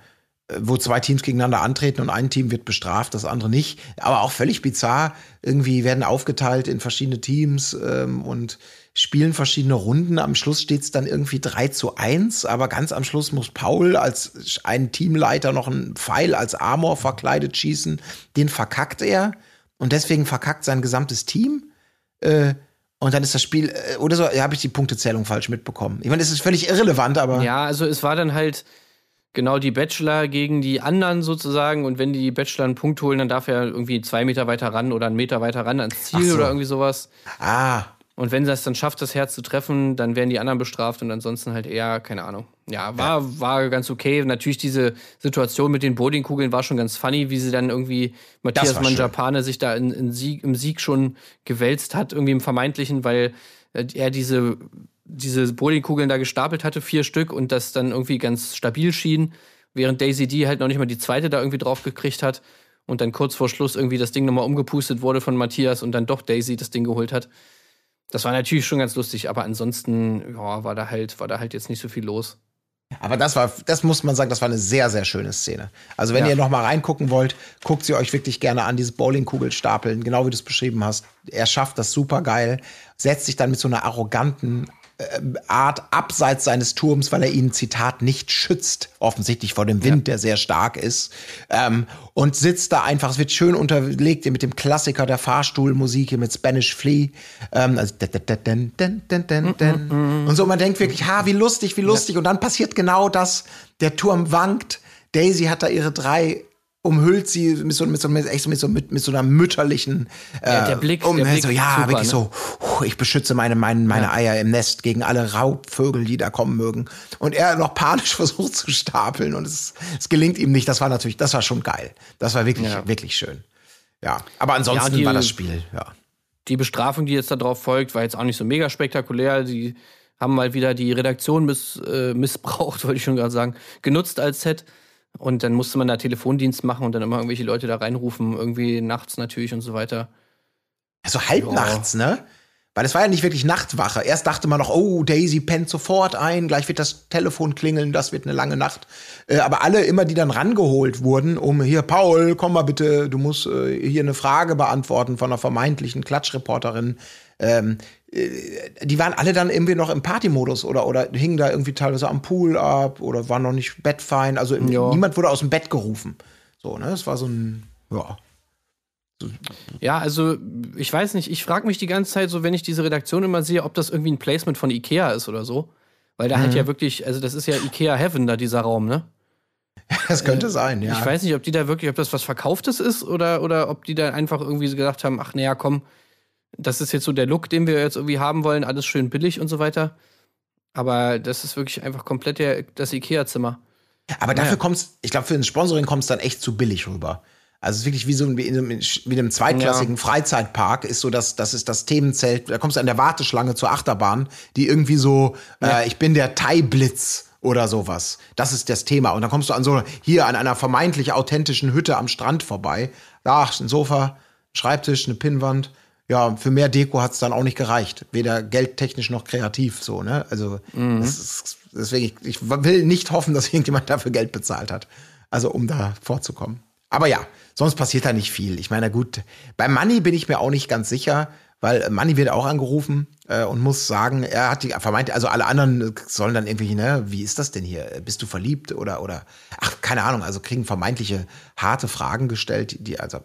äh, wo zwei Teams gegeneinander antreten und ein Team wird bestraft, das andere nicht. Aber auch völlig bizarr. Irgendwie werden aufgeteilt in verschiedene Teams ähm, und spielen verschiedene Runden. Am Schluss steht es dann irgendwie 3 zu 1, aber ganz am Schluss muss Paul als ein Teamleiter noch einen Pfeil als Armor verkleidet schießen. Den verkackt er und deswegen verkackt sein gesamtes Team. Äh, und dann ist das Spiel, äh, oder so, ja, habe ich die Punktezählung falsch mitbekommen. Ich meine, es ist völlig irrelevant, aber. Ja, also es war dann halt genau die Bachelor gegen die anderen sozusagen. Und wenn die Bachelor einen Punkt holen, dann darf er irgendwie zwei Meter weiter ran oder einen Meter weiter ran ans Ziel so. oder irgendwie sowas. Ah, Und wenn er es dann schafft, das Herz zu treffen, dann werden die anderen bestraft und ansonsten halt eher, keine Ahnung. Ja, war, war ganz okay. Natürlich diese Situation mit den Bowlingkugeln war schon ganz funny, wie sie dann irgendwie Matthias war schön. Manjapane sich da in, in Sieg, im Sieg schon gewälzt hat, irgendwie im Vermeintlichen, weil äh, er diese, diese Bowlingkugeln da gestapelt hatte, vier Stück, und das dann irgendwie ganz stabil schien, während Daisy D halt noch nicht mal die zweite da irgendwie drauf gekriegt hat und dann kurz vor Schluss irgendwie das Ding nochmal umgepustet wurde von Matthias und dann doch Daisy das Ding geholt hat. Das war natürlich schon ganz lustig, aber ansonsten ja, war da halt war da halt jetzt nicht so viel los. aber das war, das muss man sagen, das war eine sehr, sehr schöne Szene. Also wenn Ja. ihr noch mal reingucken wollt, guckt sie euch wirklich gerne an, dieses Bowlingkugelstapeln, genau wie du es beschrieben hast. Er schafft das super geil, setzt sich dann mit so einer arroganten Art abseits seines Turms, weil er ihn, Zitat, nicht schützt, offensichtlich vor dem Wind, der sehr stark ist, ähm, und sitzt da einfach, es wird schön unterlegt mit dem Klassiker der Fahrstuhlmusik hier mit Spanish Flea, ähm, also und so, man denkt wirklich, ha, wie lustig, wie lustig, und dann passiert genau das, der Turm wankt, Daisy hat da ihre drei umhüllt sie mit so, mit so, mit, echt so, mit, so mit, mit so einer mütterlichen äh, Ja, der Blick- um, der Blick so, ja, super, wirklich ne? so, "Puh, ich beschütze meine, meine, meine Eier im Nest gegen alle Raubvögel, die da kommen mögen. Und er noch panisch [LAUGHS] versucht zu stapeln und es, es gelingt ihm nicht. Das war natürlich, das war schon geil. Das war wirklich, Ja. wirklich schön. Ja, aber ansonsten Ja, die- war das Spiel, ja. Die Bestrafung, die jetzt darauf folgt, war jetzt auch nicht so mega spektakulär. Die haben mal wieder die Redaktion miss, äh, missbraucht, [LAUGHS] wollte ich schon gerade sagen, genutzt als Set. Und dann musste man da Telefondienst machen und dann immer irgendwelche Leute da reinrufen, irgendwie nachts natürlich und so weiter. So halb Ja. nachts, ne? Weil es war ja nicht wirklich Nachtwache. Erst dachte man noch, oh, Daisy pennt sofort ein, gleich wird das Telefon klingeln, das wird eine lange Nacht. Äh, aber alle immer, die dann rangeholt wurden, um hier, Paul, komm mal bitte, du musst äh, hier eine Frage beantworten von einer vermeintlichen Klatschreporterin. Ähm, äh, die waren alle dann irgendwie noch im Partymodus oder, oder hingen da irgendwie teilweise am Pool ab oder waren noch nicht bettfein. Also Ja. niemand wurde aus dem Bett gerufen. So, ne? Es war so ein, ja. Ja, also ich weiß nicht, ich frage mich die ganze Zeit so, wenn ich diese Redaktion immer sehe, ob das irgendwie ein Placement von Ikea ist oder so. Weil da halt ja wirklich, also das ist ja Ikea Heaven da, dieser Raum, ne? Das könnte sein, ja. Ich weiß nicht, ob die da wirklich, ob das was Verkauftes ist oder, oder ob die da einfach irgendwie so gesagt haben, ach naja, komm, das ist jetzt so der Look, den wir jetzt irgendwie haben wollen, alles schön billig und so weiter. Aber das ist wirklich einfach komplett der, das Ikea-Zimmer. Aber dafür Naja. kommt's, ich glaube, für ein Sponsoring kommt es dann echt zu billig rüber. Also es ist wirklich wie so ein, wie in einem, wie in einem zweitklassigen Freizeitpark ist so das, das ist das Themenzelt. Da kommst du an der Warteschlange zur Achterbahn, die irgendwie so, äh, ich bin der Thai-Blitz oder sowas. Das ist das Thema. Und dann kommst du an so, hier an einer vermeintlich authentischen Hütte am Strand vorbei. Da ist ein Sofa, Schreibtisch, eine Pinnwand. Ja, für mehr Deko hat's dann auch nicht gereicht. Weder geldtechnisch noch kreativ so, ne? Also, das ist, deswegen, ich, ich will nicht hoffen, dass irgendjemand dafür Geld bezahlt hat. Also, um da vorzukommen. Aber ja, sonst passiert da nicht viel. Ich meine, gut, bei Money bin ich mir auch nicht ganz sicher, weil Money wird auch angerufen äh, und muss sagen, er hat die vermeint, also alle anderen sollen dann irgendwie, ne, wie ist das denn hier? Bist du verliebt oder oder ach, keine Ahnung, also kriegen vermeintliche harte Fragen gestellt, die also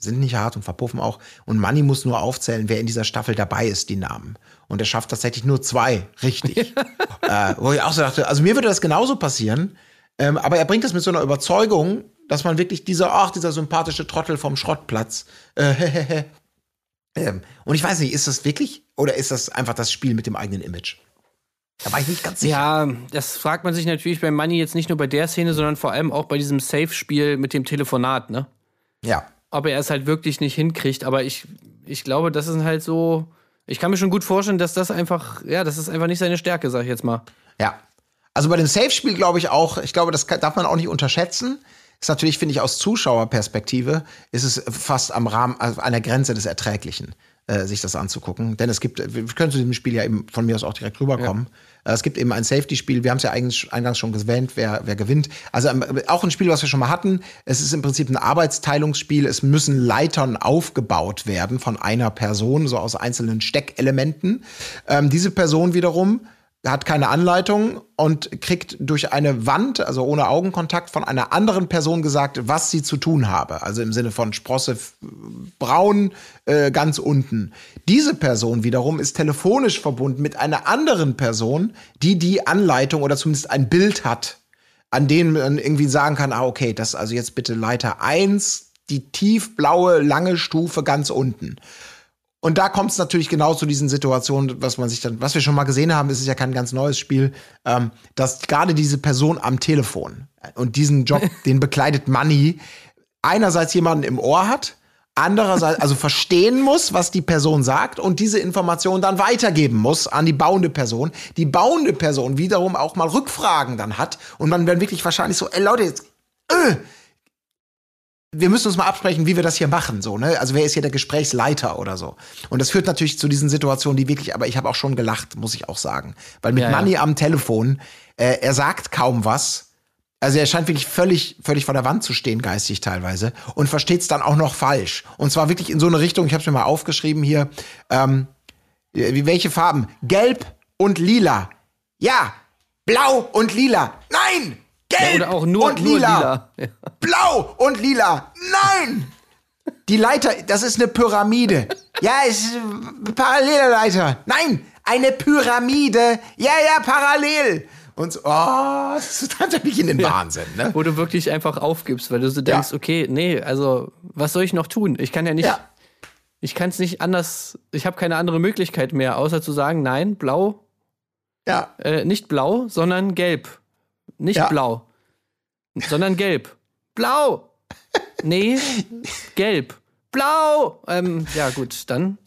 sind nicht hart und verpuffen auch. Und Manny muss nur aufzählen, wer in dieser Staffel dabei ist, die Namen. Und er schafft tatsächlich nur zwei richtig. äh, wo ich auch so dachte, also mir würde das genauso passieren. Ähm, aber er bringt das mit so einer Überzeugung, dass man wirklich dieser, ach, dieser sympathische Trottel vom Schrottplatz. Äh, [LAUGHS] ähm, und ich weiß nicht, ist das wirklich oder ist das einfach das Spiel mit dem eigenen Image? Da war ich nicht ganz sicher. Ja, das fragt man sich natürlich bei Money jetzt nicht nur bei der Szene, sondern vor allem auch bei diesem Safe-Spiel mit dem Telefonat, ne? Ja. Ob er es halt wirklich nicht hinkriegt, aber ich, ich glaube, das ist halt so. Ich kann mir schon gut vorstellen, dass das einfach, ja, das ist einfach nicht seine Stärke, sag ich jetzt mal. Ja. Also bei dem Safe-Spiel glaube ich auch, ich glaube, das kann, darf man auch nicht unterschätzen. Ist natürlich, finde ich, aus Zuschauerperspektive, ist es fast am Rahmen, also an der Grenze des Erträglichen, äh, sich das anzugucken. Denn es gibt, wir können zu diesem Spiel ja eben von mir aus auch direkt rüberkommen. Äh, Es gibt eben ein Safety-Spiel, wir haben es ja eingangs, eingangs schon erwähnt, wer, wer gewinnt. Also ähm, auch ein Spiel, was wir schon mal hatten. Es ist im Prinzip ein Arbeitsteilungsspiel. Es müssen Leitern aufgebaut werden von einer Person, so aus einzelnen Steckelementen. Ähm, diese Person wiederum hat keine Anleitung und kriegt durch eine Wand, also ohne Augenkontakt, von einer anderen Person gesagt, was sie zu tun habe. Also im Sinne von Sprosse f- braun äh, ganz unten. Diese Person wiederum ist telefonisch verbunden mit einer anderen Person, die die Anleitung oder zumindest ein Bild hat, an dem man irgendwie sagen kann, ah, okay, das ist also jetzt bitte Leiter 1, die tiefblaue, lange Stufe ganz unten. Und da kommt es natürlich genau zu diesen Situationen, was man sich dann, was wir schon mal gesehen haben, es ist ja kein ganz neues Spiel, ähm, dass gerade diese Person am Telefon und diesen Job, [LAUGHS] den bekleidet Money, einerseits jemanden im Ohr hat, andererseits also verstehen muss, was die Person sagt und diese Information dann weitergeben muss an die bauende Person. Die bauende Person wiederum auch mal Rückfragen dann hat und man dann wirklich wahrscheinlich so, ey Leute, jetzt, äh, wir müssen uns mal absprechen, wie wir das hier machen, so, ne? Also wer ist hier der Gesprächsleiter oder so? Und das führt natürlich zu diesen Situationen, die wirklich, aber ich habe auch schon gelacht, muss ich auch sagen. Weil mit Ja, ja. Money am Telefon, äh, er sagt kaum was. Also er scheint wirklich völlig, völlig vor der Wand zu stehen, geistig teilweise, und versteht es dann auch noch falsch. Und zwar wirklich in so eine Richtung, ich habe es mir mal aufgeschrieben hier, ähm, wie welche Farben? Gelb und lila. Ja, blau und lila. Nein! Gelb Ja, oder auch nur, und nur lila. lila. [LAUGHS] Ja. Blau und lila. Nein! Die Leiter, das ist eine Pyramide. Ja, es ist eine parallele Leiter. Nein, eine Pyramide. Ja, ja, parallel. Und so, oh, das treibt mich in den Wahnsinn, ne? Wo du wirklich einfach aufgibst, weil du so denkst, Ja. okay, nee, also was soll ich noch tun? Ich kann ja nicht, Ja. ich kann es nicht anders, ich habe keine andere Möglichkeit mehr, außer zu sagen, nein, blau, Ja, äh, nicht blau, sondern gelb. Nicht Ja. blau, sondern gelb. Blau! Nee, gelb. Blau! Ähm, ja, gut, dann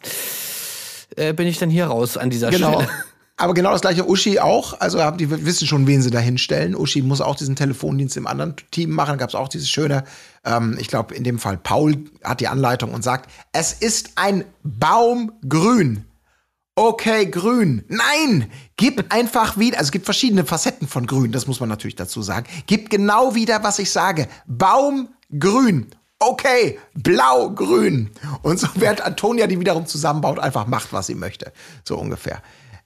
äh, bin ich dann hier raus an dieser genau. Stelle. Aber genau das gleiche Uschi auch. Also haben die wissen schon, wen sie da hinstellen. Uschi muss auch diesen Telefondienst im anderen Team machen. Gab es auch dieses schöne, ähm, ich glaube in dem Fall Paul hat die Anleitung und sagt, es ist ein Baum grün. Okay, grün. Nein, gib einfach wieder, also es gibt verschiedene Facetten von grün, das muss man natürlich dazu sagen. Gib genau wieder, was ich sage. Baum grün. Okay, blau, grün. Und so während Antonia die wiederum zusammenbaut, einfach macht, was sie möchte. So ungefähr.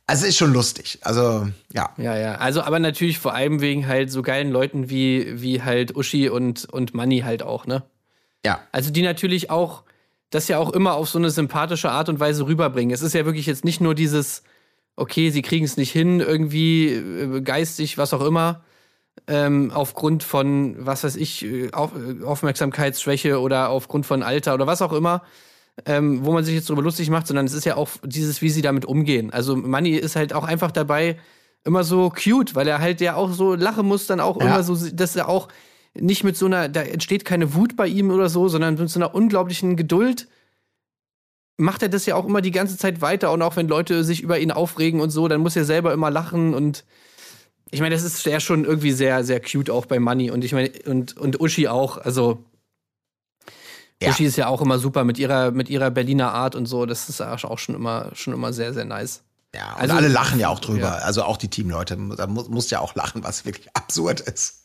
Also ist schon lustig. Also, ja. Ja, ja. Also, aber natürlich vor allem wegen halt so geilen Leuten wie, wie halt Uschi und, und Manni halt auch, ne? Ja. Also, die natürlich auch das ja auch immer auf so eine sympathische Art und Weise rüberbringen. Es ist ja wirklich jetzt nicht nur dieses, okay, sie kriegen es nicht hin, irgendwie äh, geistig, was auch immer, ähm, aufgrund von, was weiß ich, äh, auf, äh, Aufmerksamkeitsschwäche oder aufgrund von Alter oder was auch immer, ähm, wo man sich jetzt darüber lustig macht, sondern es ist ja auch dieses, wie sie damit umgehen. Also Manni ist halt auch einfach dabei immer so cute, weil er halt ja auch so lachen muss, dann auch Ja. immer so, dass er auch nicht mit so einer, da entsteht keine Wut bei ihm oder so, sondern mit so einer unglaublichen Geduld macht er das ja auch immer die ganze Zeit weiter und auch wenn Leute sich über ihn aufregen und so, dann muss er selber immer lachen und ich meine, das ist ja schon irgendwie sehr, sehr cute auch bei Manny und ich meine, und, und Uschi auch, also Ja. Uschi ist ja auch immer super mit ihrer, mit ihrer Berliner Art und so, das ist auch schon immer, schon immer sehr, sehr nice. Ja, und Also- alle lachen ja auch drüber. Ja. Also auch die Teamleute. Da mu muss ja auch lachen, was wirklich absurd ist.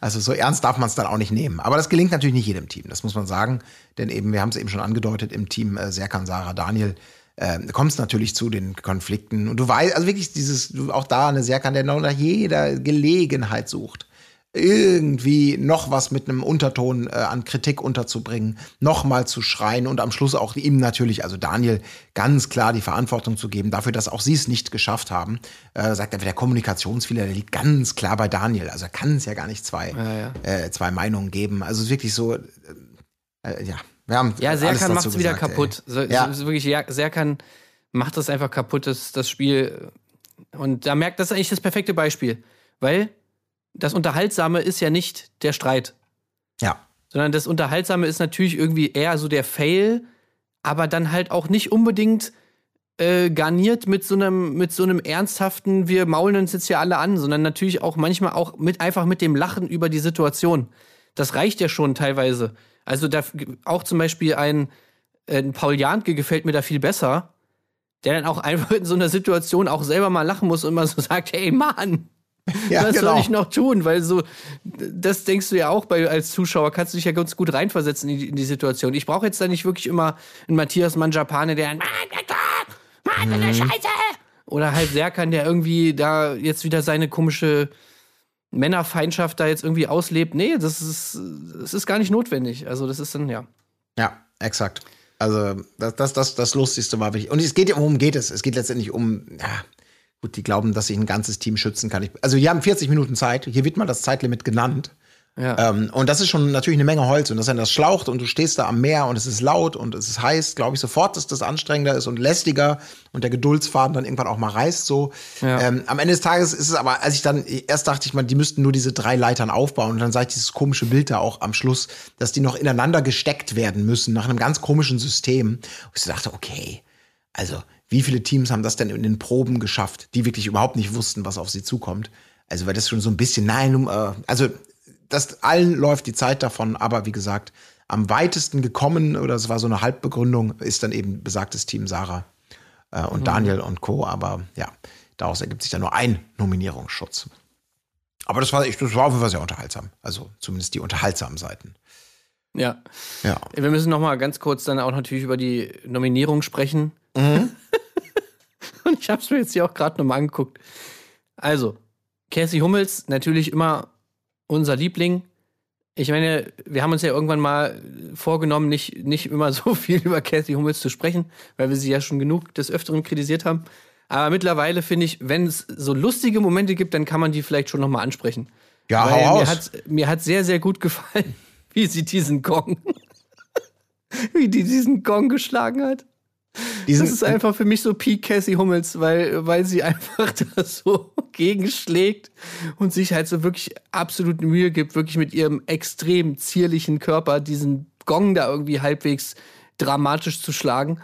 Also so ernst darf man es dann auch nicht nehmen. Aber das gelingt natürlich nicht jedem Team, das muss man sagen. Denn eben, wir haben es eben schon angedeutet, im Team äh, Serkan, Sarah, Daniel äh, kommt es natürlich zu den Konflikten. Und du weißt, also wirklich dieses, auch da eine Serkan, der nach jeder Gelegenheit sucht, irgendwie noch was mit einem Unterton äh, an Kritik unterzubringen, noch mal zu schreien und am Schluss auch ihm natürlich, also Daniel, ganz klar die Verantwortung zu geben dafür, dass auch sie es nicht geschafft haben. Äh, sagt er, der Kommunikationsfehler, der liegt ganz klar bei Daniel. Also kann es ja gar nicht zwei, Ja, ja. Äh, zwei Meinungen geben. Also es ist wirklich so, äh, äh, ja, wir haben Ja, Serkan macht es wieder kaputt. So, Ja. so, so wirklich, Serkan macht das einfach kaputt, das, das Spiel. Und da merkt, das ist eigentlich das perfekte Beispiel. Weil das Unterhaltsame ist ja nicht der Streit, Ja. sondern das Unterhaltsame ist natürlich irgendwie eher so der Fail, aber dann halt auch nicht unbedingt äh, garniert mit so einem mit so einem ernsthaften, wir maulen uns jetzt hier alle an, sondern natürlich auch manchmal auch mit einfach mit dem Lachen über die Situation. Das reicht ja schon teilweise. Also da auch zum Beispiel ein, ein Paul Janke gefällt mir da viel besser, der dann auch [LAUGHS] einfach in so einer Situation auch selber mal lachen muss und mal so sagt, hey Mann, [LAUGHS] Ja, was genau. soll ich noch tun? Weil so, das denkst du ja auch bei, als Zuschauer, kannst du dich ja ganz gut reinversetzen in die, in die Situation. Ich brauche jetzt da nicht wirklich immer einen Matthias Manjapane, der Mann, Mann, das ist Scheiße! Oder halt Serkan, der irgendwie da jetzt wieder seine komische Männerfeindschaft da jetzt irgendwie auslebt. Nee, das ist, das ist gar nicht notwendig. Also, das ist dann, ja. Ja, exakt. Also das, das, das, das Lustigste war wirklich. Und es geht ja, worum geht es? Es geht letztendlich um, ja, gut, die glauben, dass sich ein ganzes Team schützen kann. Ich, also wir haben 40 Minuten Zeit. Hier wird mal das Zeitlimit genannt. ja. Ähm, und das ist schon natürlich eine Menge Holz. Und das, wenn das schlaucht und du stehst da am Meer und es ist laut und es ist heiß, glaube ich sofort, dass das anstrengender ist und lästiger und der Geduldsfaden dann irgendwann auch mal reißt. So. Ja. Ähm, am Ende des Tages ist es aber, als ich dann, erst dachte ich mal, die müssten nur diese drei Leitern aufbauen. Und dann sah ich dieses komische Bild da auch am Schluss, dass die noch ineinander gesteckt werden müssen, nach einem ganz komischen System. Und ich dachte, okay, also wie viele Teams haben das denn in den Proben geschafft, die wirklich überhaupt nicht wussten, was auf sie zukommt? Also weil das schon so ein bisschen, nein, äh, also das allen läuft die Zeit davon, aber wie gesagt, am weitesten gekommen, oder es war so eine Halbbegründung, ist dann eben besagtes Team Sarah äh, und Daniel und Co. Aber ja, daraus ergibt sich dann nur ein Nominierungsschutz. Aber das war, ich, das war auf jeden Fall sehr unterhaltsam. Also zumindest die unterhaltsamen Seiten. ja. Ja. Wir müssen noch mal ganz kurz dann auch natürlich über die Nominierung sprechen. Mhm. [LAUGHS] Und ich habe es mir jetzt hier auch gerade noch mal angeguckt. Also, Cassie Hummels, natürlich immer unser Liebling. Ich meine, wir haben uns ja irgendwann mal vorgenommen, nicht, nicht immer [LAUGHS] so viel über Cassie Hummels zu sprechen, weil wir sie ja schon genug des Öfteren kritisiert haben. Aber mittlerweile finde ich, wenn es so lustige Momente gibt, dann kann man die vielleicht schon noch mal ansprechen. Ja, Weil hau mir raus. hat, mir hat sehr, sehr gut gefallen, [LAUGHS] wie sie diesen Gong, wie die diesen Gong geschlagen hat. Diesen, Das ist einfach für mich so Peak Cassie Hummels, weil, weil sie [LAUGHS] einfach da so gegenschlägt und sich halt so wirklich absolut Mühe gibt, wirklich mit ihrem extrem zierlichen Körper diesen Gong da irgendwie halbwegs dramatisch zu schlagen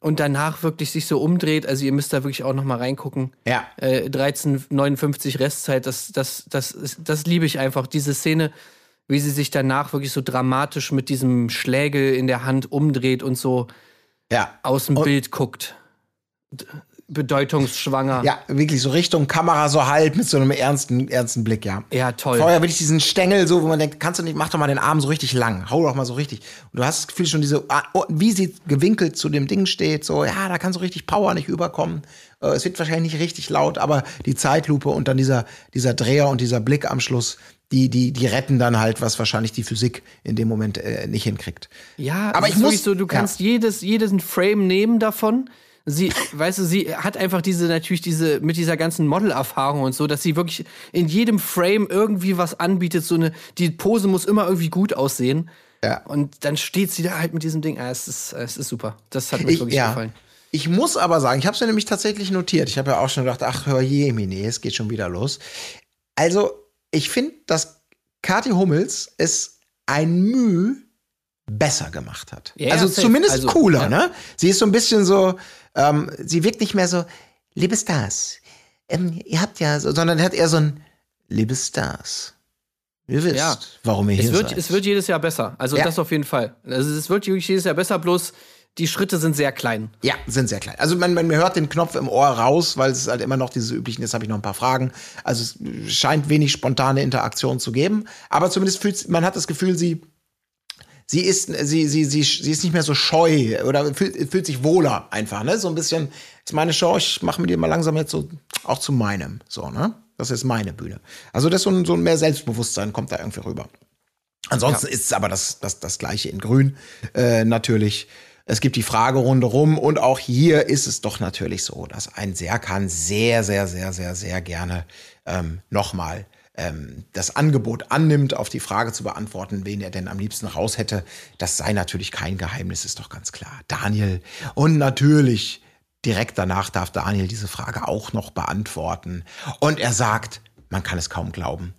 und danach wirklich sich so umdreht. Also ihr müsst da wirklich auch noch mal reingucken. Ja. Äh, 13,59 Restzeit, das, das, das, ist- das liebe ich einfach. Diese Szene, wie sie sich danach wirklich so dramatisch mit diesem Schlägel in der Hand umdreht und so ja. aus dem Und- Bild guckt. Bedeutungsschwanger. Ja, wirklich so Richtung Kamera so halb mit so einem ernsten, ernsten Blick, ja. Ja, toll. Vorher wirklich diesen Stängel so, wo man denkt, kannst du nicht, mach doch mal den Arm so richtig lang, hau doch mal so richtig. Und du hast das Gefühl schon diese, ah, oh, wie sie gewinkelt zu dem Ding steht, so, ja, da kann so richtig Power nicht überkommen. Äh, Es wird wahrscheinlich nicht richtig laut, aber die Zeitlupe und dann dieser, dieser Dreher und dieser Blick am Schluss, die, die, die retten dann halt, was wahrscheinlich die Physik in dem Moment äh, nicht hinkriegt. Ja, Aber ich muss so, du kannst jedes, jedes Frame nehmen davon. Sie, [LAUGHS] weißt du, sie hat einfach diese, natürlich diese, mit dieser ganzen Modelerfahrung und so, dass sie wirklich in jedem Frame irgendwie was anbietet. So eine, die Pose muss immer irgendwie gut aussehen. Ja. Und dann steht sie da halt mit diesem Ding. Ah, es ist, es ist super. Das hat mir Ich, wirklich ja. gefallen. Ich muss aber sagen, ich habe es mir nämlich tatsächlich notiert. Ich habe ja auch schon gedacht, ach, hör je, Mine, es geht schon wieder los. Also, ich finde, dass Kathi Hummels es ein Mühe besser gemacht hat. Ja, also safe. zumindest Also, cooler, ja. ne? Sie ist so ein bisschen so, ähm, sie wirkt nicht mehr so, liebe Stars, ähm, ihr habt ja, so, sondern hat eher so ein, liebe Stars, ihr wisst, Ja. warum ihr Es hier wird, seid. es wird jedes Jahr besser. Also Ja. das auf jeden Fall. Also es wird jedes Jahr besser, bloß die Schritte sind sehr klein. Ja, sind sehr klein. Also man, man hört den Knopf im Ohr raus, weil es halt immer noch diese üblichen, jetzt habe ich noch ein paar Fragen. Also es scheint wenig spontane Interaktion zu geben. Aber zumindest fühlt man hat das Gefühl, sie, sie ist, sie, sie, sie, sie ist nicht mehr so scheu oder fühlt, fühlt sich wohler einfach, ne? So ein bisschen, ist meine Show, ich mache mir die mal langsam jetzt so auch zu meinem. So, ne? Das ist meine Bühne. Also das so ein, so ein mehr Selbstbewusstsein kommt da irgendwie rüber. Ansonsten ist es aber das, das, das gleiche in Grün äh, natürlich. Es gibt die Fragerunde rum und auch hier ist es doch natürlich so, dass ein Serkan sehr, sehr, sehr, sehr, sehr gerne ähm, nochmal ähm, das Angebot annimmt, auf die Frage zu beantworten, wen er denn am liebsten raus hätte. Das sei natürlich kein Geheimnis, ist doch ganz klar. Daniel. Und natürlich, direkt danach darf Daniel diese Frage auch noch beantworten. Und er sagt, man kann es kaum glauben,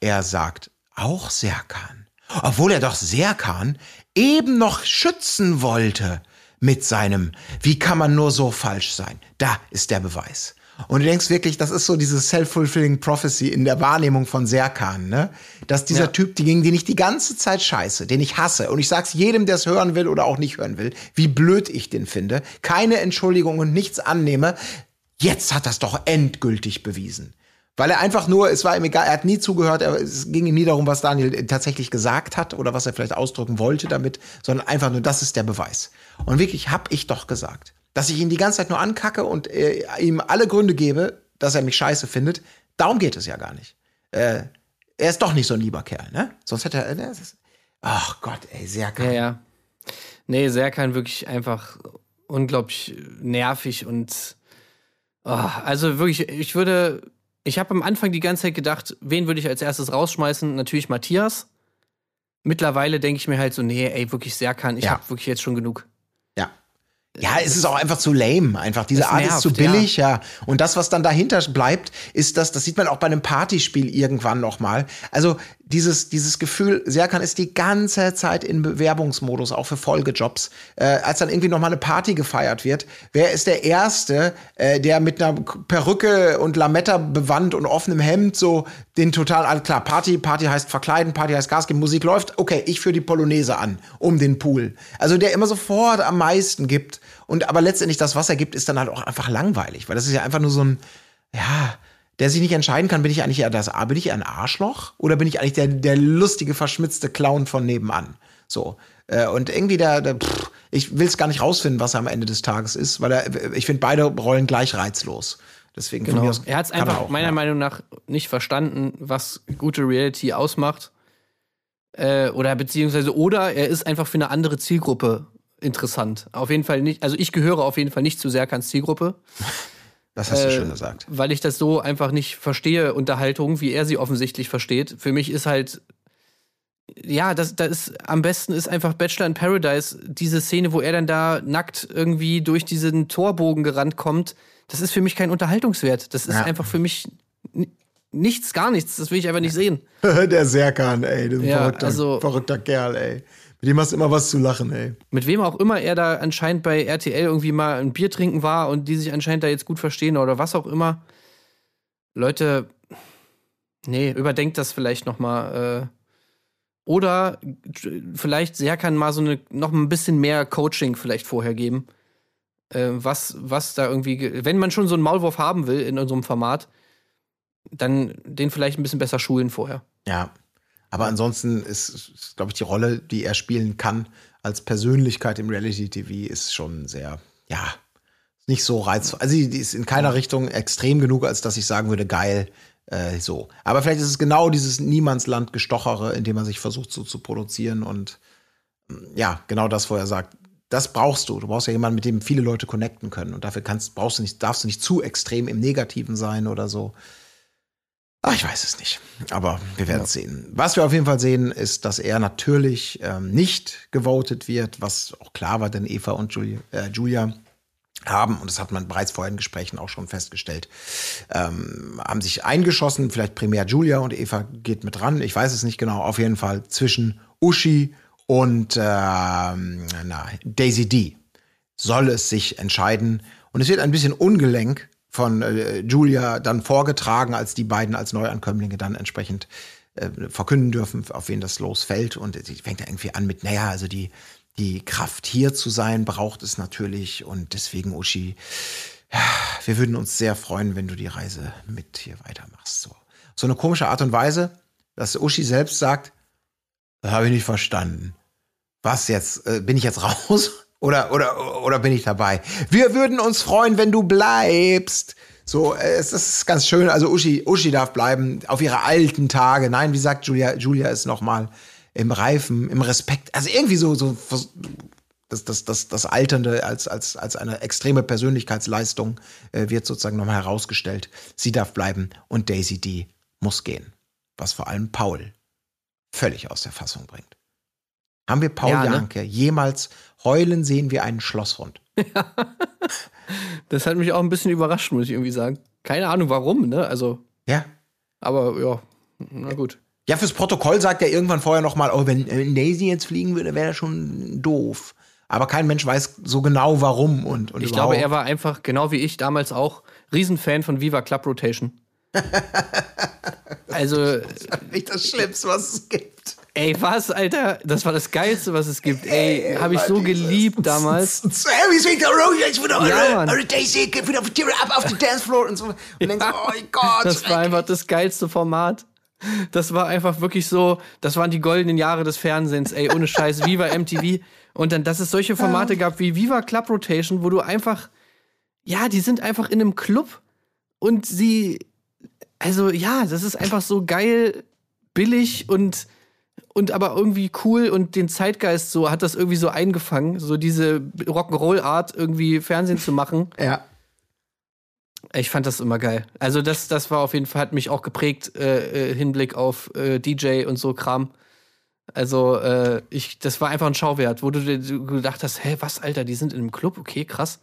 er sagt auch Serkan. Obwohl er doch Serkan eben noch schützen wollte mit seinem, wie kann man nur so falsch sein? Da ist der Beweis. Und du denkst wirklich, das ist so diese self-fulfilling prophecy in der Wahrnehmung von Serkan, ne? Dass dieser Ja. Typ, die gegen den ich die ganze Zeit scheiße, den ich hasse, und ich sag's jedem, der es hören will oder auch nicht hören will, wie blöd ich den finde, keine Entschuldigung und nichts annehme, jetzt hat das doch endgültig bewiesen. Weil er einfach nur, es war ihm egal, er hat nie zugehört, er, es ging ihm nie darum, was Daniel tatsächlich gesagt hat oder was er vielleicht ausdrücken wollte damit, sondern einfach nur, das ist der Beweis. Und wirklich hab ich doch gesagt, dass ich ihn die ganze Zeit nur ankacke und äh, ihm alle Gründe gebe, dass er mich scheiße findet. Darum geht es ja gar nicht. Äh, er ist doch nicht so ein lieber Kerl, ne? Sonst hätte er. Ist- Ach Gott, ey, sehr geil. Ja, ja. Nee, Serkan wirklich einfach unglaublich nervig und oh, also wirklich, ich würde, ich habe am Anfang die ganze Zeit gedacht, wen würde ich als erstes rausschmeißen? Natürlich Matthias. Mittlerweile denke ich mir halt so, nee, ey, wirklich Serkan, ich Ja. habe wirklich jetzt schon genug. Ja. Ja, es ist auch einfach zu lame, einfach. Diese Das Art ist nervt, zu billig, ja. Und das, was dann dahinter bleibt, ist das, das sieht man auch bei einem Partyspiel irgendwann nochmal. Also dieses, dieses Gefühl, Serkan ist die ganze Zeit in Bewerbungsmodus, auch für Folgejobs. Äh, als dann irgendwie nochmal eine Party gefeiert wird, wer ist der Erste, äh, der mit einer Perücke und Lametta bewandt und offenem Hemd so den total, also klar, Party, Party heißt verkleiden, Party heißt Gas geben, Musik läuft, okay, ich führe die Polonaise an, um den Pool. Also der immer sofort am meisten gibt. Und aber letztendlich das, was er gibt, ist dann halt auch einfach langweilig, weil das ist ja einfach nur so ein, ja, der sich nicht entscheiden kann, bin ich eigentlich eher das, bin ich ein Arschloch oder bin ich eigentlich der, der lustige, verschmitzte Clown von nebenan? So. Äh, Und irgendwie der, der pff, ich will es gar nicht rausfinden, was er am Ende des Tages ist, weil er, ich finde beide Rollen gleich reizlos. Deswegen Genau. Er hat es einfach auch, meiner ja. Meinung nach nicht verstanden, was gute Reality ausmacht. Äh, oder beziehungsweise, oder er ist einfach für eine andere Zielgruppe interessant. Auf jeden Fall nicht, also ich gehöre auf jeden Fall nicht zu Serkans Zielgruppe, [LAUGHS] Das hast du äh, schön gesagt. weil ich das so einfach nicht verstehe, Unterhaltung, wie er sie offensichtlich versteht. Für mich ist halt, ja, das, das ist, am besten ist einfach Bachelor in Paradise, diese Szene, wo er dann da nackt irgendwie durch diesen Torbogen gerannt kommt. Das ist für mich kein Unterhaltungswert. Das ist Ja. einfach für mich ni- nichts, gar nichts. Das will ich einfach nicht sehen. [LAUGHS] der Serkan, ey, der Ja, verrückter, also- verrückter Kerl, ey. Mit dem hast du immer was zu lachen, ey. Mit wem auch immer er da anscheinend bei RTL irgendwie mal ein Bier trinken war und die sich anscheinend da jetzt gut verstehen oder was auch immer. Leute, nee, überdenkt das vielleicht noch mal. Äh, oder vielleicht Serkan mal so eine noch ein bisschen mehr Coaching vielleicht vorher geben. Äh, was, was da irgendwie, ge- wenn man schon so einen Maulwurf haben will in unserem Format, dann den vielleicht ein bisschen besser schulen vorher. Ja. Aber ansonsten ist, glaube ich, die Rolle, die er spielen kann als Persönlichkeit im Reality-TV, ist schon sehr, ja, nicht so reizvoll. Also, die ist in keiner Richtung extrem genug, als dass ich sagen würde, geil, äh, so. Aber vielleicht ist es genau dieses Niemandsland-Gestochere, in dem man sich versucht so zu produzieren und mm, ja, genau das, wo er sagt, das brauchst du. Du brauchst ja jemanden, mit dem viele Leute connecten können. Und dafür kannst, brauchst du nicht, darfst du nicht zu extrem im Negativen sein oder so. Ach, ich weiß es nicht. Aber wir werden es sehen. Was wir auf jeden Fall sehen, ist, dass er natürlich ähm, nicht gewotet wird, was auch klar war, denn Eva und Julia, äh, Julia haben, und das hat man bereits vorher in Gesprächen auch schon festgestellt, ähm, haben sich eingeschossen, vielleicht primär Julia und Eva geht mit ran, ich weiß es nicht genau, auf jeden Fall zwischen Uschi und ähm, na, Daisy D soll es sich entscheiden. Und es wird ein bisschen ungelenk von äh, Julia dann vorgetragen, als die beiden als Neuankömmlinge dann entsprechend äh, verkünden dürfen, auf wen das losfällt. Und sie fängt ja irgendwie an mit, naja, also die, die Kraft hier zu sein braucht es natürlich. Und deswegen, Uschi, wir würden uns sehr freuen, wenn du die Reise mit hier weitermachst. So, so eine komische Art und Weise, dass Uschi selbst sagt, das habe ich nicht verstanden. Was jetzt? Äh, bin ich jetzt raus? Oder, oder, oder bin ich dabei? Wir würden uns freuen, wenn du bleibst. So, äh, es ist ganz schön. Also Uschi, Uschi darf bleiben auf ihre alten Tage. Nein, wie sagt Julia, Julia ist noch mal im Reifen, im Respekt. Also irgendwie so, so das, das, das, das Alternde als, als, als eine extreme Persönlichkeitsleistung äh, wird sozusagen nochmal herausgestellt. Sie darf bleiben und Daisy D muss gehen. Was vor allem Paul völlig aus der Fassung bringt. Haben wir Paul Ja, ne? Janke jemals heulen sehen wie einen Schlosshund? [LAUGHS] Das hat mich auch ein bisschen überrascht, muss ich irgendwie sagen. Keine Ahnung warum, ne? Also, Ja. aber ja, na gut. Ja, fürs Protokoll sagt er irgendwann vorher nochmal, oh, wenn Daisy jetzt fliegen würde, wäre das schon doof. Aber kein Mensch weiß so genau warum und, und Ich überhaupt. glaube, er war einfach, genau wie ich damals auch, Riesenfan von Viva Club Rotation. [LAUGHS] also, nicht das Schlimmste, was es gibt. Ey, was, Alter? Das war das Geilste, was es gibt. Ey, habe ich so geliebt damals. [LAUGHS] So, Harry Sweet Rose, wieder Ja, eure Daisy, geht wieder ab auf den [LAUGHS] Dancefloor und so. Und denkst, oh mein Gott. Das war einfach das geilste Format. Das war einfach wirklich so, das waren die goldenen Jahre des Fernsehens, ey, ohne Scheiß, [LAUGHS] Viva MTV. Und dann, dass es solche Formate gab wie Viva Club Rotation, wo du einfach, ja, die sind einfach in einem Club und sie, also ja, das ist einfach so geil, billig und, und aber irgendwie cool und den Zeitgeist so, hat das irgendwie so eingefangen, so diese Rock'n'Roll-Art irgendwie Fernsehen zu machen. [LAUGHS] ja. Ich fand das immer geil. Also das, das war auf jeden Fall, hat mich auch geprägt, äh, äh, Hinblick auf äh, DJ und so Kram. Also äh, ich, das war einfach ein Schauwert, wo du dir du gedacht hast, hä, was, Alter, die sind in einem Club, okay, krass.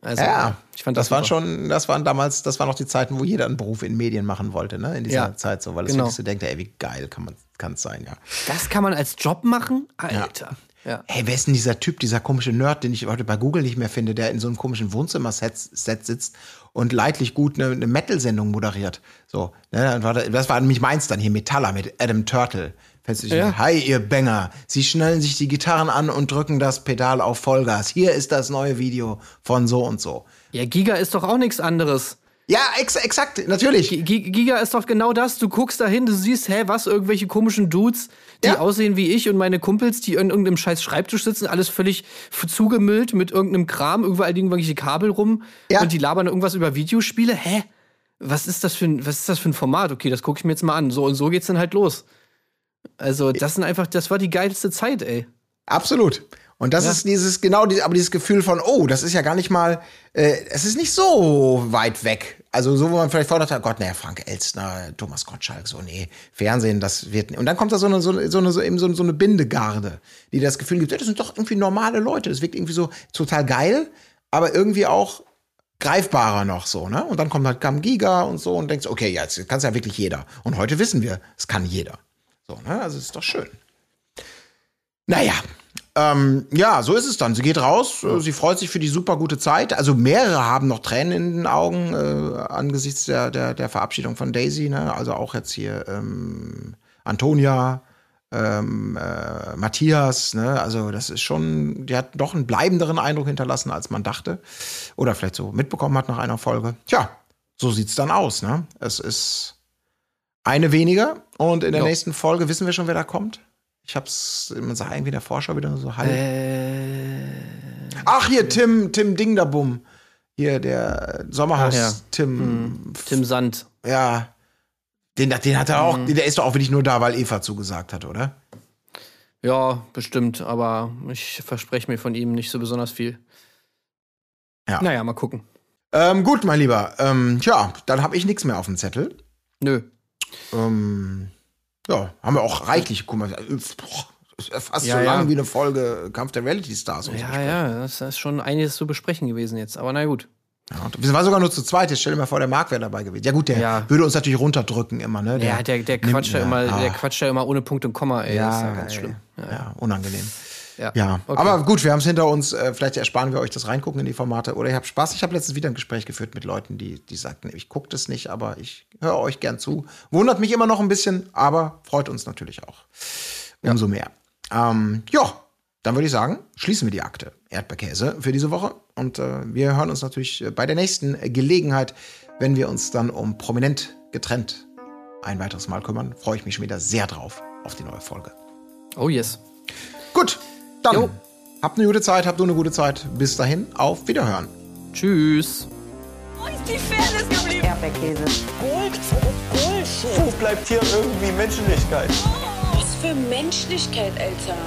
Also Ja, ich fand das, das waren schon, das waren damals, das waren noch die Zeiten, wo jeder einen Beruf in Medien machen wollte, ne? In dieser Ja, Zeit so, weil es genau. wirklich so denkt, ey, wie geil kann man, kann es sein, ja. Das kann man als Job machen, Alter. Ja. Hey, wer ist denn dieser Typ, dieser komische Nerd, den ich heute bei Google nicht mehr finde, der in so einem komischen Wohnzimmerset Set sitzt und leidlich gut eine, eine Metal-Sendung moderiert? So, ne, war das war nämlich meins dann hier, Metaller mit Adam Turtle. Dich Ja. Hi, ihr Banger. Sie schnallen sich die Gitarren an und drücken das Pedal auf Vollgas. Hier ist das neue Video von so und so. ja, Giga ist doch auch nichts anderes. Ja, ex exakt, natürlich. G Giga ist doch genau das. Du guckst dahin, du siehst, hä, was, irgendwelche komischen Dudes, die Ja. aussehen wie ich und meine Kumpels, die in irgendeinem scheiß Schreibtisch sitzen, alles völlig zugemüllt mit irgendeinem Kram, überall liegen irgendwelche Kabel rum Ja. und die labern irgendwas über Videospiele. Hä? Was ist das für ein, was ist das für ein Format? Okay, das gucke ich mir jetzt mal an. So und so geht's dann halt los. Also, das sind einfach, das war die geilste Zeit, ey. Absolut. Und das ist dieses, genau, aber dieses Gefühl von, oh, das ist ja gar nicht mal, äh, es ist nicht so weit weg. Also so, wo man vielleicht vorher dachte, Gott, naja, Frank Elstner, Thomas Gottschalk, so, nee, Fernsehen, das wird, und dann kommt da so eine, so eine, so eine, so eben so, eine Bindegarde, die das Gefühl gibt, ja, das sind doch irgendwie normale Leute, das wirkt irgendwie so total geil, aber irgendwie auch greifbarer noch so, ne? Und dann kommt halt Kam Giga und so und denkst, okay, ja, jetzt kann es ja wirklich jeder. Und heute wissen wir, es kann jeder. So, ne? Also es ist doch schön. Naja, ähm, ja, so ist es dann. Sie geht raus, äh, sie freut sich für die super gute Zeit. Also mehrere haben noch Tränen in den Augen äh, angesichts der, der, der Verabschiedung von Daisy. Ne? Also auch jetzt hier ähm, Antonia, ähm, äh, Matthias. Ne? Also das ist schon, die hat doch einen bleibenderen Eindruck hinterlassen, als man dachte. Oder vielleicht so mitbekommen hat nach einer Folge. Tja, so sieht's dann aus. Ne? Es ist eine weniger und in der Ja. nächsten Folge wissen wir schon, wer da kommt. Ich hab's, man sagt irgendwie in der Vorschau wieder so halb. Äh, Ach, hier, Tim, Tim Dingdabum. Hier, der Sommerhaus ja. Tim. Tim Sand. Ja. Den, den hat er auch, Mhm. der ist doch auch wirklich nur da, weil Eva zugesagt hat, oder? Ja, bestimmt, aber ich verspreche mir von ihm nicht so besonders viel. Ja. Naja, mal gucken. Ähm, gut, mein Lieber. Ähm, tja, dann habe ich nichts mehr auf dem Zettel. Nö. Ähm, ja, haben wir auch reichlich. Guck mal, äh, boah, ist ja fast Ja, so ja. lang wie eine Folge Kampf der Reality Stars. Ja, ja, das ist schon einiges zu besprechen gewesen jetzt, aber na gut. Ja, wir waren sogar nur zu zweit. Jetzt stell dir mal vor, der Marc wäre dabei gewesen. Ja gut, der Ja. würde uns natürlich runterdrücken immer, ne? Ja, der, der quatscht ja, ja, immer, der ah. quatscht ja immer ohne Punkt und Komma, ey. das ist ja ganz ey. schlimm. Ja, unangenehm. Ja, Ja, okay. aber gut, wir haben es hinter uns. Äh, vielleicht ersparen wir euch das Reingucken in die Formate. Oder ihr habt Spaß. Ich habe letztens wieder ein Gespräch geführt mit Leuten, die, die sagten, ich gucke das nicht, aber ich höre euch gern zu. Wundert mich immer noch ein bisschen, aber freut uns natürlich auch. Umso mehr. Ähm, ja, dann würde ich sagen, schließen wir die Akte Erdbeerkäse für diese Woche. Und äh, wir hören uns natürlich äh, bei der nächsten Gelegenheit, wenn wir uns dann um prominent getrennt ein weiteres Mal kümmern. Freue ich mich schon wieder sehr drauf auf die neue Folge. Oh yes. Gut, dann jo. habt eine gute Zeit, habt du eine gute Zeit. Bis dahin, auf Wiederhören. Tschüss. Wo ist die Fairness geblieben? Erdbeerkäse. Gold, Bullshit. Wo bleibt hier irgendwie Menschlichkeit? Was für Menschlichkeit, Alter.